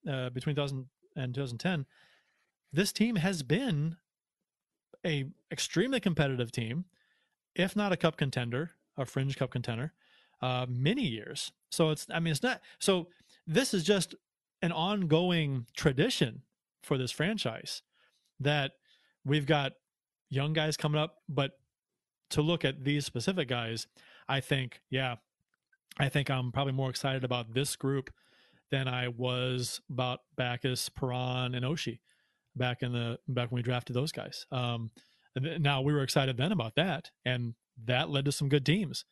uh, between 2000 and 2010, this team has been a extremely competitive team, if not a cup contender, a fringe cup contender, uh, many years. So it's, I mean, it's not, so this is just an ongoing tradition for this franchise that we've got young guys coming up, but to look at these specific guys, I think, yeah, I think I'm probably more excited about this group than I was about Backes, Perron, and Oshie back in the back when we drafted those guys. Um, now we were excited then about that, and that led to some good teams,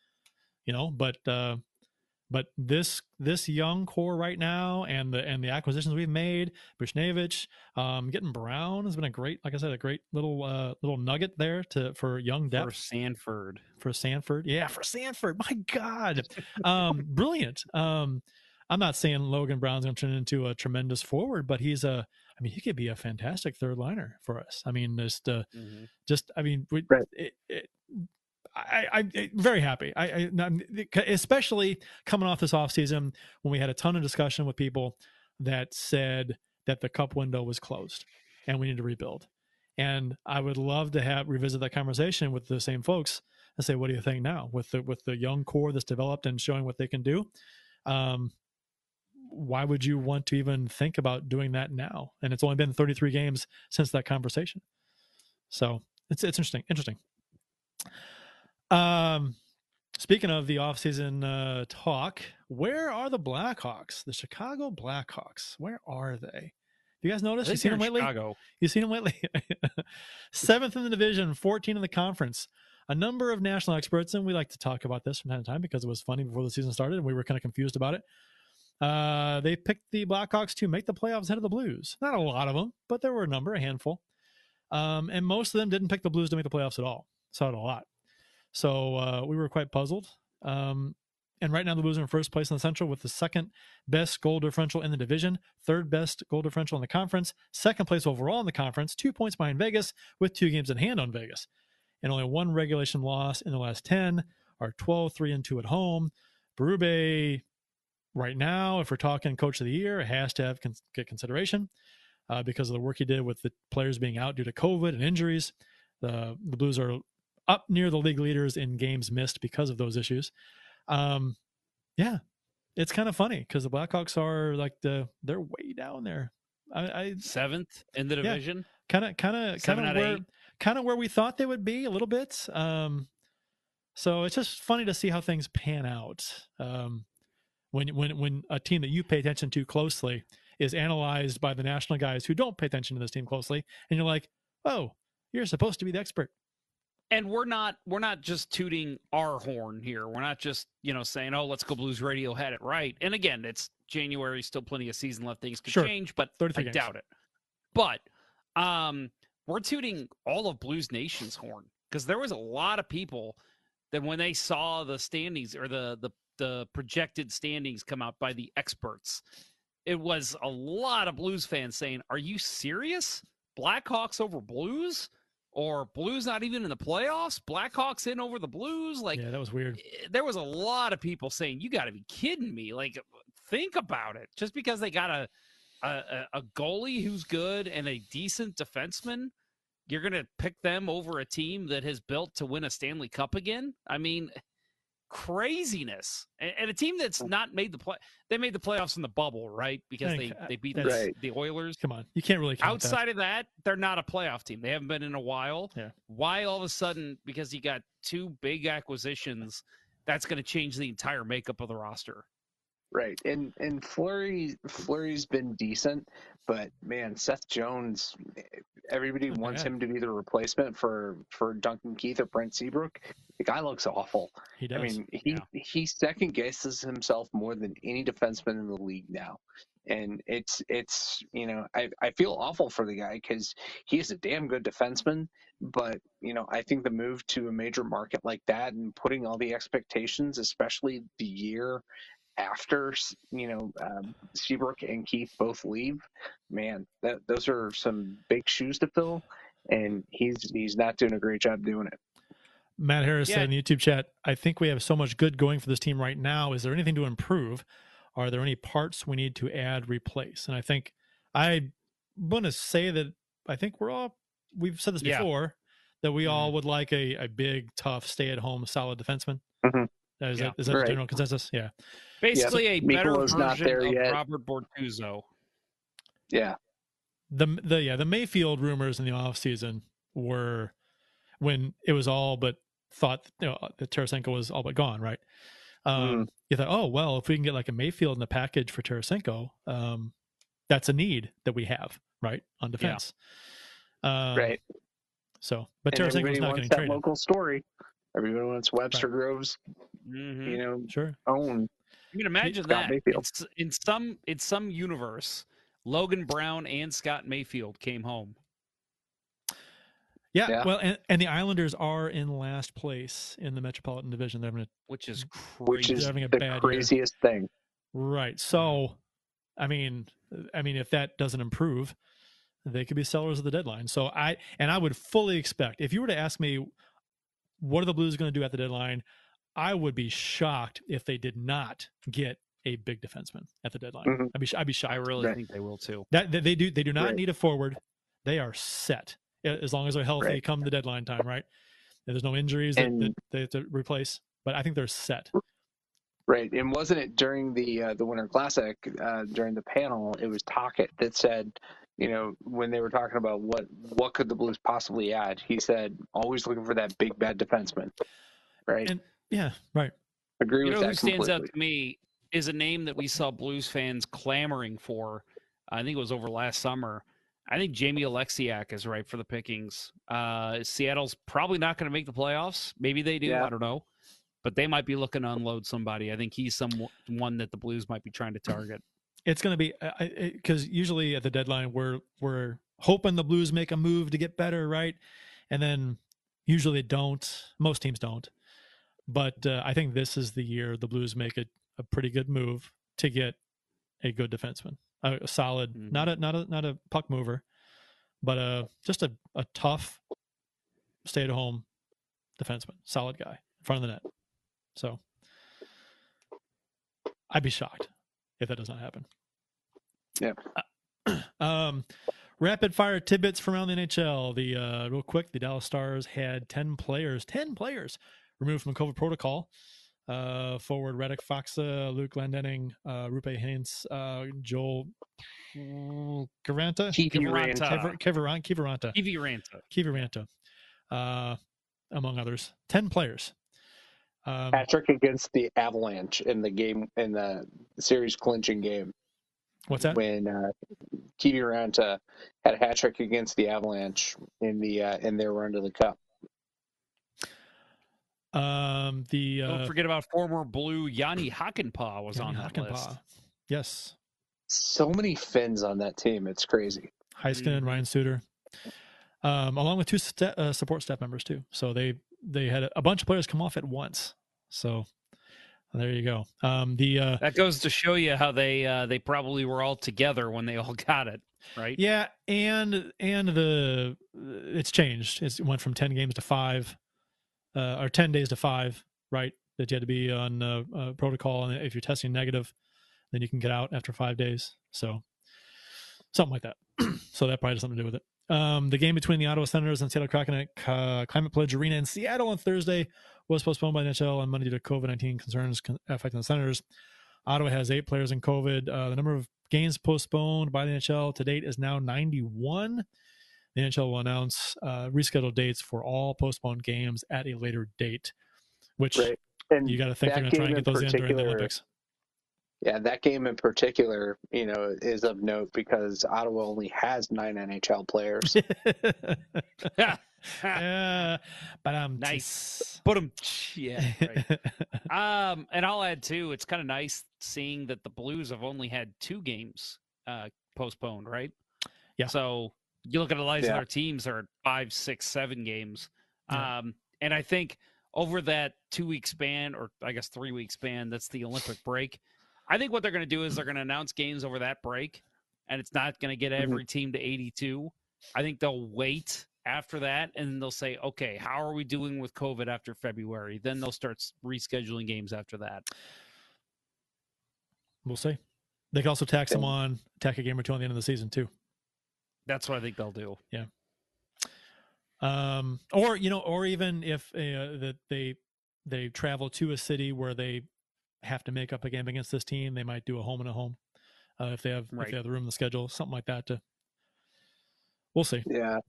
you know. But uh, but this this young core right now, and the and the acquisitions we've made, Buchnevich, um, getting Brown has been a great, like I said, a great little uh, little nugget there to for young depth for Sanford. For Sanford, yeah, for Sanford. My God, um, brilliant. Um, I'm not saying Logan Brown's going to turn into a tremendous forward, but he's a I mean, he could be a fantastic third liner for us. I mean, just, uh, mm-hmm. just, I mean, we, right. it, it, I, I, very happy. I, I, especially coming off this offseason when we had a ton of discussion with people that said that the cup window was closed and we need to rebuild. And I would love to have revisit that conversation with the same folks and say, what do you think now with the with the young core that's developed and showing what they can do? Um, why would you want to even think about doing that now? And it's only been 33 games since that conversation. So it's it's interesting. Interesting. Um, speaking of the offseason uh, talk, where are the Blackhawks? The Chicago Blackhawks. Where are they? You guys noticed? You seen them lately? Chicago. You seen them lately? Seventh in the division, 14 in the conference. A number of national experts, and we like to talk about this from time to time because it was funny before the season started, and we were kind of confused about it. Uh, they picked the Blackhawks to make the playoffs ahead of the Blues. Not a lot of them, but there were a number, a handful. Um, and most of them didn't pick the Blues to make the playoffs at all. Saw it a lot. So uh, we were quite puzzled. Um, and right now, the Blues are in first place in the Central with the second best goal differential in the division, third best goal differential in the conference, second place overall in the conference, two points behind Vegas with two games in hand on Vegas. And only one regulation loss in the last 10 are 12, 3, and 2 at home. Berube right now, if we're talking coach of the year, has to have con- get consideration uh, because of the work he did with the players being out due to COVID and injuries. The the Blues are up near the league leaders in games missed because of those issues. Um, yeah, it's kind of funny because the Blackhawks are like the they're way down there. I, I seventh in the division. Kind of, kind of, kind of where, kind of where we thought they would be a little bit. Um, so it's just funny to see how things pan out. Um, when when when a team that you pay attention to closely is analyzed by the national guys who don't pay attention to this team closely, and you're like, oh, you're supposed to be the expert. And we're not we're not just tooting our horn here. We're not just you know saying, oh, let's go Blues Radio had it right. And again, it's January, still plenty of season left. Things could sure. change, but I games. doubt it. But um, we're tooting all of Blues Nation's horn because there was a lot of people that when they saw the standings or the the the projected standings come out by the experts, it was a lot of Blues fans saying, "Are you serious? Blackhawks over Blues?" Or Blues not even in the playoffs? Blackhawks in over the Blues? Like, yeah, that was weird. Eh, there was a lot of people saying, "You got to be kidding me!" Like, think about it. Just because they got a, a a goalie who's good and a decent defenseman, you're going to pick them over a team that has built to win a Stanley Cup again? I mean, craziness. And, and, a team that's not made the play they made the playoffs in the bubble right? Because they they beat the, the oilers. Come on. You can't really outside that. of that they're not a playoff team. They haven't been in a while. Yeah. Why all of a sudden because you got two big acquisitions that's going to change the entire makeup of the roster Right, and and Fleury Fleury's been decent, but man, Seth Jones, everybody oh, wants him to be the replacement for for Duncan Keith or Brent Seabrook. The guy looks awful. He does. I mean, he yeah. he second guesses himself more than any defenseman in the league now, and it's it's you know I I feel awful for the guy because he is a damn good defenseman, but you know I think the move to a major market like that and putting all the expectations, especially the year after you know um, Seabrook and Keith both leave, man, that, those are some big shoes to fill, and he's he's not doing a great job doing it. Matt Harris yeah. said in the YouTube chat, "I think we have so much good going for this team right now. Is there anything to improve? Are there any parts we need to add, replace?" And I think I want to say that I think we're all we've said this Yeah. before that we all would like a, a big, tough, stay at home, solid defenseman. Mhm. Is Yeah. that is that the Right. general consensus? Yeah. Basically, a better Mikkola's not version there of yet. Robert Bortuzzo. Yeah. The the yeah the Mayfield rumors in the off season were when it was all but thought you know, that Tarasenko was all but gone, right? Um, You thought, oh well, if we can get like a Mayfield in the package for Tarasenko, um, that's a need that we have, right, on defense. Um, Right. So, but and Tarasenko's not wants getting that traded. local story. Everybody wants Webster Groves, Mhm. you know, Sure. own. You can imagine Scott that. Mayfield. In some in some universe, Logan Brown and Scott Mayfield came home. Yeah, Yeah. well, and, and the Islanders are in last place in the Metropolitan Division. They're having a which is crazy. which crazy. is having a the bad year. craziest thing. right. So, I mean, I mean, if that doesn't improve, they could be sellers of the deadline. So I and I would fully expect if you were to ask me, what are the Blues going to do at the deadline? I would be shocked if they did not get a big defenseman at the deadline. Mhm. I'd be I'd be shocked. I really Right. think they will too. That that they do they do not Right. need a forward. They are set as long as they're healthy Right. come the deadline time, right? There's no injuries that, And- that they have to replace, but I think they're set. Right, and wasn't it during the uh, the Winter Classic uh, during the panel? It was Tocchet that said, you know, when they were talking about what what could the Blues possibly add, he said, always looking for that big bad defenseman. Right, And yeah, right. agree You with know who stands completely. out to me is a name that we saw Blues fans clamoring for. I think it was over last summer. I think Jamie Oleksiak is right for the pickings. Uh, Seattle's probably not going to make the playoffs. Maybe they do. Yeah. I don't know. But they might be looking to unload somebody. I think he's someone that the Blues might be trying to target. It's going to be because usually at the deadline we're we're hoping the Blues make a move to get better, right? And then usually they don't. Most teams don't. But uh, I think this is the year the Blues make a, a pretty good move to get a good defenseman, a, a solid, Mhm. not a not a not a puck mover, but a just a, a tough, stay at home defenseman, solid guy in front of the net. So I'd be shocked if that does not happen. Yeah. Um, rapid fire tidbits from around the NHL. The uh, real quick, the Dallas Stars had ten players, ten players removed from COVID protocol. Uh, forward Radek Faksa, Luke Glendening, uh, Roope Hintz, uh, Joel Kiviranta, Kiviranta. Kiviranta, Kiviranta, Kiviranta, uh, among others. Ten players. Um, Patrick against the Avalanche in the game in the series clinching game what's that? when uh, Kiviranta had a hat trick against the Avalanche in the uh, in their run to the Cup. Um, the uh, Don't forget about former Blue Jani Hakanpää was on Yanni that list. Yes, So many Finns on that team. It's crazy. Heiskanen, Mhm. Ryan Suter, um, along with two sta uh, support staff members too. So they they had a bunch of players come off at once. So there you go. Um, the uh, That goes to show you how they uh, they probably were all together when they all got it, right? yeah, and and the it's changed. It's, it went from ten games to five, uh, or ten days to five. Right, that you had to be on uh, uh, protocol, and if you're testing negative, then you can get out after five days. So something like that. so that probably has something to do with it. Um, the game between the Ottawa Senators and Seattle Kraken at uh, Climate Pledge Arena in Seattle on Thursday was postponed by the NHL on Monday due to COVID 19 concerns con- affecting the Senators. Ottawa has eight players in COVID. Uh, the number of games postponed by the NHL to date is now 91. The NHL will announce uh, rescheduled dates for all postponed games at a later date, which Right. You got to think they're going to try and get those in during the Olympics. Yeah, that game in particular, you know, is of note because Ottawa only has nine NHL players. yeah, but um, Nice. Put them. Yeah. Right. um, and I'll add too. It's kind of nice seeing that the Blues have only had two games uh, postponed, right? Yeah. So you look at a lot of these Yeah. other teams are at five, six, seven games. Yeah. Um, and I think over that two week span, or I guess three week span, that's the Olympic break. I think what they're going to do is they're going to announce games over that break, and it's not going to get Mm-hmm. every team to 82. I think they'll wait after that, and they'll say, okay, how are we doing with COVID after February? Then they'll start rescheduling games after that. we'll see. They can also tax them Yeah. on tack a game or two on the end of the season too. That's what I think they'll do. Yeah. Um, or you know, or even if uh, that they they travel to a city where they have to make up a game against this team, they might do a home and a home uh, if they have if they have the room in the schedule, something like that. To we'll see. Yeah.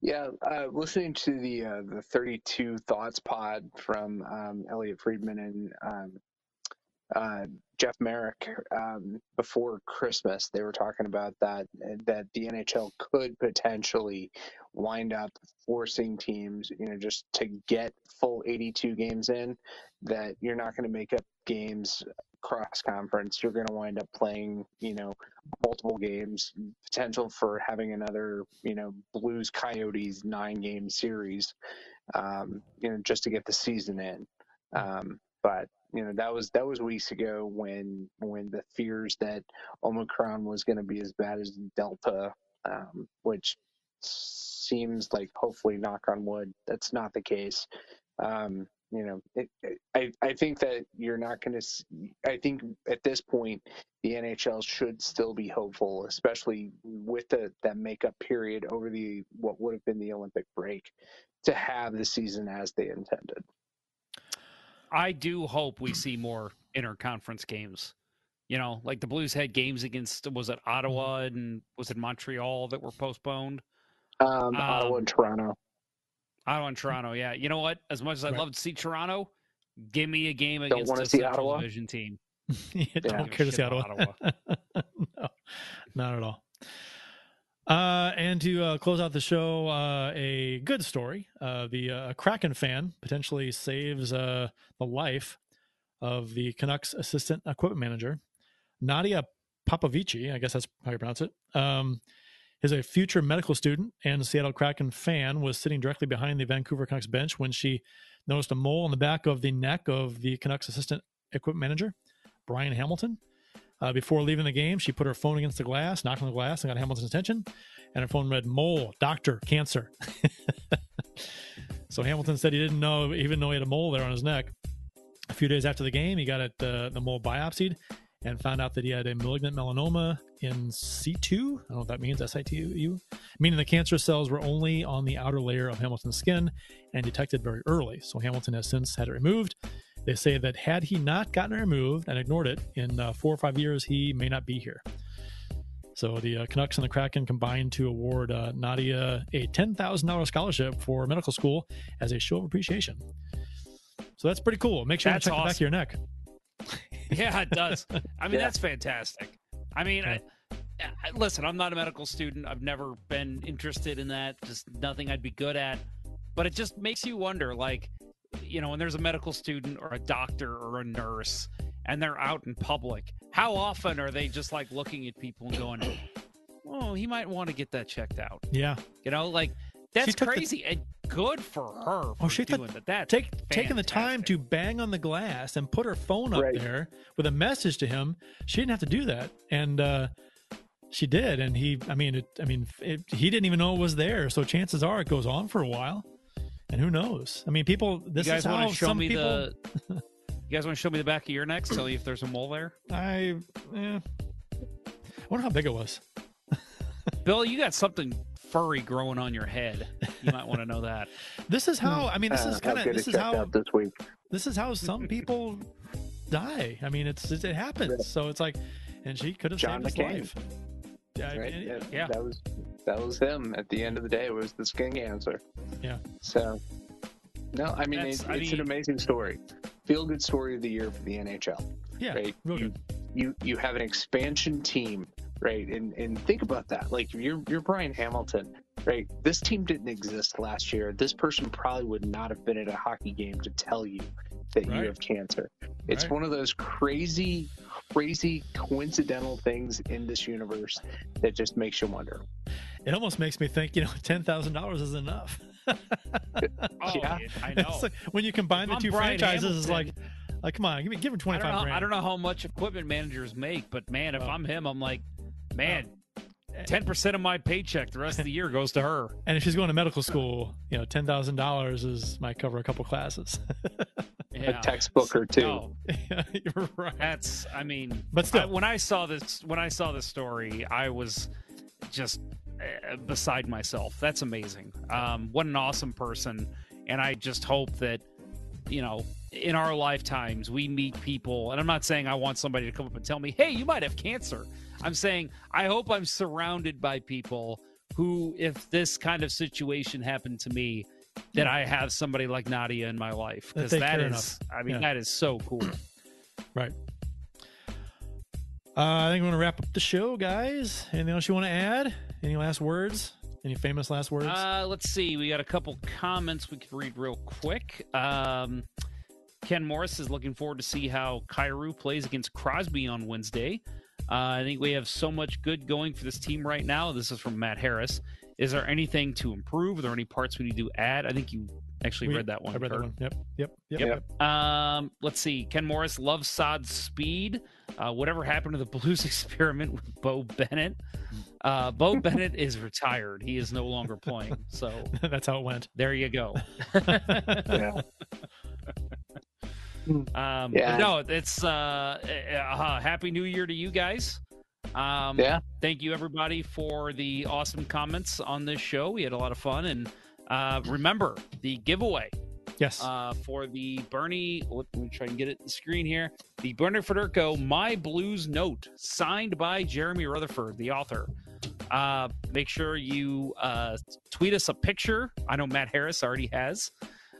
Yeah, uh, listening to the uh, the 32 Thoughts pod from um, Elliotte Friedman and um, uh, Jeff Marek um, before Christmas, they were talking about that that the NHL could potentially wind up forcing teams, you know, just to get full 82 games in. That you're not going to make up games cross conference. You're going to wind up playing, you know, multiple games. Potential for having another, you know, Blues Coyotes nine game series, um, you know, just to get the season in. Um, but you know that was that was weeks ago when when the fears that Omicron was going to be as bad as Delta, um, which seems like hopefully knock on wood that's not the case. Um, you know, it, it, I I think that you're not going to. I think at this point the NHL should still be hopeful, especially with the that makeup period over the what would have been the Olympic break, to have the season as they intended. I do hope we see more interconference games. You know, like the Blues had games against was it Ottawa and was it Montreal that were postponed? Um, Ottawa and Toronto. Ottawa and Toronto, yeah. You know what? As much as I'd Right. love to see Toronto, give me a game Don't against wanna a see Central Ottawa? Division team. yeah, Don't don't give a care to shit see about Ottawa. no, not at all. Uh, and to uh, close out the show, uh, a good story. Uh, the uh, Kraken fan potentially saves uh, the life of the Canucks assistant equipment manager, Nadia Popovici. I guess that's how you pronounce it. Um, is a future medical student and Seattle Kraken fan was sitting directly behind the Vancouver Canucks bench when she noticed a mole on the back of the neck of the Canucks assistant equipment manager, Brian Hamilton. Uh, before leaving the game, she put her phone against the glass, knocked on the glass, and got Hamilton's attention. And her phone read "mole, doctor, cancer." so Hamilton said he didn't know, even though he had a mole there on his neck. A few days after the game, he got it, uh, the mole biopsied and found out that he had a malignant melanoma in C2. I don't know what that means, S-I-T-U, meaning the cancer cells were only on the outer layer of Hamilton's skin and detected very early. So Hamilton has since had it removed. They say that had he not gotten it removed and ignored it in uh, four or five years, he may not be here. So the uh, Canucks and the Kraken combined to award uh, Nadia a $10,000 scholarship for medical school as a show of appreciation. So that's pretty cool. Make sure That's to check the back of your neck. Yeah, it does. I mean, Yeah. that's fantastic. I mean, I, I, listen, I'm not a medical student. I've never been interested in that. Just nothing I'd be good at. But it just makes you wonder, like, you know, when there's a medical student or a doctor or a nurse and they're out in public, how often are they just like looking at people and going, "Oh, he might want to get that checked out." Yeah. You know, like that's took the- crazy and good for her. For Oh, she took- doing that. That's Take, taking the time to bang on the glass and put her phone up Right. there with a message to him. She didn't have to do that, and uh, she did. And he, I mean, it, I mean, it, he didn't even know it was there. So chances are it goes on for a while, and who knows? I mean, people. This you guys is how show some me people. the? You guys want to show me the back of your neck? Tell you if there's a mole there. I, eh, I wonder how big it was. Bill, you got something furry growing on your head. You might want to know that. This is how. I mean, this Uh, is kind of. This is how. this week. This is how some people die. I mean, it's it, it happens. So it's like, and she could have John saved his life. Right? Yeah, yeah. that was that was him. At the end of the day, it was the skin cancer. Yeah. So, no, I mean That's- it's, I it's mean- an amazing story. Feel good story of the year for the NHL. yeah, right? you, you you have an expansion team, right? And and think about that. Like you're you're Brian Hamilton, right? This team didn't exist last year. This person probably would not have been at a hockey game to tell you that Right. you have cancer. It's Right. one of those crazy, crazy coincidental things in this universe that just makes you wonder. It almost makes me think, you know, ten thousand dollars is enough. Oh, Yeah. I It's know. like when you combine the I'm two Brian franchises, it's like, like, come on, give me give him I twenty don't, five know, grand. I don't know how much equipment managers make, but man, if Oh. I'm him, I'm like, man, oh. Ten percent of my paycheck the rest of the year goes to her. And if she's going to medical school, you know, ten thousand dollars is might cover a couple classes. Yeah. A textbook or two. No, you're right. that's. I mean, But still. I- when I saw this, when I saw this story, I was just uh, beside myself. That's amazing. Um, what an awesome person, and I just hope that you know in our lifetimes we meet people. And I'm not saying I want somebody to come up and tell me, "Hey, you might have cancer." I'm saying I hope I'm surrounded by people who, if this kind of situation happened to me, that I have somebody like Nadia in my life because that is. I mean, Yeah. that is so cool. Right. Uh, I think we're gonna wrap up the show, guys. Anything else you want to add? Any last words? Any famous last words? Uh, let's see. We got a couple comments we could read real quick. Um, Ken Morris is looking forward to see how Kyrou plays against Crosby on Wednesday. Uh, I think we have so much good going for this team right now. This is from Matt Harris. Is there anything to improve? Are there any parts we need to add? I think you actually We- read that one. I read that one. Yep. Yep. Yep. Yep. yep. Um, let's see. Ken Morris loves Saad's speed. Uh, whatever happened to the Blues experiment with Beau Bennett? Uh, Beau Bennett is retired. He is no longer playing. So That's how it went. there you go. Yeah. Um, Yeah. no, it's uh, uh, happy New Year to you guys. Um, Yeah. Thank you everybody for the awesome comments on this show. We had a lot of fun, and uh, remember the giveaway. Yes. Uh, for the Bernie, let me try and get it on the screen here. The Bernie Federko My Blues Note, signed by Jeremy Rutherford, the author. Uh, make sure you uh, tweet us a picture. I know Matt Harris already has.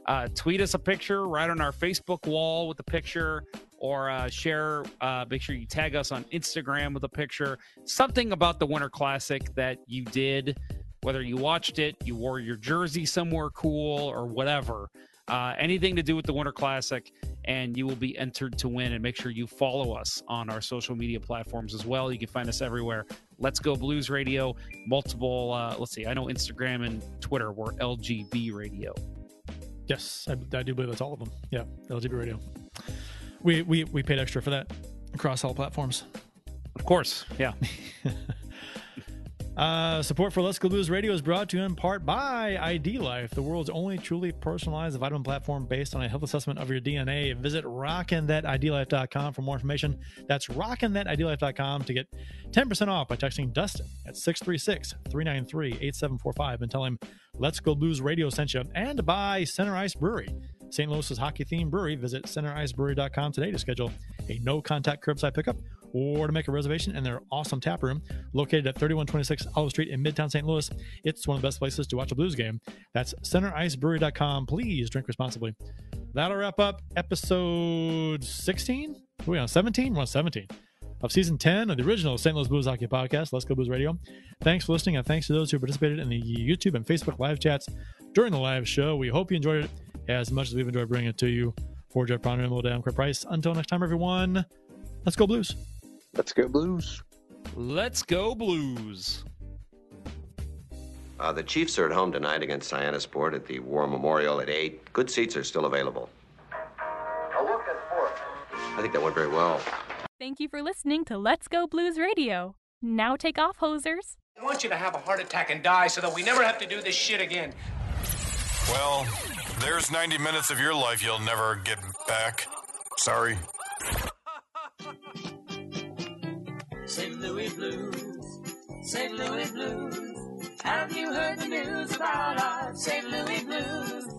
Uh, tweet us a picture right on our Facebook wall with the picture, or uh, share. Uh, make sure you tag us on Instagram with a picture. Something about the Winter Classic that you did, whether you watched it, you wore your jersey somewhere cool, or whatever. Uh, anything to do with the Winter Classic, and you will be entered to win. And make sure you follow us on our social media platforms as well. You can find us everywhere. Let's Go Blues Radio, multiple. Uh, let's see, I know Instagram and Twitter were LGB Radio. Yes, I, I do believe that's all of them. Yeah, LGB Radio. We we we paid extra for that across all platforms. Of course, yeah. Uh, support for Let's Go Blues Radio is brought to you in part by ID Life, the world's only truly personalized vitamin platform based on a health assessment of your DNA. Visit rockinthatidlife.com for more information. That's rockinthatidlife.com to get 10% off by texting Dustin at 636 393 8745 and tell him Let's Go Blues Radio sent you. And by Center Ice Brewery, St. Louis's hockey themed brewery. Visit centericebrewery.com today to schedule a no contact curbside pickup or to make a reservation in their awesome tap room located at 3126 Olive Street in Midtown St. Louis. It's one of the best places to watch a blues game. That's centericebrewery.com. Please drink responsibly. That'll wrap up episode 16. Are we on 17? We're on 17 of season 10 of the original St. Louis Blues Hockey Podcast, Let's Go Blues Radio. Thanks for listening, and thanks to those who participated in the YouTube and Facebook live chats during the live show. We hope you enjoyed it as much as we've enjoyed bringing it to you. For Jeff Ponder and Will Down Quick Price. Until next time, everyone, let's go Blues. Let's go Blues. Let's go Blues. Uh, the Chiefs are at home tonight against Sport at the War Memorial at 8. Good seats are still available. A look at four. I think that went very well. Thank you for listening to Let's Go Blues Radio. Now take off, hosers. I want you to have a heart attack and die so that we never have to do this shit again. Well, there's 90 minutes of your life you'll never get back. Sorry. St. Louis Blues, St. Louis Blues. Have you heard the news about our St. Louis Blues?